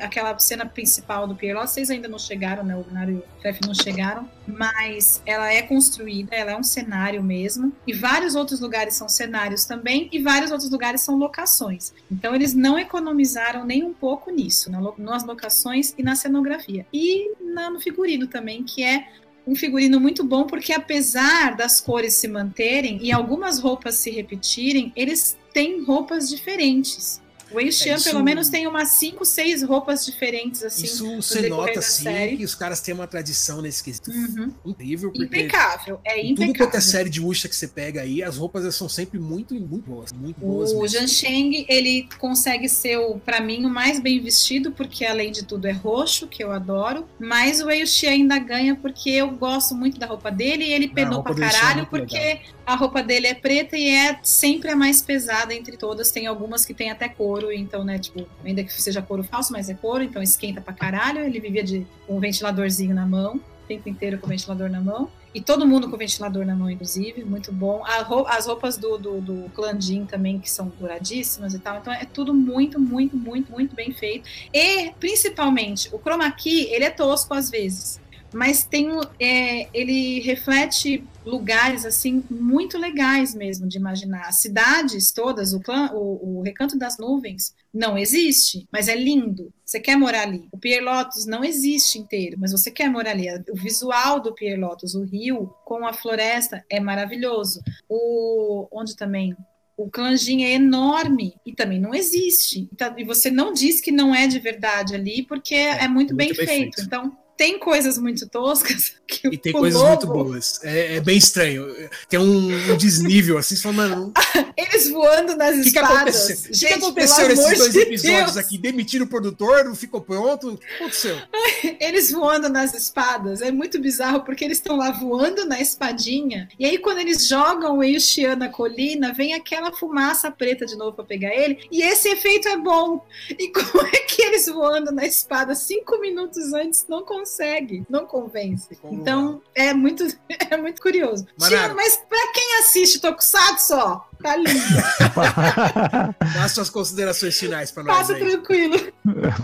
aquela cena principal do Pier Lotus, vocês ainda não chegaram, né? O Gunnar e o Treff não chegaram, mas ela é construída, ela é um cenário mesmo. E vários outros lugares são cenários também, e vários outros lugares são locações. Então eles não economizaram nem um pouco nisso, nas locações e na cenografia. E no figurino também, que é um figurino muito bom, porque apesar das cores se manterem e algumas roupas se repetirem, eles têm roupas diferentes. O Wei Xian, é, isso... pelo menos, tem umas 5, 6 roupas diferentes, assim. Isso você nota, assim, série. que os caras têm uma tradição nesse quesito uhum. incrível. Impecável, é impecável. Tudo quanto é série de Wuxia que você pega aí, as roupas são sempre muito, muito boas. Muito boas o Zhan Sheng, ele consegue ser, o, pra mim, o mais bem vestido, porque além de tudo é roxo, que eu adoro. Mas o Wei Xian ainda ganha, porque eu gosto muito da roupa dele e ele penou pra é caralho, porque legal. A roupa dele é preta e é sempre a mais pesada entre todas. Tem algumas que tem até couro, então, né, tipo, ainda que seja couro falso, mas é couro, então esquenta pra caralho. Ele vivia de um ventiladorzinho na mão, o tempo inteiro com o ventilador na mão. E todo mundo com ventilador na mão, inclusive, muito bom. As roupas do, do, do Jin também, que são douradíssimas e tal. Então é tudo muito, muito, muito, muito bem feito. E, principalmente, o chroma key, ele é tosco às vezes mas tem é, ele reflete lugares assim muito legais mesmo de imaginar. As cidades todas, o, clã, o, o, Recanto das Nuvens não existe, mas é lindo. Você quer morar ali. O Pier Lotus não existe inteiro, mas você quer morar ali. O visual do Pier Lotus, o rio com a floresta é maravilhoso. O onde também o Clanjin é enorme e também não existe. Então, e você não diz que não é de verdade ali, porque é, é muito, muito, bem, bem feito. feito. Então, tem coisas muito toscas. e tem coisas lobo... muito boas. É, é, bem estranho. Tem um, um desnível assim, só, mano. Eles voando nas que espadas. Que aconteceu? Gente, que aconteceu nesses dois de episódios Deus. aqui? Demitiram o produtor, não ficou pronto? O que aconteceu? Eles voando nas espadas. É muito bizarro, porque eles estão lá voando na espadinha. E aí, quando eles jogam o Yuxian na colina, vem aquela fumaça preta de novo para pegar ele. E esse efeito é bom. E como é que eles voando na espada cinco minutos antes não conseguem? Consegue, não convence. Como então é muito, é muito curioso. Tira, mas para quem assiste Tokusatsu, ó, tá lindo. Dá suas considerações finais para nós. Passa aí. tranquilo.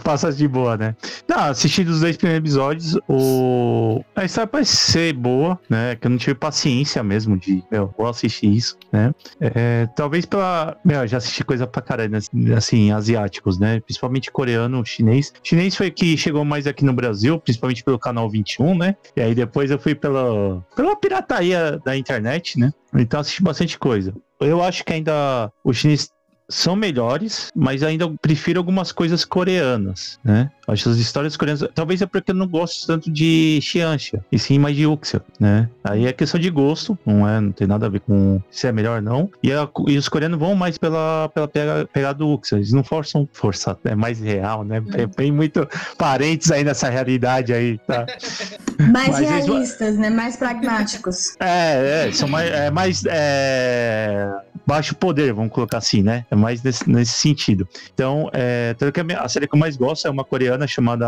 Passa de boa, né? Não, assistindo os dois primeiros episódios, o... a história parece ser boa, né? Que eu não tive paciência mesmo de, meu, vou assistir isso, né? É, talvez pela. Meu, já assisti coisa pra caralho, assim, asiáticos, né? Principalmente coreano, chinês. Chinês foi que chegou mais aqui no Brasil, principalmente pelo canal 21, né? E aí depois eu fui pela, pela pirataria da internet, né? Então assisti bastante coisa. Eu acho que ainda o chinês são melhores, mas ainda prefiro algumas coisas coreanas, né? Acho as histórias coreanas. Talvez é porque eu não gosto tanto de Xianxia, e sim mais de Uxia, né? Aí é questão de gosto, não é? Não tem nada a ver com se é melhor ou não. E, a, e os coreanos vão mais pela, pela pegada do Uxia. Eles não forçam forçar, é mais real, né? É bem muito parentes aí nessa realidade aí, tá? Mais Mas realistas, eles... né? Mais pragmáticos. É, é, são mais, é, mais é, baixo poder, vamos colocar assim, né? É mais nesse, nesse sentido. Então, é, a série que eu mais gosto é uma coreana chamada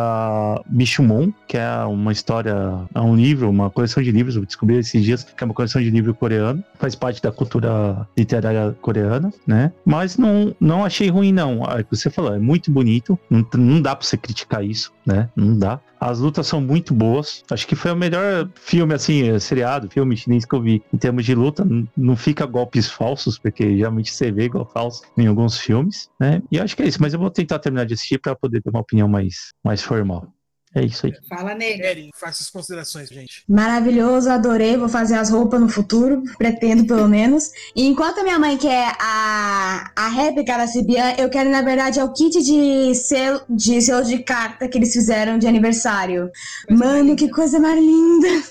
Mishumon, que é uma história, é um livro, uma coleção de livros, eu descobri esses dias que é uma coleção de livro coreano, faz parte da cultura literária coreana, né? Mas não, não achei ruim, não. É o que você falou, é muito bonito, não, não dá pra você criticar isso, né? Não dá. As lutas são muito boas. Acho que foi o melhor filme, assim, seriado, filme chinês que eu vi. Em termos de luta, não fica golpes falsos, porque geralmente você vê igual falso em alguns filmes, né? E acho que é isso. Mas eu vou tentar terminar de assistir para poder ter uma opinião mais, mais formal. É isso aí. Fala, nele. Faça as considerações, gente. Maravilhoso, adorei. Vou fazer as roupas no futuro, pretendo pelo menos. E enquanto a minha mãe quer a, a réplica da Cibian, eu quero, na verdade, é o kit de selo de, selo de carta que eles fizeram de aniversário. Coisa Mano, que coisa mais linda!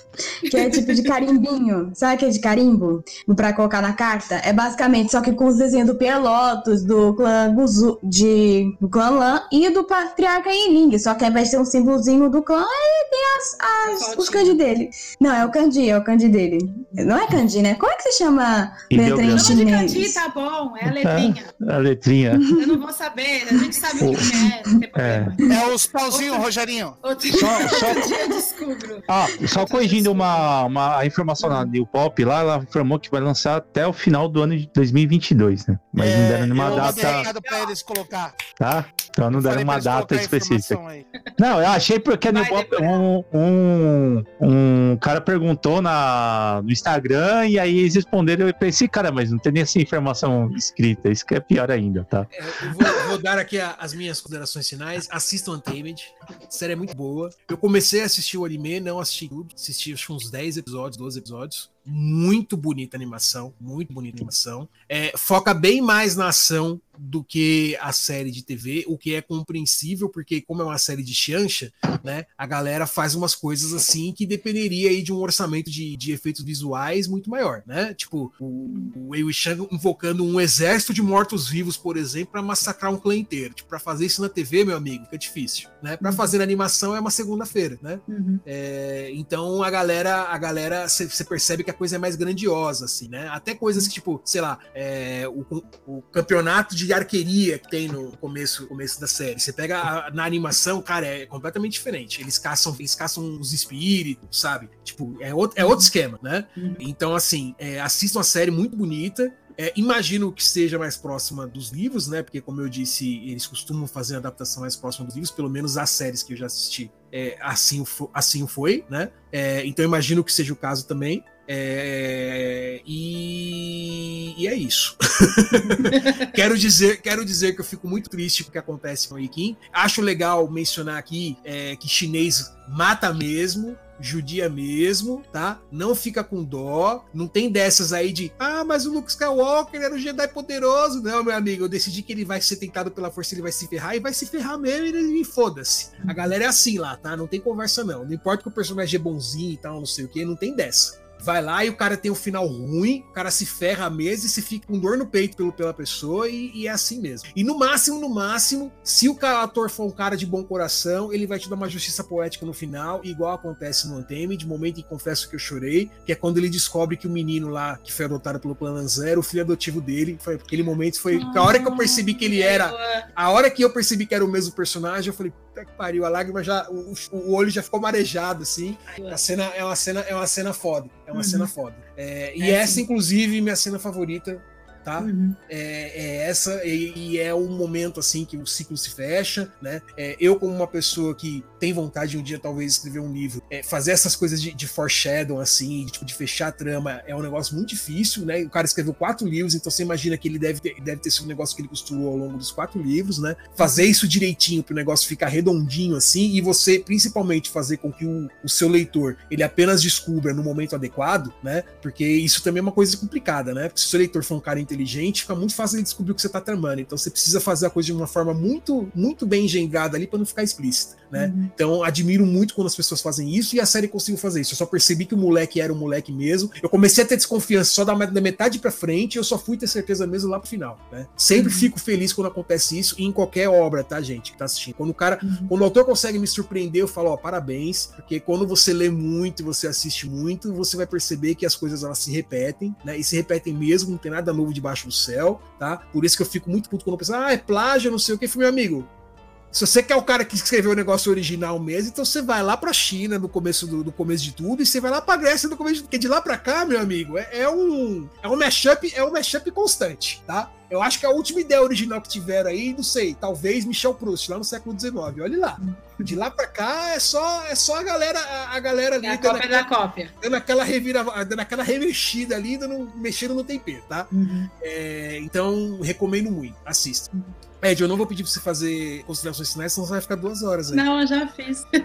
Que é tipo de carimbinho. Sabe aquele de carimbo? Pra colocar na carta? É basicamente, só que com os desenhos do Pierre Lotus, do clã Guzu, de, do clã Lan e do Patriarca Yiling. Só que ao invés de ter um símbolozinho do clã, ele tem as, as- Fotinho. os kanji dele. Não, é o kanji, é o kanji dele. Não é kanji, né? Como é que se chama letra em Ideograma. Chama de kanji, tá bom, é a letrinha. A letrinha. Eu não vou saber, a gente sabe o que é, problema. É os pauzinhos, Rogerinho. Outro, Só- só- outro dia eu descubro. Ah, só corrigindo uma, uma a informação na New Pop lá, ela informou que vai lançar até o final do ano de 2022, né? Mas não deram nenhuma É, data, recado pra eles colocar. tá? Então não deram uma data específica. Não, eu achei porque a New Vai Pop, um, um, um cara perguntou na, no Instagram e aí eles responderam, eu pensei, cara, mas não tem nem essa informação escrita, isso que é pior ainda, tá? É, vou, vou dar aqui a- as minhas considerações finais. Assistam Untamed. A série é muito boa. Eu comecei a assistir o anime, não assisti tudo. Assisti uns 10 episódios, 12 episódios. Muito bonita a animação. Muito bonita animação. É, foca bem mais na ação do que a série de TV, o que é compreensível, porque como é uma série de chancha, né, a galera faz umas coisas assim que dependeria aí de um orçamento de, de efeitos visuais muito maior, né? Tipo, o, o Wei invocando um exército de mortos-vivos, por exemplo, para massacrar um clã inteiro. Tipo, para fazer isso na TV, meu amigo, fica difícil, né? Para fazer na animação é uma segunda-feira, né? Uhum. É, então a galera, a galera, você percebe que a coisa é mais grandiosa, assim, né? Até coisas que, tipo, sei lá, é, o, o campeonato de arqueria que tem no começo, começo da série. Você pega a- na animação, cara, é completamente diferente. Eles caçam, eles caçam os espíritos, sabe? Tipo, é outro, é outro esquema, né? Uhum. Então, assim, é, assistam a série muito bonita. É, imagino que seja mais próxima dos livros, né? Porque, como eu disse, eles costumam fazer a adaptação mais próxima dos livros, pelo menos as séries que eu já assisti, é, assim, assim foi, né? É, então, imagino que seja o caso também. É, e, e é isso. quero, dizer, quero dizer que eu fico muito triste com o que acontece com o Ikin. Acho legal mencionar aqui é, que chinês mata mesmo, judia mesmo, tá? Não fica com dó. Não tem dessas aí de, ah, mas o Luke Skywalker era um Jedi poderoso. Não, meu amigo, eu decidi que ele vai ser tentado pela força, ele vai se ferrar e vai se ferrar mesmo e e foda-se. A galera é assim lá, tá? Não tem conversa não. Não importa que o personagem é bonzinho e tal, não sei o que, não tem dessa. Vai lá e o cara tem um final ruim, o cara se ferra a mesa e se fica com dor no peito pelo, pela pessoa e, e é assim mesmo. E no máximo, no máximo, se o cara- ator for um cara de bom coração, ele vai te dar uma justiça poética no final, igual acontece no Untamed, momento em que confesso que eu chorei, que é quando ele descobre que o menino lá, que foi adotado pelo Clã Zero, o filho adotivo dele, foi aquele momento foi a hora que eu percebi que ele era a hora que eu percebi que era o mesmo personagem, eu falei, puta que pariu, a lágrima já. O, o olho já ficou marejado, assim. A cena é uma cena, é uma cena foda. É uma Uhum. cena foda. É, e É, essa, sim. inclusive, minha cena favorita, tá? Uhum. É, é essa, e, e é um momento assim que o ciclo se fecha, né? É, eu, como uma pessoa que tem vontade de um dia talvez escrever um livro, é, fazer essas coisas de, de foreshadow, assim, de, tipo, de fechar a trama, é um negócio muito difícil, né? O cara escreveu quatro livros, então você imagina que ele deve ter, deve ter sido um negócio que ele costurou ao longo dos quatro livros, né? Fazer isso direitinho para o negócio ficar redondinho assim, e você, principalmente, fazer com que o, o seu leitor ele apenas descubra no momento adequado, né? Porque isso também é uma coisa complicada, né? Porque se o seu leitor for um cara inteligente, fica muito fácil ele descobrir o que você tá tramando. Então você precisa fazer a coisa de uma forma muito, muito bem engendrada ali para não ficar explícita, né? Uhum. Então admiro muito quando as pessoas fazem isso e a série conseguiu fazer isso. Eu só percebi que o moleque era um moleque mesmo. Eu comecei a ter desconfiança só da, metade pra frente, eu só fui ter certeza mesmo lá pro final, né? Sempre Uhum. fico feliz quando acontece isso e em qualquer obra, tá, gente, que tá assistindo. Quando o cara Uhum. quando o autor consegue me surpreender, eu falo, ó, parabéns, porque quando você lê muito e você assiste muito, você vai perceber que as coisas elas se repetem, né? E se repetem mesmo, não tem nada novo debaixo do céu, tá? Por isso que eu fico muito puto quando eu penso, ah, é plágio, não sei o que, meu amigo. Se você quer o cara que escreveu o negócio original mesmo, então você vai lá pra China no começo do, começo de tudo e você vai lá pra Grécia no começo de, porque de lá pra cá, meu amigo, é, é um é um mashup, é um mashup constante, tá? Eu acho que a última ideia original que tiveram aí, não sei, talvez Michel Proust lá no século XIX. Olha lá. De lá pra cá é só é só a galera a, a galera ali É a dando, cópia da cópia. dando aquela revira, dando aquela remexida ali, dando, mexendo no tempero, tá? Uhum. É, então, recomendo muito. Assista. Ed, eu não vou pedir pra você fazer considerações finais, senão você vai ficar duas horas aí. Não, eu já fiz.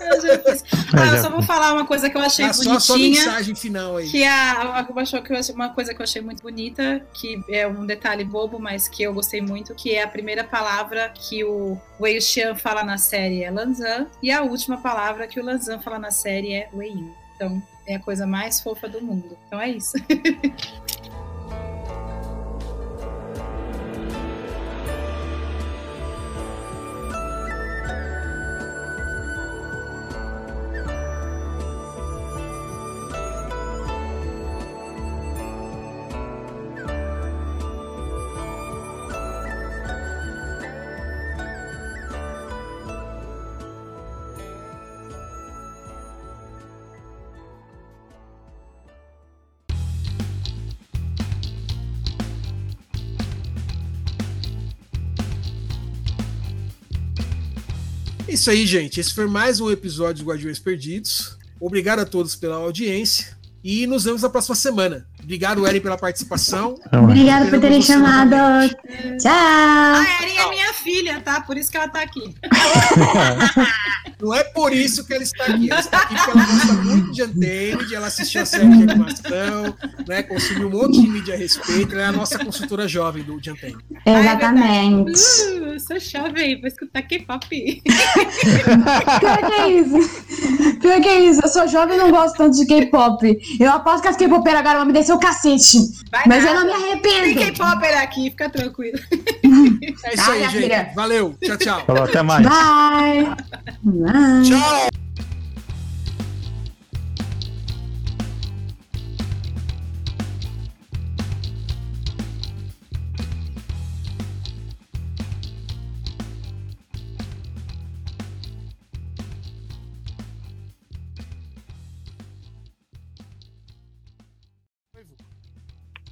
Eu já fiz. Ah, eu só vou falar uma coisa que eu achei Dá só a sua bonitinha. mensagem final aí. Que a, a, eu achou que eu achei- uma coisa que eu achei muito bonita, que é um detalhe bobo, mas que eu gostei muito, que é a primeira palavra que o Wei Xian fala na série é Lanzan, e a última palavra que o Lanzan fala na série é Wei Yin. Então, é a coisa mais fofa do mundo. Então é isso. Isso aí, gente. Esse foi mais um episódio do Guardiões Perdidos. Obrigado a todos pela audiência e nos vemos na próxima semana. Obrigado, Eren, pela participação. Obrigada por terem chamado. novamente. Tchau. A Erin é minha filha, tá? Por isso que ela tá aqui. Não é por isso que ela está aqui. Ela está aqui porque ela gosta muito de Untamed, ela assistiu a série de animação, né, consumiu um monte de mídia a respeito. Ela é a nossa consultora jovem do Untamed. Exatamente. Uh, eu sou jovem, vou escutar K-pop. Pior que é isso. Pior que é isso. Eu sou jovem e não gosto tanto de K-pop. Eu aposto que as K-popeiras agora vão me descer o cacete. Vai Mas eu nada. não me Tem arrependo. K-popper aqui, fica tranquilo. É isso Tá, aí, gente. filha. Valeu. Tchau, tchau. Falou, até mais. Bye. Bye. Tchau!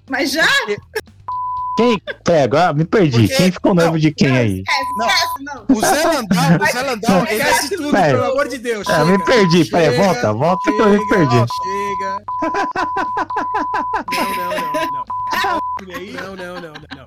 Mas já? Quem? Pera, agora me perdi. Porque- Quem ficou noivo de quem Não, aí? Esquece, Não. esquece, não. O Zé Landau, o Zé Landau, Esquece tudo, Pera. pelo amor de Deus. É, me chega. perdi. Pera, Chega, volta, volta que eu me chega, perdi. Chega. Não, não, não, não. Não, não, não, não, não.